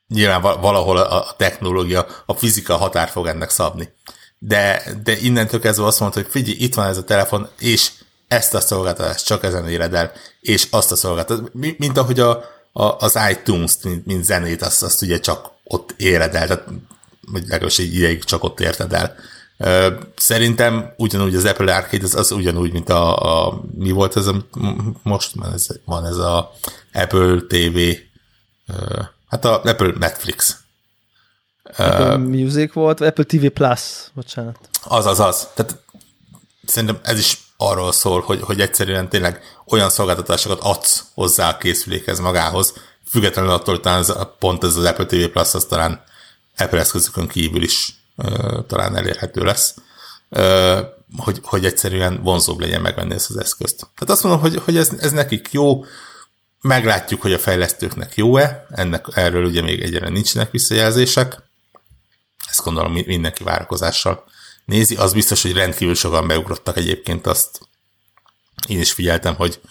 nyilván valahol a technológia, a fizika határ fog ennek szabni. De, de innentől kezdve azt mondta, hogy figyelj, itt van ez a telefon, és ezt a szolgáltatást csak ezen éred el, és azt a szolgáltatást, mint ahogy a, a, az iTunes-t, mint, mint zenét, azt, azt ugye csak ott éred el, tehát vagy legalábbis egy ideig csak ott érted el. Szerintem ugyanúgy az Apple Arcade az, az ugyanúgy, mint a, a mi volt ez a, most van ez, van ez a Apple TV, hát a Apple Netflix. Apple uh, Music volt, Apple TV Plus, bocsánat. Az, az, az. Tehát szerintem ez is arról szól, hogy, hogy egyszerűen tényleg olyan szolgáltatásokat adsz hozzá a készülékhez magához, függetlenül attól, hogy talán ez, pont ez az Apple TV Plus, az talán Apple eszközökön kívül is uh, talán elérhető lesz, uh, hogy, hogy egyszerűen vonzóbb legyen megvenni ezt az eszközt. Tehát azt mondom, hogy, hogy ez, ez nekik jó, meglátjuk, hogy a fejlesztőknek jó-e, ennek, erről ugye még egyre nincsenek visszajelzések, ezt gondolom mindenki várakozással nézi. Az biztos, hogy rendkívül sokan beugrottak egyébként azt. Én is figyeltem, hogy,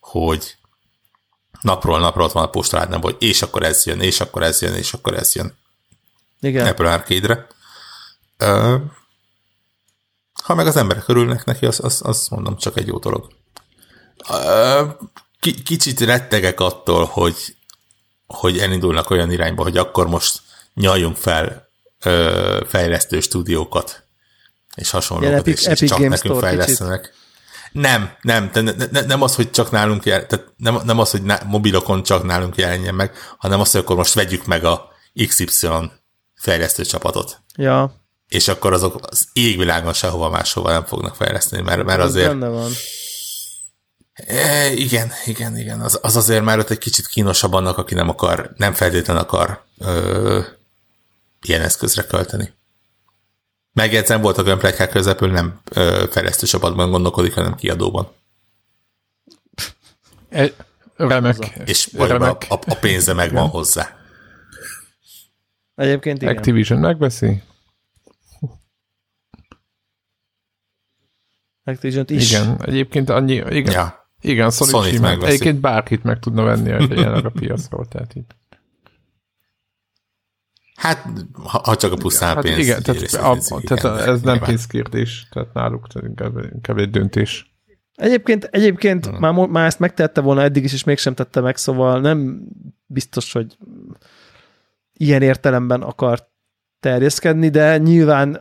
hogy napról napra ott van a postaládnám, hogy és akkor ez jön, és akkor ez jön, és akkor ez jön. Igen. Apple Arcade-re. Ha meg az emberek örülnek neki, azt az, az mondom, csak egy jó dolog. Kicsit rettegek attól, hogy, hogy elindulnak olyan irányba, hogy akkor most nyaljunk fel fejlesztő stúdiókat és hasonlókat, és, Epic és csak Game nekünk Store fejlesztenek. Kicsit. Nem, nem, ne, ne, nem az, hogy csak nálunk jel, tehát nem, nem az, hogy ná, mobilokon csak nálunk jelenjen meg, hanem az, hogy akkor most vegyük meg a XY fejlesztő csapatot. Ja. És akkor azok az égvilágon sehova máshova nem fognak fejleszteni, mert, mert azért... Benne van. E, igen, igen, igen. Az, az azért már ott egy kicsit kínosabb annak, aki nem akar, nem feltétlenül akar ö, ilyen eszközre költeni. Megjegyzem, voltak olyan plegykák, Apple nem ö, fejlesztő csapatban gondolkodik, hanem kiadóban. E, remek. És remek. A, a pénze megvan hozzá. Egyébként igen. Activision megbeszi? Activision is. Igen, egyébként annyi, igen. Ja. Igen, Sony, Sony meg, Egyébként bárkit meg tudna venni jelenleg a piacról, tehát itt. Hát, ha, ha csak a pusztán hát pénz. Igen, tehát, a, a, tehát ez nem pénzkérdés, tehát náluk inkább, inkább egy döntés. Egyébként, egyébként hmm. már, már ezt megtette volna eddig is, és mégsem tette meg, szóval nem biztos, hogy ilyen értelemben akar terjeszkedni, de nyilván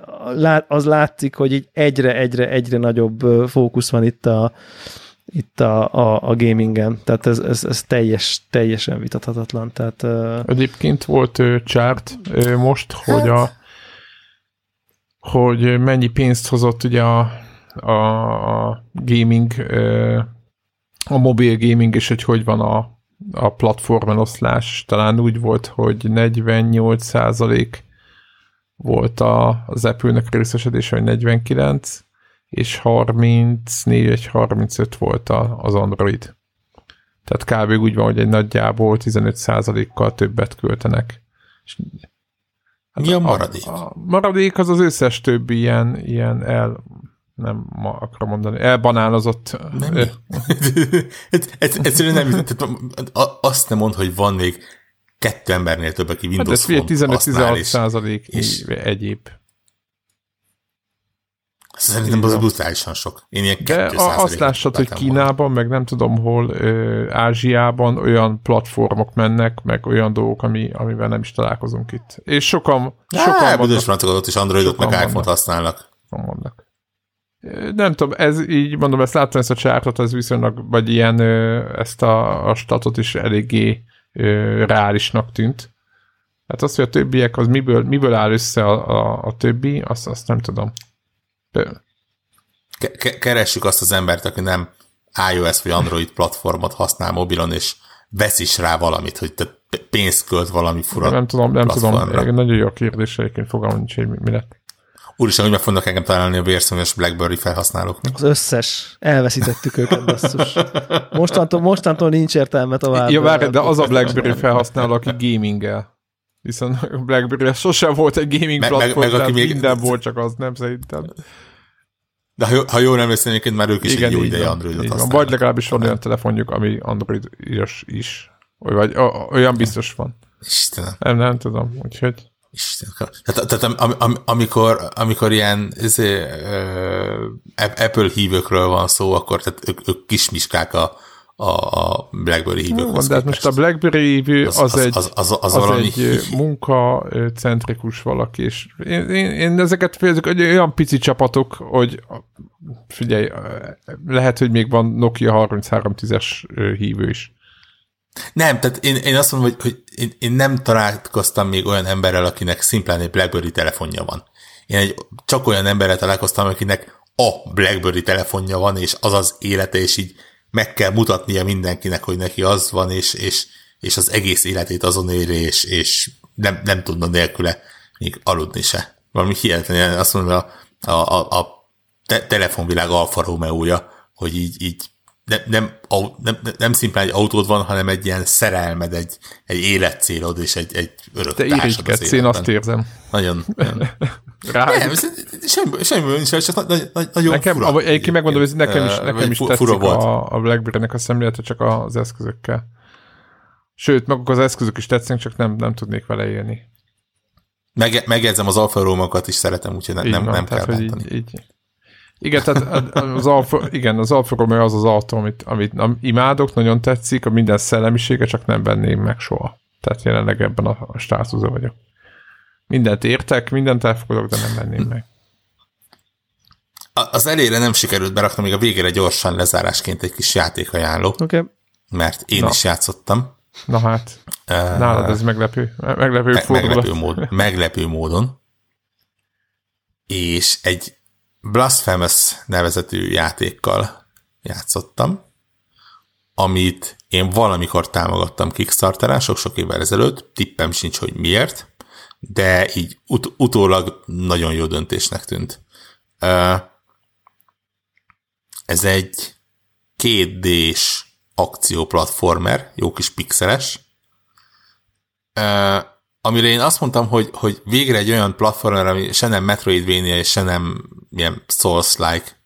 az látszik, hogy így egyre, egyre, egyre nagyobb fókusz van itt a, itt a, a, a gamingen, tehát ez, ez, ez teljes, teljesen vitathatatlan. Tehát. Egyébként volt chart uh, most, hogy a hogy mennyi pénzt hozott ugye a, a, a gaming, a mobil gaming, és hogy hogy van a, a platformen oszlás. Talán úgy volt, hogy 48 százalék volt a, az Apple-nek részesedése, vagy 49, és 34 vagy 35 volt az Android. Tehát kb. úgy van, hogy egy nagyjából 15%-kal többet költenek. És hát Mi a maradék? A, a maradék az az összes többi ilyen, ilyen el, nem ma akarom mondani, elbanálozott. Nem. Egyszerűen nem, tehát azt nem mond, hogy van még kettő embernél több, aki Windows hát ez 15-16 százalék és egyéb. Szerintem az brutálisan sok. Én ilyen De azt lássad, hogy Kínában, meg nem tudom hol, ö, Ázsiában olyan platformok mennek, meg olyan dolgok, ami, amivel nem is találkozunk itt. És sokan... sokan Büdös francok is Androidot, meg iPhone-t használnak. Vannak. Nem tudom, ez így mondom, ezt láttam ezt a csártot, ez viszonylag, vagy ilyen ezt a, a statot is eléggé ö, reálisnak tűnt. Hát az, hogy a többiek, az miből, miből áll össze a, a, a többi, azt, azt nem tudom. Ke- keressük azt az embert, aki nem iOS vagy Android platformot használ mobilon, és vesz is rá valamit, hogy te pénzt költ valami fura Nem tudom, nem tudom. Nagyon jó a kérdés, egyébként fogalmam nincs, hogy mi lett. Úristen, hogy meg fognak engem találni a vérszomjas BlackBerry felhasználóknak. Az összes. Elveszítettük őket, basszus. Mostantól, mostantól nincs értelme tovább. Ja, várj, de az a BlackBerry felhasználó, aki gamingel. Hiszen a BlackBerry sosem volt egy gaming meg, platform, meg, meg, aki még... minden volt, csak az nem szerintem. De ha, ha jól emlékszem, egyébként már ők is Igen, egy jó ideje Androidot használnak. Vagy legalábbis van olyan telefonjuk, ami Android is, is. Vagy olyan biztos van. Istenem. Nem, nem tudom, úgyhogy... Isten. Tehát, tehát am, am, amikor, amikor ilyen ezé, uh, Apple hívőkről van szó, akkor tehát ők, ők kismiskák a, a, a BlackBerry hívőkhoz De hát most a BlackBerry hívő az, az, az, egy, az, az, az, az egy munkacentrikus valaki, és én, én, én ezeket félzek, hogy olyan pici csapatok, hogy figyelj, lehet, hogy még van Nokia 3310-es hívő is. Nem, tehát én, én azt mondom, hogy, hogy én, én nem találkoztam még olyan emberrel, akinek szimplán egy BlackBerry telefonja van. Én egy, csak olyan emberrel találkoztam, akinek a BlackBerry telefonja van, és az az élete, és így meg kell mutatnia mindenkinek, hogy neki az van, és, és, és az egész életét azon éri, és, és nem, nem tudna nélküle még aludni se. Valami hihetetlen, azt mondom, a, a, a, a te- telefonvilág Alfa hogy így, így nem, nem, nem, nem szimplán egy autód van, hanem egy ilyen szerelmed, egy, egy életcélod és egy, egy örök Te irigykedsz, én azt érzem. Nagyon. nagyon. Rá. Nem, semmi, semmi nincs, csak nagy, nagy, nagyon nekem, fura. Egyébként megmondom, hogy nekem is, nekem is tetszik a, a BlackBerry-nek a szemlélete, csak az eszközökkel. Sőt, maguk az eszközök is tetszenek, csak nem, nem tudnék vele élni. Meg, megjegyzem, az Alfa is szeretem, úgyhogy ne, nem, van, nem tehát, kell így, így, igen, tehát az Alfa, igen, az Alfa Romeo az az autó, amit, amit imádok, nagyon tetszik, a minden szellemisége, csak nem venném meg soha. Tehát jelenleg ebben a, a státuszban vagyok. Mindent értek, mindent elfogadok, de nem venném meg. Az elére nem sikerült berakni, még a végére gyorsan lezárásként egy kis játékajánló. Oké. Okay. Mert én Na. is játszottam. Na hát, uh, nálad ez meglepő. Meglepő, me- meglepő, mód, meglepő módon. És egy Blasphemous nevezetű játékkal játszottam, amit én valamikor támogattam Kickstarteren, sok-sok évvel ezelőtt, tippem sincs, hogy miért, de így ut- utólag nagyon jó döntésnek tűnt. Ez egy kétdés akcióplatformer, jó kis pixeles, amire én azt mondtam, hogy, hogy végre egy olyan platformer, ami se nem Metroidvania, és se nem ilyen Souls-like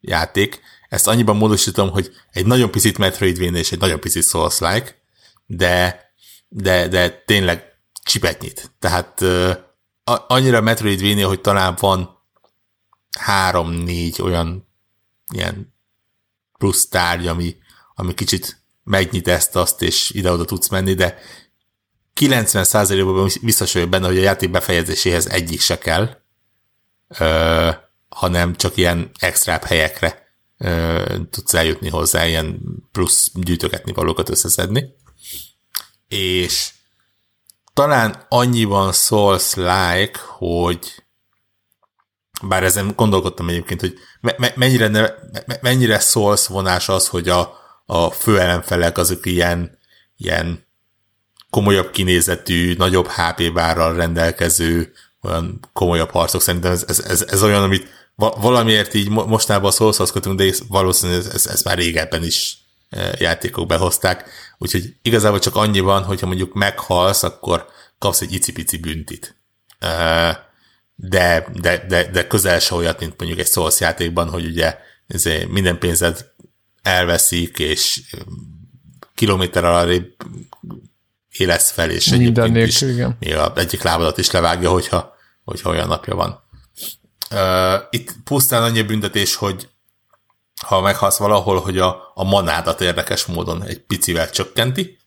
játék, ezt annyiban módosítom, hogy egy nagyon picit Metroidvania és egy nagyon picit Souls-like, de, de, de tényleg csipet nyit. Tehát uh, annyira Metroidvania, hogy talán van három-négy olyan ilyen plusz tárgy, ami, ami kicsit megnyit ezt, azt, és ide-oda tudsz menni, de 90%-ban biztos vagyok benne, hogy a játék befejezéséhez egyik se kell, ö, hanem csak ilyen extra helyekre ö, tudsz eljutni hozzá, ilyen plusz gyűjtögetni valókat összeszedni. És talán annyiban szólsz like, hogy bár ezen gondolkodtam egyébként, hogy me- mennyire, ne, me- mennyire szólsz vonás az, hogy a, a főellenfelek azok ilyen, ilyen komolyabb kinézetű, nagyobb HP bárral rendelkező, olyan komolyabb harcok. Szerintem ez, ez, ez, ez olyan, amit valamiért így mostában szólszhoz kötünk, de valószínűleg ez, ez, ez már régebben is e, játékok behozták. Úgyhogy igazából csak annyi van, hogyha mondjuk meghalsz, akkor kapsz egy icipici büntit. E, de, de, de, de közel se olyat, mint mondjuk egy Souls játékban, hogy ugye minden pénzed elveszik, és kilométer alatt élesz fel, és Minden nélkül, is igen. még a egyik lábadat is levágja, hogyha, hogyha olyan napja van. Uh, itt pusztán annyi büntetés, hogy ha meghalsz valahol, hogy a, a manádat érdekes módon egy picivel csökkenti,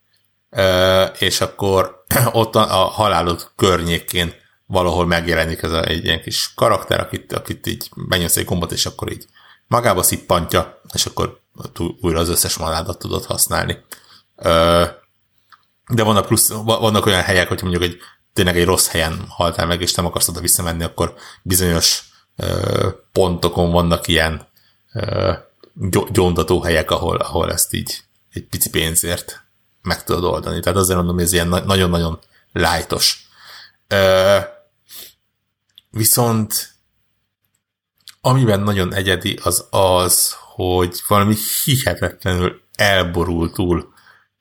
uh, és akkor ott a, a halálod környékén valahol megjelenik ez a, egy ilyen kis karakter, akit, akit így benyomsz egy gombot, és akkor így magába szippantja, és akkor újra az összes manádat tudod használni. Uh, de vannak, plusz, vannak olyan helyek, hogy mondjuk egy, tényleg egy rossz helyen haltál meg, és nem akarsz oda visszamenni, akkor bizonyos ö, pontokon vannak ilyen ö, gyóntató helyek, ahol, ahol ezt így egy pici pénzért meg tudod oldani. Tehát azért mondom, hogy ez ilyen nagyon-nagyon lájtos. Viszont amiben nagyon egyedi az az, hogy valami hihetetlenül elborultul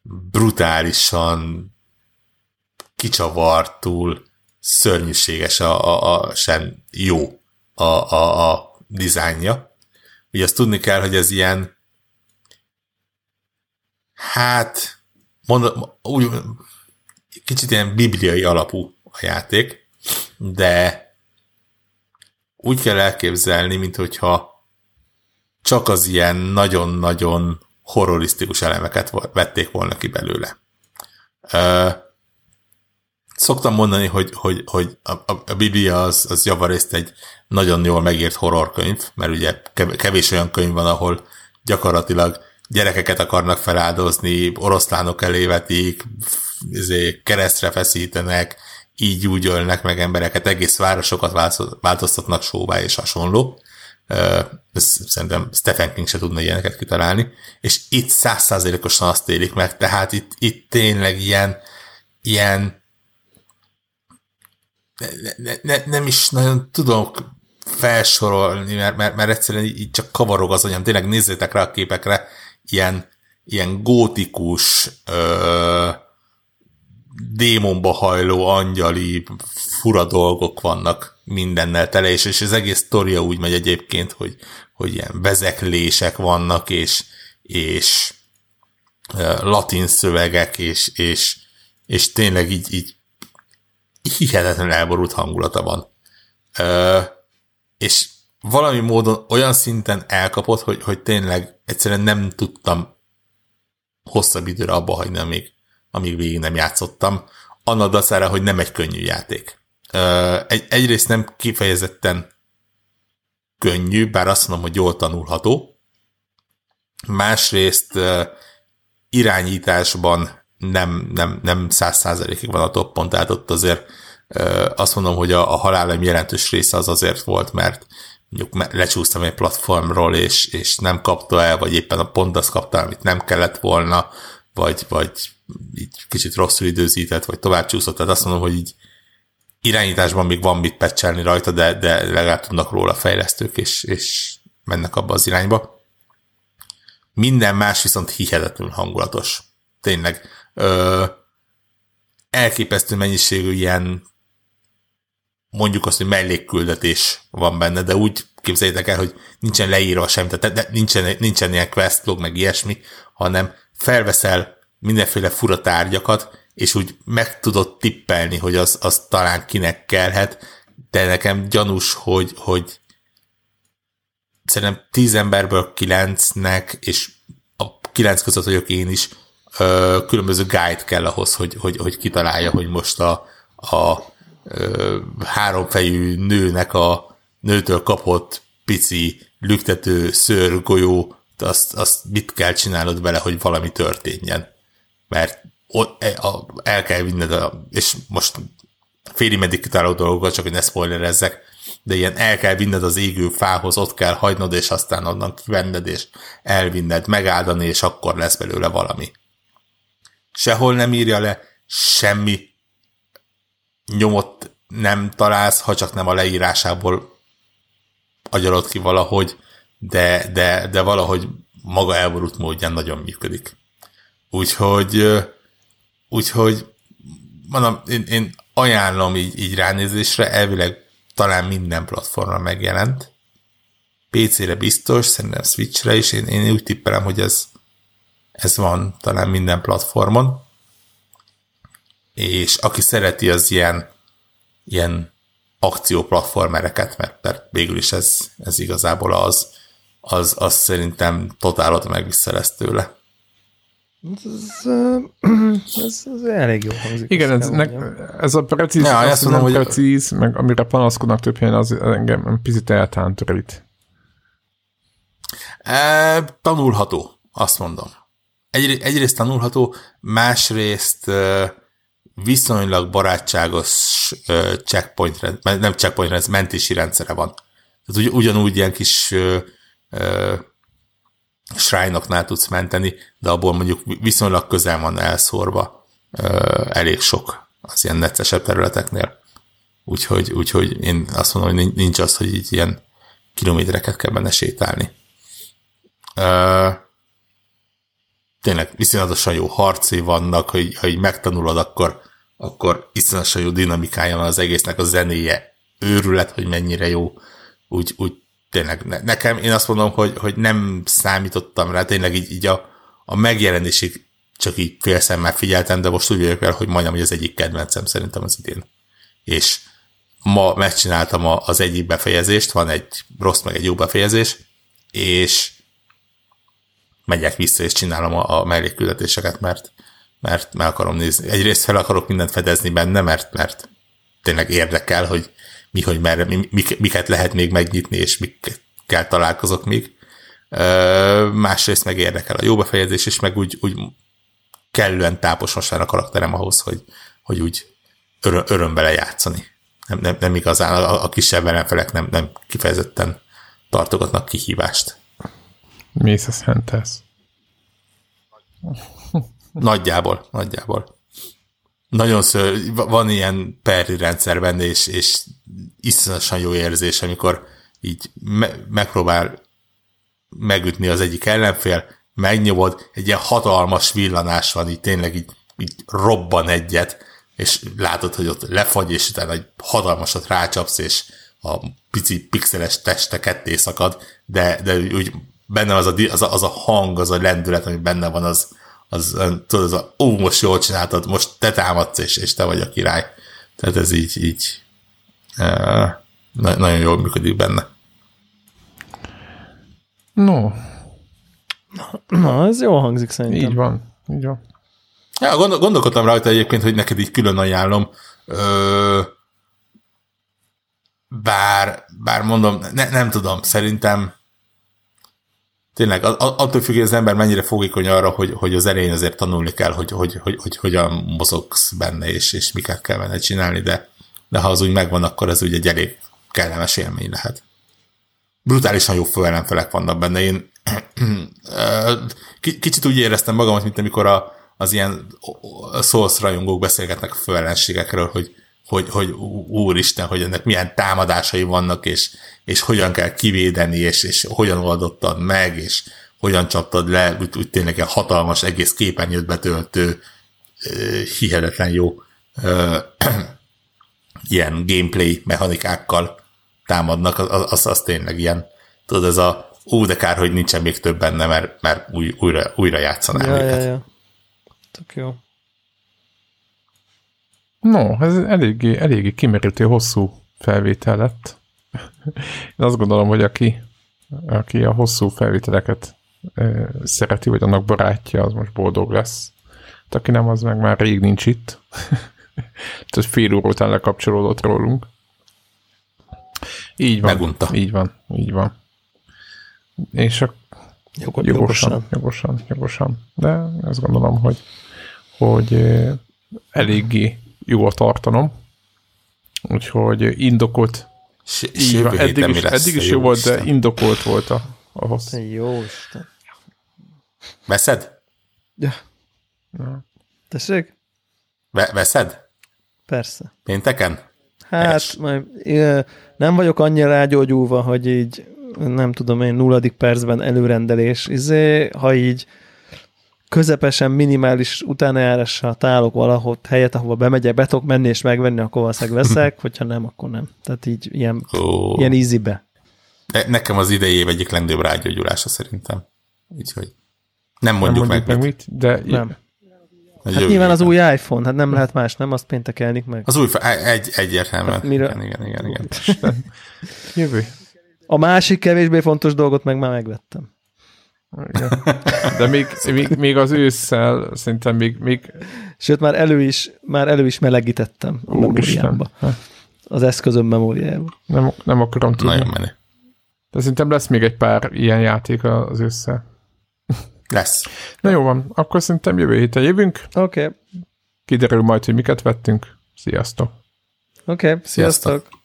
brutálisan kicsavartul, szörnyűséges a, a, a sen jó a, a, a dizájnja. Ugye azt tudni kell, hogy ez ilyen hát mondom, úgy, kicsit ilyen bibliai alapú a játék, de úgy kell elképzelni, mint hogyha csak az ilyen nagyon-nagyon horrorisztikus elemeket vették volna ki belőle. Szoktam mondani, hogy, hogy, hogy a, a, a Biblia az, az javarészt egy nagyon jól megírt horrorkönyv, mert ugye kevés olyan könyv van, ahol gyakorlatilag gyerekeket akarnak feláldozni, oroszlánok elévetik, izé, keresztre feszítenek, így úgy ölnek meg embereket, egész városokat változtatnak sóvá és hasonló. Szerintem Stephen King se tudna ilyeneket kitalálni. És itt százszázalékosan azt élik meg, tehát itt, itt tényleg ilyen, ilyen ne, ne, ne, nem is nagyon tudok felsorolni, mert, mert, mert egyszerűen így csak kavarog az anyám. Tényleg nézzétek rá a képekre, ilyen, ilyen gótikus, ö, démonba hajló, angyali, fura dolgok vannak mindennel tele, és, és az egész sztoria úgy megy egyébként, hogy, hogy ilyen vezeklések vannak, és, és latin szövegek, és, és, és tényleg így, így hihetetlen elborult hangulata van. Ö, és valami módon olyan szinten elkapott, hogy, hogy tényleg egyszerűen nem tudtam hosszabb időre abba hagyni, amíg, amíg végig nem játszottam. Annak dacára, hogy nem egy könnyű játék. Egy, egyrészt nem kifejezetten könnyű, bár azt mondom, hogy jól tanulható. Másrészt irányításban nem, nem, nem száz százalékig van a toppon, tehát ott azért azt mondom, hogy a, a halálem jelentős része az azért volt, mert mondjuk lecsúsztam egy platformról, és, és nem kapta el, vagy éppen a pont azt kapta, amit nem kellett volna, vagy, vagy így kicsit rosszul időzített, vagy tovább csúszott. Tehát azt mondom, hogy így irányításban még van mit pecselni rajta, de, de legalább tudnak róla fejlesztők, és, és mennek abba az irányba. Minden más viszont hihetetlenül hangulatos. Tényleg. Ö, elképesztő mennyiségű ilyen mondjuk azt, hogy mellékküldetés van benne, de úgy képzeljétek el, hogy nincsen leírva sem, tehát nincsen, nincsen ilyen questlog, meg ilyesmi, hanem felveszel mindenféle fura tárgyakat, és úgy meg tudod tippelni, hogy az, az talán kinek kellhet, de nekem gyanús, hogy, hogy szerintem tíz emberből kilencnek, és a kilenc között vagyok én is, ö, különböző guide kell ahhoz, hogy, hogy, hogy kitalálja, hogy most a, a ö, háromfejű nőnek a nőtől kapott pici lüktető szőr azt, azt mit kell csinálnod vele, hogy valami történjen. Mert el kell vinned, a, és most féli meddig kitáló dolgokat, csak hogy ne spoilerezzek, de ilyen el kell vinned az égő fához, ott kell hagynod, és aztán onnan kivenned, és elvinned, megáldani, és akkor lesz belőle valami. Sehol nem írja le, semmi nyomot nem találsz, ha csak nem a leírásából agyalod ki valahogy, de, de, de valahogy maga elborult módján nagyon működik. Úgyhogy Úgyhogy mondom, én, én ajánlom így, így ránézésre, elvileg talán minden platformra megjelent. PC-re biztos, szerintem Switch-re is, én, én úgy tippelem, hogy ez, ez van talán minden platformon. És aki szereti az ilyen, ilyen akcióplatformereket, mert, mert végül is ez, ez igazából az, az, az szerintem totálot megvissza lesz tőle. Ez, ez, ez elég jó hangzik. Igen, ez, ne, ez a precíz, ja, az mondom, hogy precíz, meg amire panaszkodnak több helyen, az engem picit eltántorít. E, tanulható, azt mondom. Egy, egyrészt tanulható, másrészt viszonylag barátságos checkpoint, nem checkpoint, ez mentési rendszere van. Tehát ugy, ugyanúgy ilyen kis shrine tudsz menteni, de abból mondjuk viszonylag közel van elszórva elég sok az ilyen neccesebb területeknél. Úgyhogy, úgyhogy én azt mondom, hogy nincs az, hogy így ilyen kilométereket kell benne sétálni. tényleg viszonyatosan jó harcé vannak, hogy ha így megtanulod, akkor, akkor iszonyatosan jó dinamikája van az egésznek, a zenéje őrület, hogy mennyire jó. Úgy, úgy tényleg nekem, én azt mondom, hogy, hogy nem számítottam rá, tényleg így, így a, a megjelenésig csak így félszemmel figyeltem, de most úgy vagyok el, hogy majdnem, hogy az egyik kedvencem szerintem az idén. És ma megcsináltam a, az egyik befejezést, van egy rossz meg egy jó befejezés, és megyek vissza és csinálom a, a mellékküldetéseket, mert, mert meg akarom nézni. Egyrészt fel akarok mindent fedezni benne, mert, mert tényleg érdekel, hogy mi, hogy merre, mi, miket lehet még megnyitni, és mikkel találkozok még. Másrészt meg érdekel a jó befejezés, és meg úgy, úgy kellően tápos most már a karakterem ahhoz, hogy, hogy úgy öröm, öröm bele játszani. Nem, nem, nem igazán, a, a kisebb ellenfelek nem, nem kifejezetten tartogatnak kihívást. Mész a szentesz. Nagyjából, nagyjából. Nagyon ször, van ilyen perri rendszer benne, és, és iszonyatosan jó érzés, amikor így me- megpróbál megütni az egyik ellenfél, megnyomod, egy ilyen hatalmas villanás van, így tényleg így, így robban egyet, és látod, hogy ott lefagy, és utána egy hatalmasat rácsapsz, és a pici pixeles teste ketté szakad, de, de úgy benne az a, az, a, az a hang, az a lendület, ami benne van, az, az tudod, az a, ó, most jól csináltad, most te támadsz, és, és te vagy a király. Tehát ez így, így nagyon jól működik benne. No. Na, ez jól hangzik szerintem. Így van, így van. Ja, gondol, gondolkodtam rajta egyébként, hogy neked így külön ajánlom. Ö, bár, bár mondom, ne, nem tudom, szerintem tényleg attól függ, hogy az ember mennyire fogékony arra, hogy, hogy az elején azért tanulni kell, hogy, hogy, hogy, hogy hogyan mozogsz benne, és, és miket kell benne csinálni, de, de ha az úgy megvan, akkor ez úgy egy elég kellemes élmény lehet. Brutálisan jó főellenfelek vannak benne. Én kicsit úgy éreztem magamat, mint amikor a, az ilyen Souls rajongók beszélgetnek főellenségekről, hogy, hogy, hogy úristen, hogy ennek milyen támadásai vannak, és, és hogyan kell kivédeni, és, és hogyan oldottad meg, és hogyan csaptad le, úgy, úgy tényleg egy hatalmas, egész képernyőt betöltő, hihetetlen jó ilyen gameplay mechanikákkal támadnak, az, az, az tényleg ilyen, tudod, ez a ú, de kár, hogy nincsen még több benne, mert, mert új, újra, újra játszanám ja, őket. Ja, ja. Tök jó. No, ez eléggé, eléggé kimerítő hosszú felvétel lett. Én azt gondolom, hogy aki, aki a hosszú felvételeket e, szereti, vagy annak barátja, az most boldog lesz. De aki nem, az meg már rég nincs itt. Tehát fél óra után lekapcsolódott rólunk. Így van. Megunta. Így van, így van. És a Jogod, jogosan, jogosan, jogosan. De azt gondolom, hogy, hogy eléggé jó a tartanom. Úgyhogy indokot így van, eddig is, eddig is jó volt, de indokolt volt a, a hossz. Jó Isten. Veszed? Ja. ja. Tessék? Ve- veszed? Persze. Pénteken? Hát, majd, nem vagyok annyira rágyógyulva, hogy így nem tudom én, nulladik percben előrendelés. Izé, ha így közepesen minimális utánajárással találok valahol helyet, ahova bemegyek, be tudok menni és megvenni, akkor valószínűleg veszek, hogyha nem, akkor nem. Tehát így ilyen, oh. ilyen easy-be. De nekem az idei év egyik legnagyobb rágyógyulása szerintem. Úgyhogy nem mondjuk, nem mondjuk meg, meg mit. De nem. Hát nyilván az új iPhone, hát nem lehet más, nem? Azt péntekelnik meg. Az új, egy, egyértelműen. Hát mire... Igen, igen, igen. igen. Jövő. A másik kevésbé fontos dolgot meg már megvettem. De még, még, még az ősszel szerintem még, még... Sőt, már elő is, már elő is melegítettem a memóriámba. Az eszközöm memóriájába. Nem, nem akarom tudni. Nagyon menő. De szerintem lesz még egy pár ilyen játék az ősszel. Lesz. Na jó van, akkor szerintem jövő héten jövünk. Oké. Okay. Kiderül majd, hogy miket vettünk. Sziasztok. Oké, okay, sziasztok. sziasztok.